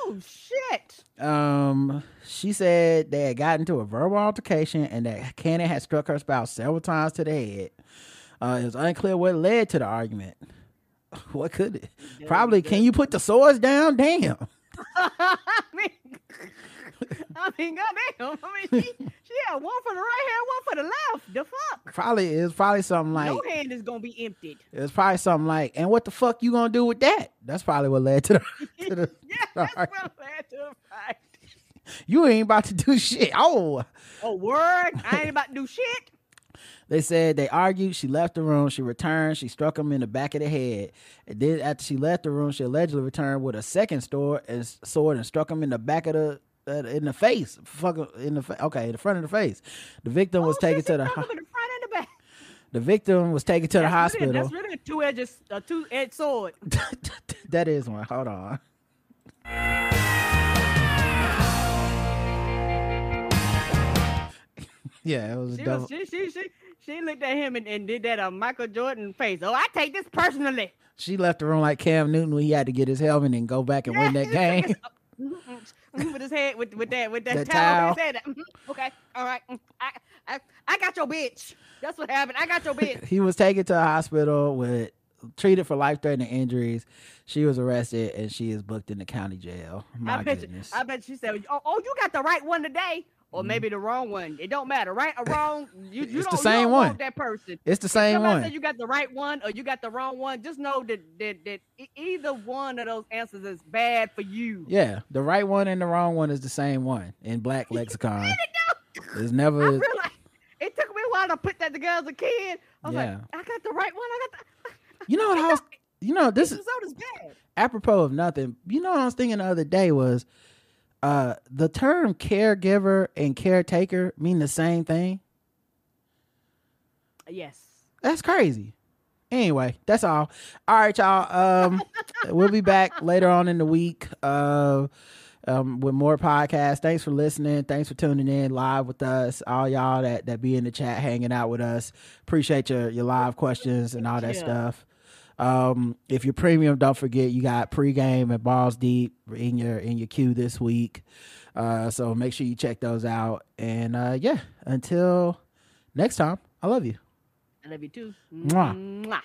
[SPEAKER 3] Oh shit!
[SPEAKER 2] Um, she said they had gotten into a verbal altercation and that Cannon had struck her spouse several times to the head. Uh, it was unclear what led to the argument. What could it? Probably. Can you put the swords down? Damn.
[SPEAKER 3] I mean, I mean, goddamn. I mean, she, she had one for the right hand, one for the left. The fuck?
[SPEAKER 2] Probably it was probably something like
[SPEAKER 3] Your hand is gonna be emptied.
[SPEAKER 2] It's probably something like, and what the fuck you gonna do with that? That's probably what led to the. To the
[SPEAKER 3] yeah, that's what led to the fight.
[SPEAKER 2] you ain't about to do shit. Oh,
[SPEAKER 3] Oh, word! I ain't about to do shit.
[SPEAKER 2] They said they argued. She left the room. She returned. She struck him in the back of the head. And then after she left the room, she allegedly returned with a second sword and sword and struck him in the back of the in the face. Fucking in the fa- okay, the front of the face. The victim was taken to the ho-
[SPEAKER 3] the front and the back.
[SPEAKER 2] the victim was taken to the hospital.
[SPEAKER 3] Really, that's really a two edged a two edged sword.
[SPEAKER 2] that is one. Hold on. yeah, it was a
[SPEAKER 3] She,
[SPEAKER 2] double.
[SPEAKER 3] was, she, she, she, she looked at him and, and did that uh, Michael Jordan face. Oh, I take this personally.
[SPEAKER 2] She left the room like Cam Newton when he had to get his helmet and go back and win that game.
[SPEAKER 3] With his head with with that with that,
[SPEAKER 2] That
[SPEAKER 3] towel,
[SPEAKER 2] towel.
[SPEAKER 3] head. Mhm, Okay, all right. Mm, I, I I got your bitch. That's what happened. I got your bitch.
[SPEAKER 2] he was taken to a hospital with treated for life threatening injuries. She was arrested and she is booked in the county jail. My
[SPEAKER 3] I bet
[SPEAKER 2] goodness.
[SPEAKER 3] you. I bet she said, "Oh, oh, you got the right one today." Or
[SPEAKER 2] Mm-hmm.
[SPEAKER 3] maybe the wrong one. It don't matter, right or wrong. You, you
[SPEAKER 2] It's
[SPEAKER 3] don't,
[SPEAKER 2] the same one.
[SPEAKER 3] That person.
[SPEAKER 2] It's the same
[SPEAKER 3] somebody
[SPEAKER 2] one.
[SPEAKER 3] Say you got the right one or you got the wrong one. Just know that that, that either one of those answers is bad for you.
[SPEAKER 2] yeah, the right one and the wrong one is the same one in black lexicon. It's never
[SPEAKER 3] I realized it took me a while to put that together as a kid. I was
[SPEAKER 2] Yeah.
[SPEAKER 3] like, I got the right one. I got the.
[SPEAKER 2] You know what I was you know this is
[SPEAKER 3] is bad.
[SPEAKER 2] apropos of nothing. You know what I was thinking the other day was uh the term caregiver and caretaker mean the same thing.
[SPEAKER 3] Yes.
[SPEAKER 2] That's crazy. Anyway, that's all. All right, y'all. Um, we'll be back later on in the week uh, um, with more podcasts. Thanks for listening. Thanks for tuning in live with us. All y'all that that be in the chat hanging out with us. Appreciate your your live questions and all that
[SPEAKER 13] Yeah.
[SPEAKER 2] stuff. Um, if you're premium, don't forget you got pregame and balls deep in your in your queue this week. Uh, so make sure you check those out. And uh, yeah, until next time, I love you.
[SPEAKER 3] I love you too.
[SPEAKER 2] Mwah.
[SPEAKER 3] Mwah.